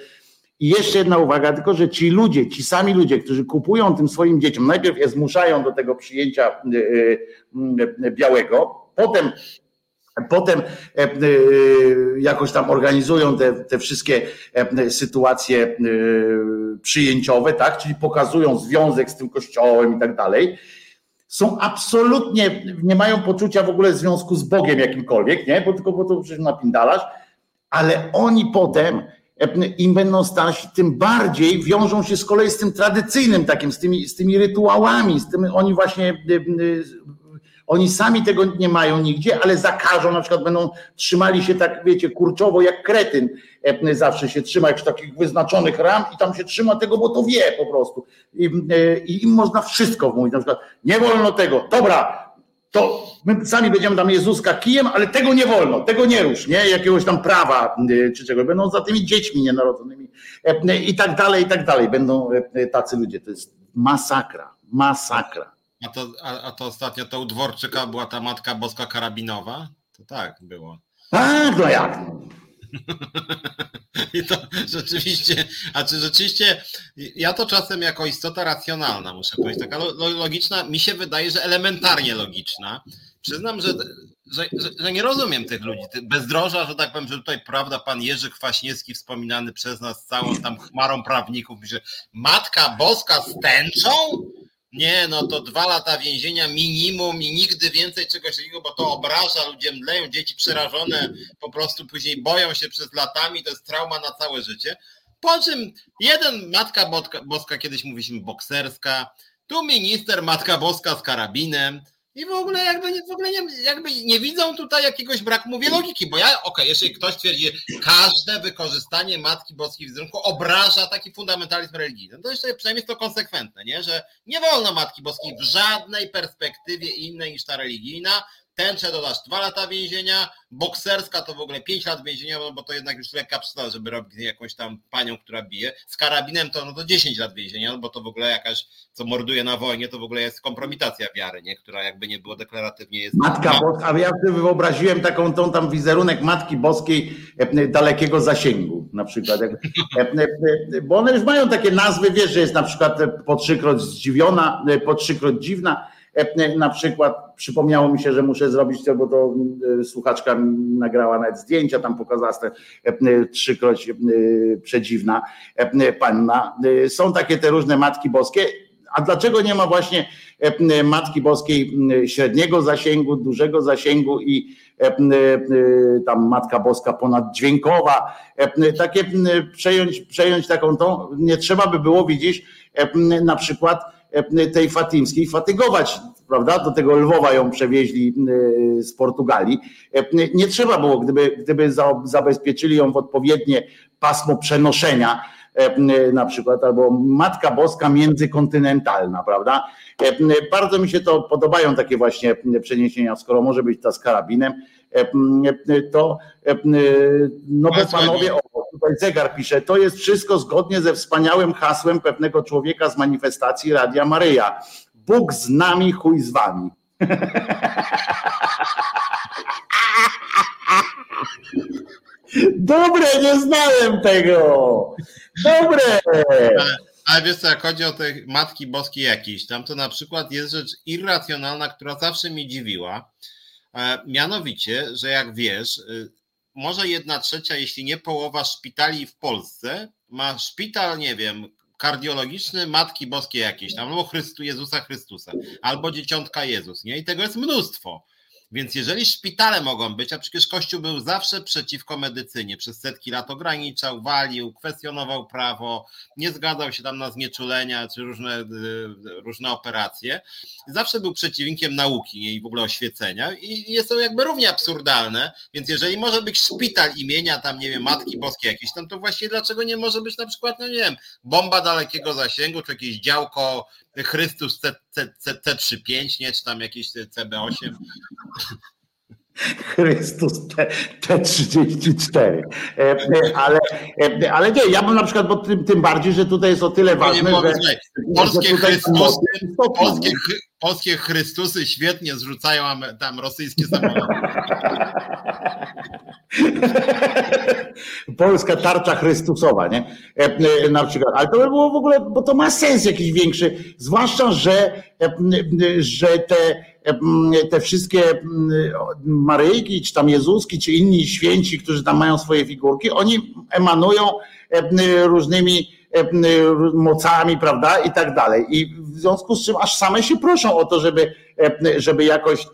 I jeszcze jedna uwaga, tylko że ci ludzie, ci sami ludzie, którzy kupują tym swoim dzieciom, najpierw je zmuszają do tego przyjęcia białego, potem Potem e, e, jakoś tam organizują te, te wszystkie e, sytuacje przyjęciowe, tak? Czyli pokazują związek z tym kościołem i tak dalej. Są absolutnie, nie mają poczucia w ogóle związku z Bogiem jakimkolwiek, nie? Bo tylko po to przecież napindalasz, ale oni potem im będą starsi, tym bardziej wiążą się z kolei z tym tradycyjnym takim, z tymi, z tymi rytuałami, z tym oni właśnie oni sami tego nie mają nigdzie, ale zakażą, na przykład będą trzymali się tak, wiecie, kurczowo jak kretyn e, zawsze się trzyma, jak takich wyznaczonych ram i tam się trzyma tego, bo to wie po prostu. I, e, i im można wszystko mówić, na przykład nie wolno tego, dobra, to my sami będziemy tam Jezuska kijem, ale tego nie wolno, tego nie rusz, nie? Jakiegoś tam prawa e, czy czego. Będą za tymi dziećmi nienarodzonymi i tak dalej, i tak dalej. Będą tacy ludzie. To jest masakra, masakra. A to, a, a to ostatnio to u Dworczyka była ta Matka Boska Karabinowa? To tak było. A, no jak? I to rzeczywiście, a czy rzeczywiście, ja to czasem jako istota racjonalna muszę powiedzieć, taka logiczna, mi się wydaje, że elementarnie logiczna. Przyznam, że, że, że, że nie rozumiem tych ludzi. Bezdroża, że tak powiem, że tutaj prawda, pan Jerzy Kwaśniewski wspominany przez nas całą tam chmarą prawników, że Matka Boska z tęczą? Nie, no to dwa lata więzienia minimum i nigdy więcej czegoś takiego, bo to obraża, ludzie mdleją, dzieci przerażone po prostu później boją się przez latami, to jest trauma na całe życie. Po czym jeden Matka Boska, kiedyś mówiliśmy bokserska, tu minister Matka Boska z karabinem, I w ogóle jakby, w ogóle nie, jakby nie widzą tutaj jakiegoś braku, mówię, logiki, bo ja, okej, okay, jeżeli ktoś twierdzi, każde wykorzystanie Matki Boskiej w wizerunku obraża taki fundamentalizm religijny, to jeszcze przynajmniej jest to konsekwentne, nie? że nie wolno Matki Boskiej w żadnej perspektywie innej niż ta religijna, tęczę dodasz dwa lata więzienia, bokserska to w ogóle pięć lat więzienia, bo to jednak już lekka przesada, żeby robić jakąś tam panią, która bije. Z karabinem to, no to 10 lat więzienia, no bo to w ogóle jakaś, co morduje na wojnie, to w ogóle jest kompromitacja wiary, nie? która jakby nie było deklaratywnie jest. Matka Boska, a ja sobie wyobraziłem taką tą tam wizerunek Matki Boskiej e, dalekiego zasięgu na przykład. E, e, bo one już mają takie nazwy, wiesz, że jest na przykład po trzykroć zdziwiona, po trzykroć dziwna, na przykład przypomniało mi się, że muszę zrobić to, bo to e, słuchaczka nagrała nawet zdjęcia, tam pokazała te e, trzykroć przedziwna. Panna. Są takie te różne Matki Boskie, a dlaczego nie ma właśnie Matki Boskiej średniego zasięgu, dużego zasięgu i tam Matka Boska ponaddźwiękowa, takie przejąć, przejąć taką tą, nie trzeba by było widzieć na przykład E, tej fatimskiej fatygować, prawda? Do tego Lwowa ją przewieźli e, z Portugalii. E, nie trzeba było, gdyby, gdyby zabezpieczyli ją w odpowiednie pasmo przenoszenia, na przykład, albo Matka Boska międzykontynentalna, prawda? Bardzo mi się to podobają takie właśnie przeniesienia, skoro może być ta z karabinem, to no bo panowie, o, tutaj zegar pisze, to jest wszystko zgodnie ze wspaniałym hasłem pewnego człowieka z manifestacji Radia Maryja. Bóg z nami, chuj z wami. Dobre, nie znałem tego. Dobre. Ale wiesz co, jak chodzi o te Matki Boskie jakieś, tam to na przykład jest rzecz irracjonalna, która zawsze mnie dziwiła. E, mianowicie, że jak wiesz, y, może jedna trzecia, jeśli nie połowa szpitali w Polsce ma szpital, nie wiem, kardiologiczny Matki Boskiej jakieś tam, albo Chrystu, Jezusa Chrystusa, albo Dzieciątka Jezus, nie? I tego jest mnóstwo. Więc jeżeli szpitale mogą być, a przecież Kościół był zawsze przeciwko medycynie, przez setki lat ograniczał, walił, kwestionował prawo, nie zgadzał się tam na znieczulenia czy różne, y, różne operacje, zawsze był przeciwnikiem nauki i w ogóle oświecenia i jest to jakby równie absurdalne, więc jeżeli może być szpital imienia tam, nie wiem, Matki Boskiej jakieś tam, to właściwie dlaczego nie może być na przykład, no nie wiem, bomba dalekiego zasięgu, czy jakieś działko Chrystus C, C, C, C35, nie, czy tam jakieś CB8. Chrystus T, T34. E, e, ale, e, ale nie, ja bym na przykład, bo tym, tym bardziej, że tutaj jest o tyle ważne, że, polskie, że Chrystusy, polskie, polskie Chrystusy świetnie zrzucają tam rosyjskie samoloty. Polska tarcza Chrystusowa, nie? Na przykład. Ale to by było w ogóle, bo to ma sens jakiś większy, zwłaszcza, że, że te te wszystkie Maryjki, czy tam Jezuski, czy inni święci, którzy tam mają swoje figurki, oni emanują różnymi mocami, prawda, i tak dalej. I w związku z czym aż same się proszą o to, żeby, żeby jakoś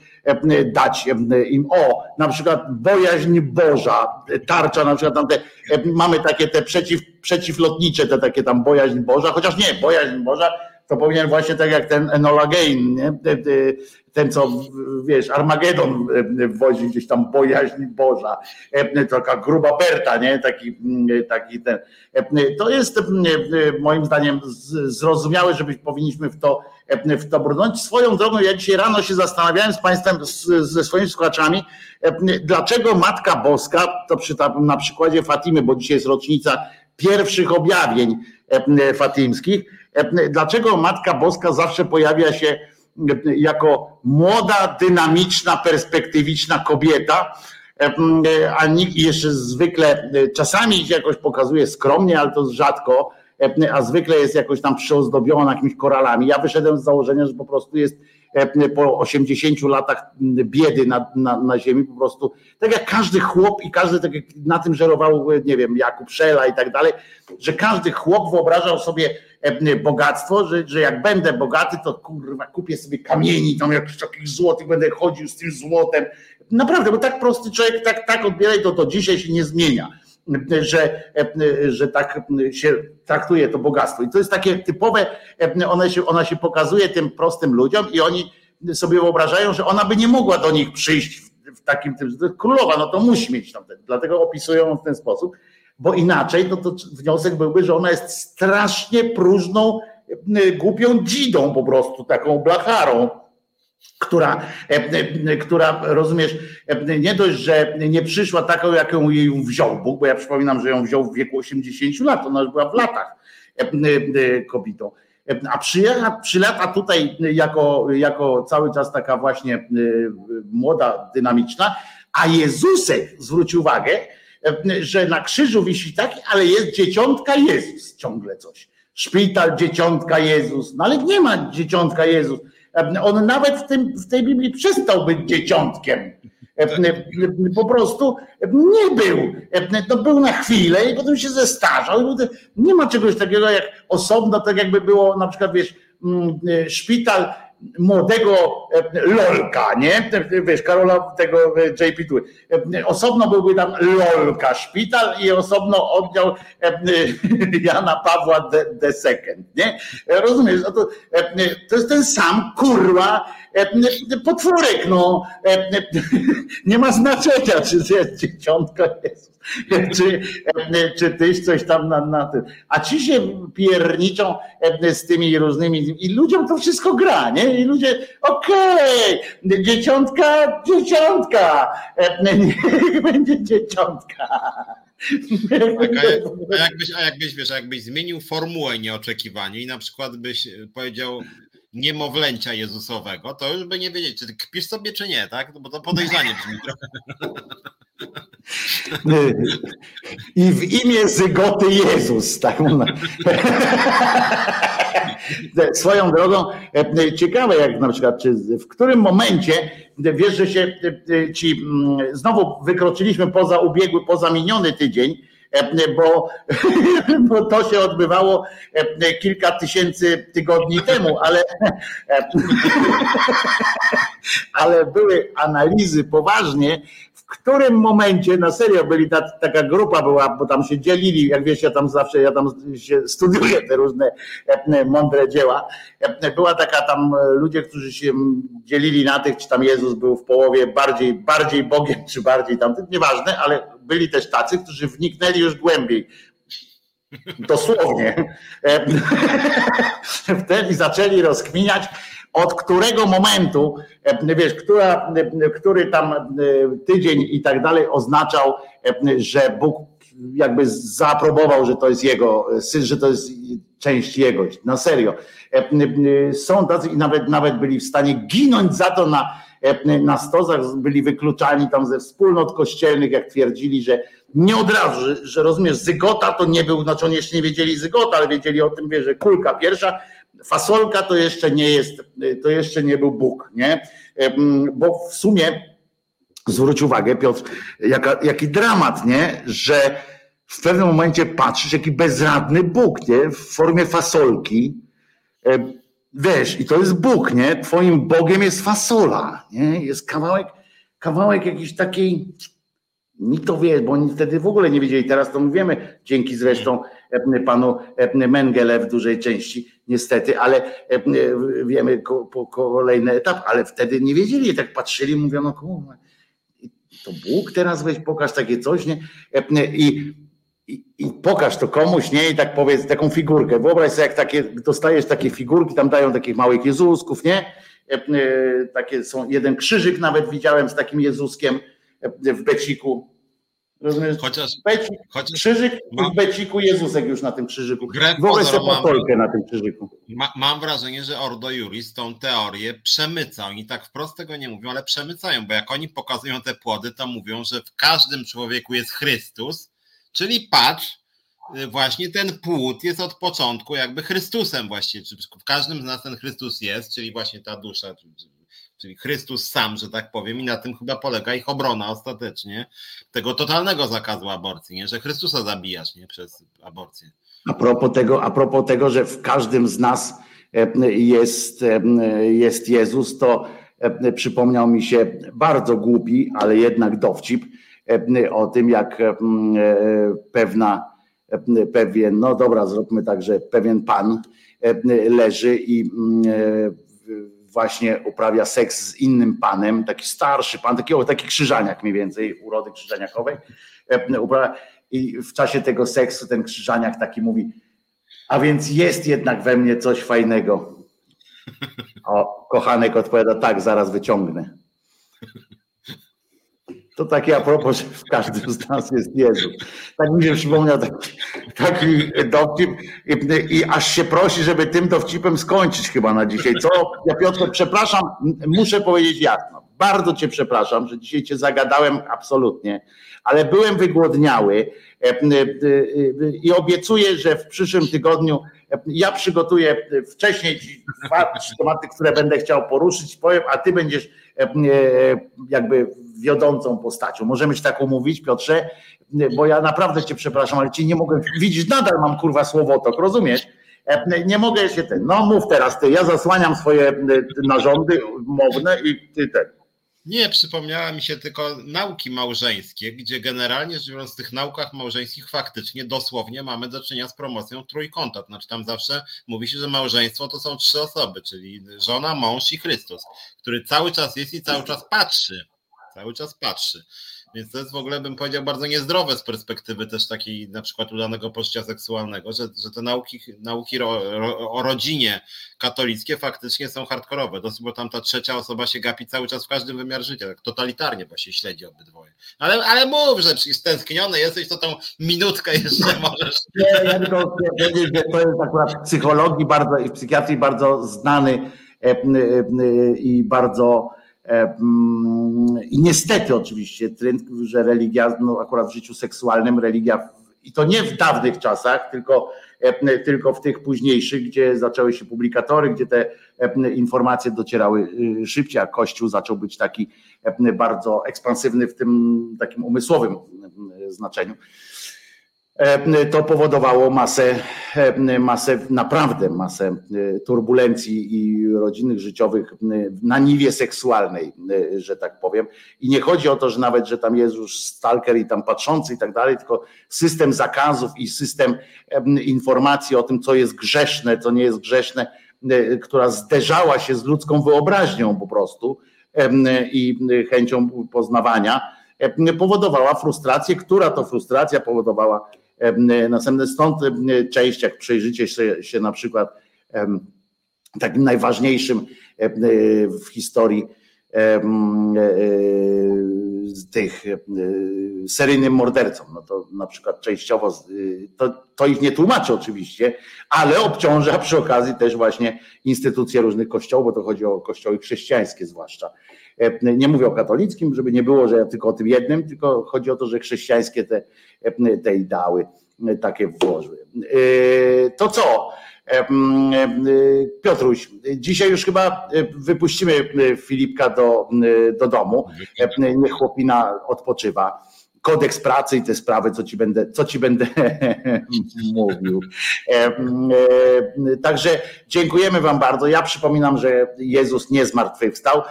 dać im, o, na przykład bojaźń Boża, tarcza, na przykład tam te, mamy takie te przeciw, przeciwlotnicze, te takie tam bojaźń Boża, chociaż nie, bojaźń Boża to powinien właśnie tak jak ten Enola Gain, nie? ten co, wiesz, Armagedon wozi gdzieś tam bojaźń Boża, taka gruba Berta, nie? Taki, taki ten. To jest moim zdaniem zrozumiałe, żeby powinniśmy w to, w to brnąć. Swoją drogą, ja dzisiaj rano się zastanawiałem z Państwem, ze swoimi słuchaczami, dlaczego Matka Boska, to przy, na przykładzie Fatimy, bo dzisiaj jest rocznica pierwszych objawień fatimskich, dlaczego Matka Boska zawsze pojawia się jako młoda, dynamiczna, perspektywiczna kobieta, a nikt jeszcze zwykle, czasami się jakoś pokazuje skromnie, ale to rzadko, a zwykle jest jakoś tam przyozdobiona jakimiś koralami. Ja wyszedłem z założenia, że po prostu jest po 80 latach biedy na, na, na ziemi po prostu, tak jak każdy chłop i każdy, tak na tym żerował, nie wiem, Jakub Szela i tak dalej, że każdy chłop wyobrażał sobie E, bogactwo, że, że jak będę bogaty, to kurwa kupię sobie kamieni, tam jakichś takich złotych, będę chodził z tym złotem. Naprawdę, bo tak prosty człowiek, tak, tak odbieraj to, to dzisiaj się nie zmienia. Że, e, że tak się traktuje to bogactwo. I to jest takie typowe, e, ona się, ona się pokazuje tym prostym ludziom i oni sobie wyobrażają, że ona by nie mogła do nich przyjść w takim tym, królowa, no to musi mieć tam, dlatego opisują ją w ten sposób, bo inaczej to, to wniosek byłby, że ona jest strasznie próżną, głupią dzidą po prostu, taką blacharą, która, która, rozumiesz, nie dość, że nie przyszła taką, jaką jej wziął Bóg, bo ja przypominam, że ją wziął w wieku 80 lat, ona już była w latach kobietą, a przyjecha, przylata tutaj jako, jako cały czas taka właśnie młoda, dynamiczna, a Jezusek, zwróć uwagę, że na krzyżu wisi taki, ale jest dzieciątka Jezus ciągle coś. Szpital, dzieciątka Jezus, no ale nie ma dzieciątka Jezus. On nawet w, tym, w tej Biblii przestał być dzieciątkiem. Po prostu nie był. No był na chwilę i potem się zestarzał. Nie ma czegoś takiego jak osobno, tak jakby było na przykład, wiesz, mm, szpital młodego e, Lolka, nie? Wiesz, Karola tego e, JP tu. E, osobno byłby tam Lolka szpital i osobno oddział Jana Pawła the, Second, nie? Rozumiesz? No to, to jest ten sam kurwa potworek, no. Nie ma znaczenia, czy jest dzieciątka czy, czy tyś coś tam na, na tym. A ci się pierniczą z tymi różnymi i ludziom to wszystko gra, nie? I ludzie, okej, okay, dzieciątka, dzieciątka, niech będzie dzieciątka. Tak, a, jakbyś, a jakbyś, wiesz, jakbyś zmienił formułę nieoczekiwanie i na przykład byś powiedział niemowlęcia Jezusowego, to już by nie wiedzieć, czy kpisz sobie, czy nie, tak? No bo to podejrzanie brzmi trochę. I w imię Zygoty Jezus. Tak Swoją drogą, e, ciekawe jak na przykład, czy w którym momencie, wiesz, że się e, ci, mm, znowu wykroczyliśmy poza ubiegły, poza miniony tydzień, E, bo, bo to się odbywało e, kilka tysięcy tygodni temu, ale, e, ale były analizy poważnie, którym momencie, na serio byli ta, taka grupa była, bo tam się dzielili, jak wiesz, ja tam zawsze, ja tam się studiuję te różne mądre dzieła, była taka tam ludzie, którzy się dzielili na tych, czy tam Jezus był w połowie bardziej, bardziej Bogiem, czy bardziej tam, nieważne, ale byli też tacy, którzy wniknęli już głębiej. Dosłownie. Wtedy zaczęli rozkminiać, od którego momentu, wiesz, która, który tam tydzień i tak dalej oznaczał, że Bóg jakby zaaprobował, że to jest jego syn, że to jest część jego. Na serio. Są tacy i nawet, nawet byli w stanie ginąć za to na, E, na stozach byli wykluczani tam ze wspólnot kościelnych, jak twierdzili, że nie od razu, że, że rozumiesz, zygota to nie był, znaczy oni jeszcze nie wiedzieli zygota, ale wiedzieli o tym, wie, że kulka pierwsza, fasolka to jeszcze nie jest, to jeszcze nie był Bóg, nie? Bo w sumie zwróć uwagę, Piotr, jaka, jaki dramat, nie? Że w pewnym momencie patrzysz, jaki bezradny Bóg, nie? W formie fasolki wiesz, i to jest Bóg, nie? Twoim Bogiem jest fasola, nie? Jest kawałek, kawałek jakiejś takiej, nikt to wie, bo oni wtedy w ogóle nie wiedzieli, teraz to mówimy, dzięki zresztą e, panu e, Mengele w dużej części, niestety, ale e, wiemy po kolejny etap, ale wtedy nie wiedzieli, tak patrzyli, mówiono, kurwa, to Bóg teraz weź pokaż takie coś, nie? I i, i, pokaż to komuś, nie? I tak powiedz taką figurkę. Wyobraź sobie, jak takie, dostajesz takie figurki, tam dają takich małych Jezusków, nie? E, e, takie są, jeden krzyżyk nawet widziałem z takim Jezuskiem e, w beciku. Rozumiesz? Chociaż, Becik, chociaż krzyżyk mam, w beciku Jezusek już na tym krzyżyku. Sobie patolkę na tym krzyżyku. Ma, mam wrażenie, że Ordo Juris tą teorię przemyca. Oni tak wprost tego nie mówią, ale przemycają, bo jak oni pokazują te płody, to mówią, że w każdym człowieku jest Chrystus, Czyli patrz, y, właśnie ten płód jest od początku jakby Chrystusem właściwie, w każdym z nas ten Chrystus jest, czyli właśnie ta dusza, czyli Chrystus sam, że tak powiem, i na tym chyba polega ich obrona ostatecznie tego totalnego zakazu aborcji, nie? że Chrystusa zabijasz nie? przez aborcję. A propos, tego, a propos tego, że w każdym z nas e, jest, e, jest Jezus, to e, przypomniał mi się bardzo głupi, ale jednak dowcip, o tym, jak pewna, pewien, no dobra, zróbmy tak, że pewien pan leży i właśnie uprawia seks z innym panem, taki starszy pan, taki, taki krzyżaniak mniej więcej, urody krzyżaniakowej. Uprawia, I w czasie tego seksu ten krzyżaniak taki mówi, a więc jest jednak we mnie coś fajnego. O, kochanek odpowiada, tak, zaraz wyciągnę. To takie a propos, że w każdym z nas jest Jezus. Tak mi się przypomniał taki, taki dowcip i, i, aż się prosi, żeby tym dowcipem skończyć chyba na dzisiaj. Co? Ja Piotr, przepraszam, muszę powiedzieć jasno. Bardzo cię przepraszam, że dzisiaj cię zagadałem absolutnie, ale byłem wygłodniały e, e, e, i obiecuję, że w przyszłym tygodniu ja przygotuję wcześniej dwa tematy, które będę chciał poruszyć, powiem, a ty będziesz jakby wiodącą postacią. Możemy się tak umówić, Piotrze, bo ja naprawdę cię przepraszam, ale ci nie mogę, widzisz, nadal mam kurwa słowotok, rozumiesz? Nie mogę się ten, no mów teraz ty, ja zasłaniam swoje narządy mowne i ty ten. Nie, przypomniała mi się tylko nauki małżeńskie, gdzie generalnie rzecz biorąc w tych naukach małżeńskich faktycznie dosłownie mamy do czynienia z promocją trójkąta. Znaczy tam zawsze mówi się, że małżeństwo to są trzy osoby, czyli żona, mąż i Chrystus, który cały czas jest i cały czas patrzy. Cały czas patrzy. Więc to jest w ogóle, bym powiedział, bardzo niezdrowe z perspektywy też takiej na przykład udanego poczucia seksualnego, że, że te nauki, nauki ro, ro, o rodzinie katolickie faktycznie są hardkorowe. Dosyć, bo tam ta trzecia osoba się gapi cały czas w każdym wymiarze życia, tak totalitarnie, się śledzi obydwoje. Ale, ale mów, że stęskniony jesteś, to tą minutkę jeszcze możesz. Nie, ja tylko chcę powiedzieć, że to jest akurat w psychologii bardzo i w psychiatrii bardzo znany e, e, e, i bardzo I niestety oczywiście trend, że religia, no akurat w życiu seksualnym religia, i to nie w dawnych czasach, tylko, e, tylko w tych późniejszych, gdzie zaczęły się publikatory, gdzie te e, informacje docierały y, szybciej, a Kościół zaczął być taki bardzo ekspansywny w tym takim umysłowym znaczeniu. E, to powodowało masę, e, masę, naprawdę masę e, turbulencji i rodzinnych, życiowych na niwie seksualnej, że tak powiem. I nie chodzi o to, że nawet, że tam jest już stalker i tam patrzący i tak dalej, tylko system zakazów i system informacji o tym, co jest grzeszne, co nie jest grzeszne, która zderzała się z ludzką wyobraźnią po prostu i chęcią poznawania, powodowała frustrację, która to frustracja powodowała Następne stąd część, jak przejrzycie się, na przykład takim najważniejszym w historii e, tych seryjnym mordercom. No to na przykład częściowo to, to ich nie tłumaczy oczywiście, ale obciąża przy okazji też właśnie instytucje różnych kościołów, bo to chodzi o kościoły chrześcijańskie zwłaszcza. Nie mówię o katolickim, żeby nie było, że ja tylko o tym jednym, tylko chodzi o to, że chrześcijańskie te, te ideały takie włożyły. To co? Piotruś, dzisiaj już chyba wypuścimy Filipka do, do domu. Niech chłopina odpoczywa kodeks pracy i te sprawy, co ci będę, co ci będę mówił. Także dziękujemy Wam bardzo. Ja przypominam, że Jezus nie zmartwychwstał.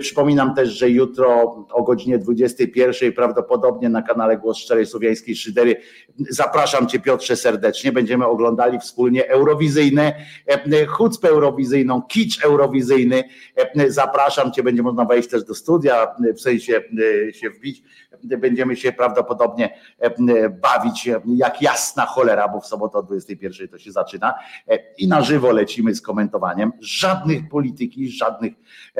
Przypominam też, że jutro o godzinie 21 prawdopodobnie na kanale Głos Szczerej Słowiańskiej Szydery zapraszam Cię Piotrze serdecznie. Będziemy oglądali wspólnie eurowizyjne, chucpę eurowizyjną, kicz eurowizyjny. Zapraszam Cię, będzie można wejść też do studia, w sensie się wbić będziemy się prawdopodobnie e, bawić jak jasna cholera, bo w sobotę o 21 to się zaczyna e, i na żywo lecimy z komentowaniem. Żadnych polityki, żadnych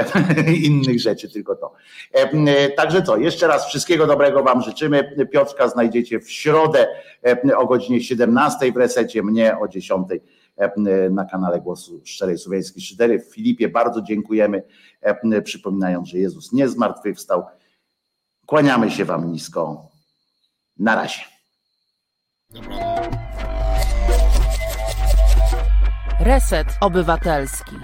innych rzeczy, tylko to. E, także co, jeszcze raz wszystkiego dobrego Wam życzymy. Piotrka znajdziecie w środę o godzinie 17 w resecie, mnie o 10 na kanale Głosu Szczerej Słowiańskiej Szydery. Filipie bardzo dziękujemy, przypominając, że Jezus nie zmartwychwstał. Kłaniamy się Wam nisko. Na razie. Reset Obywatelski.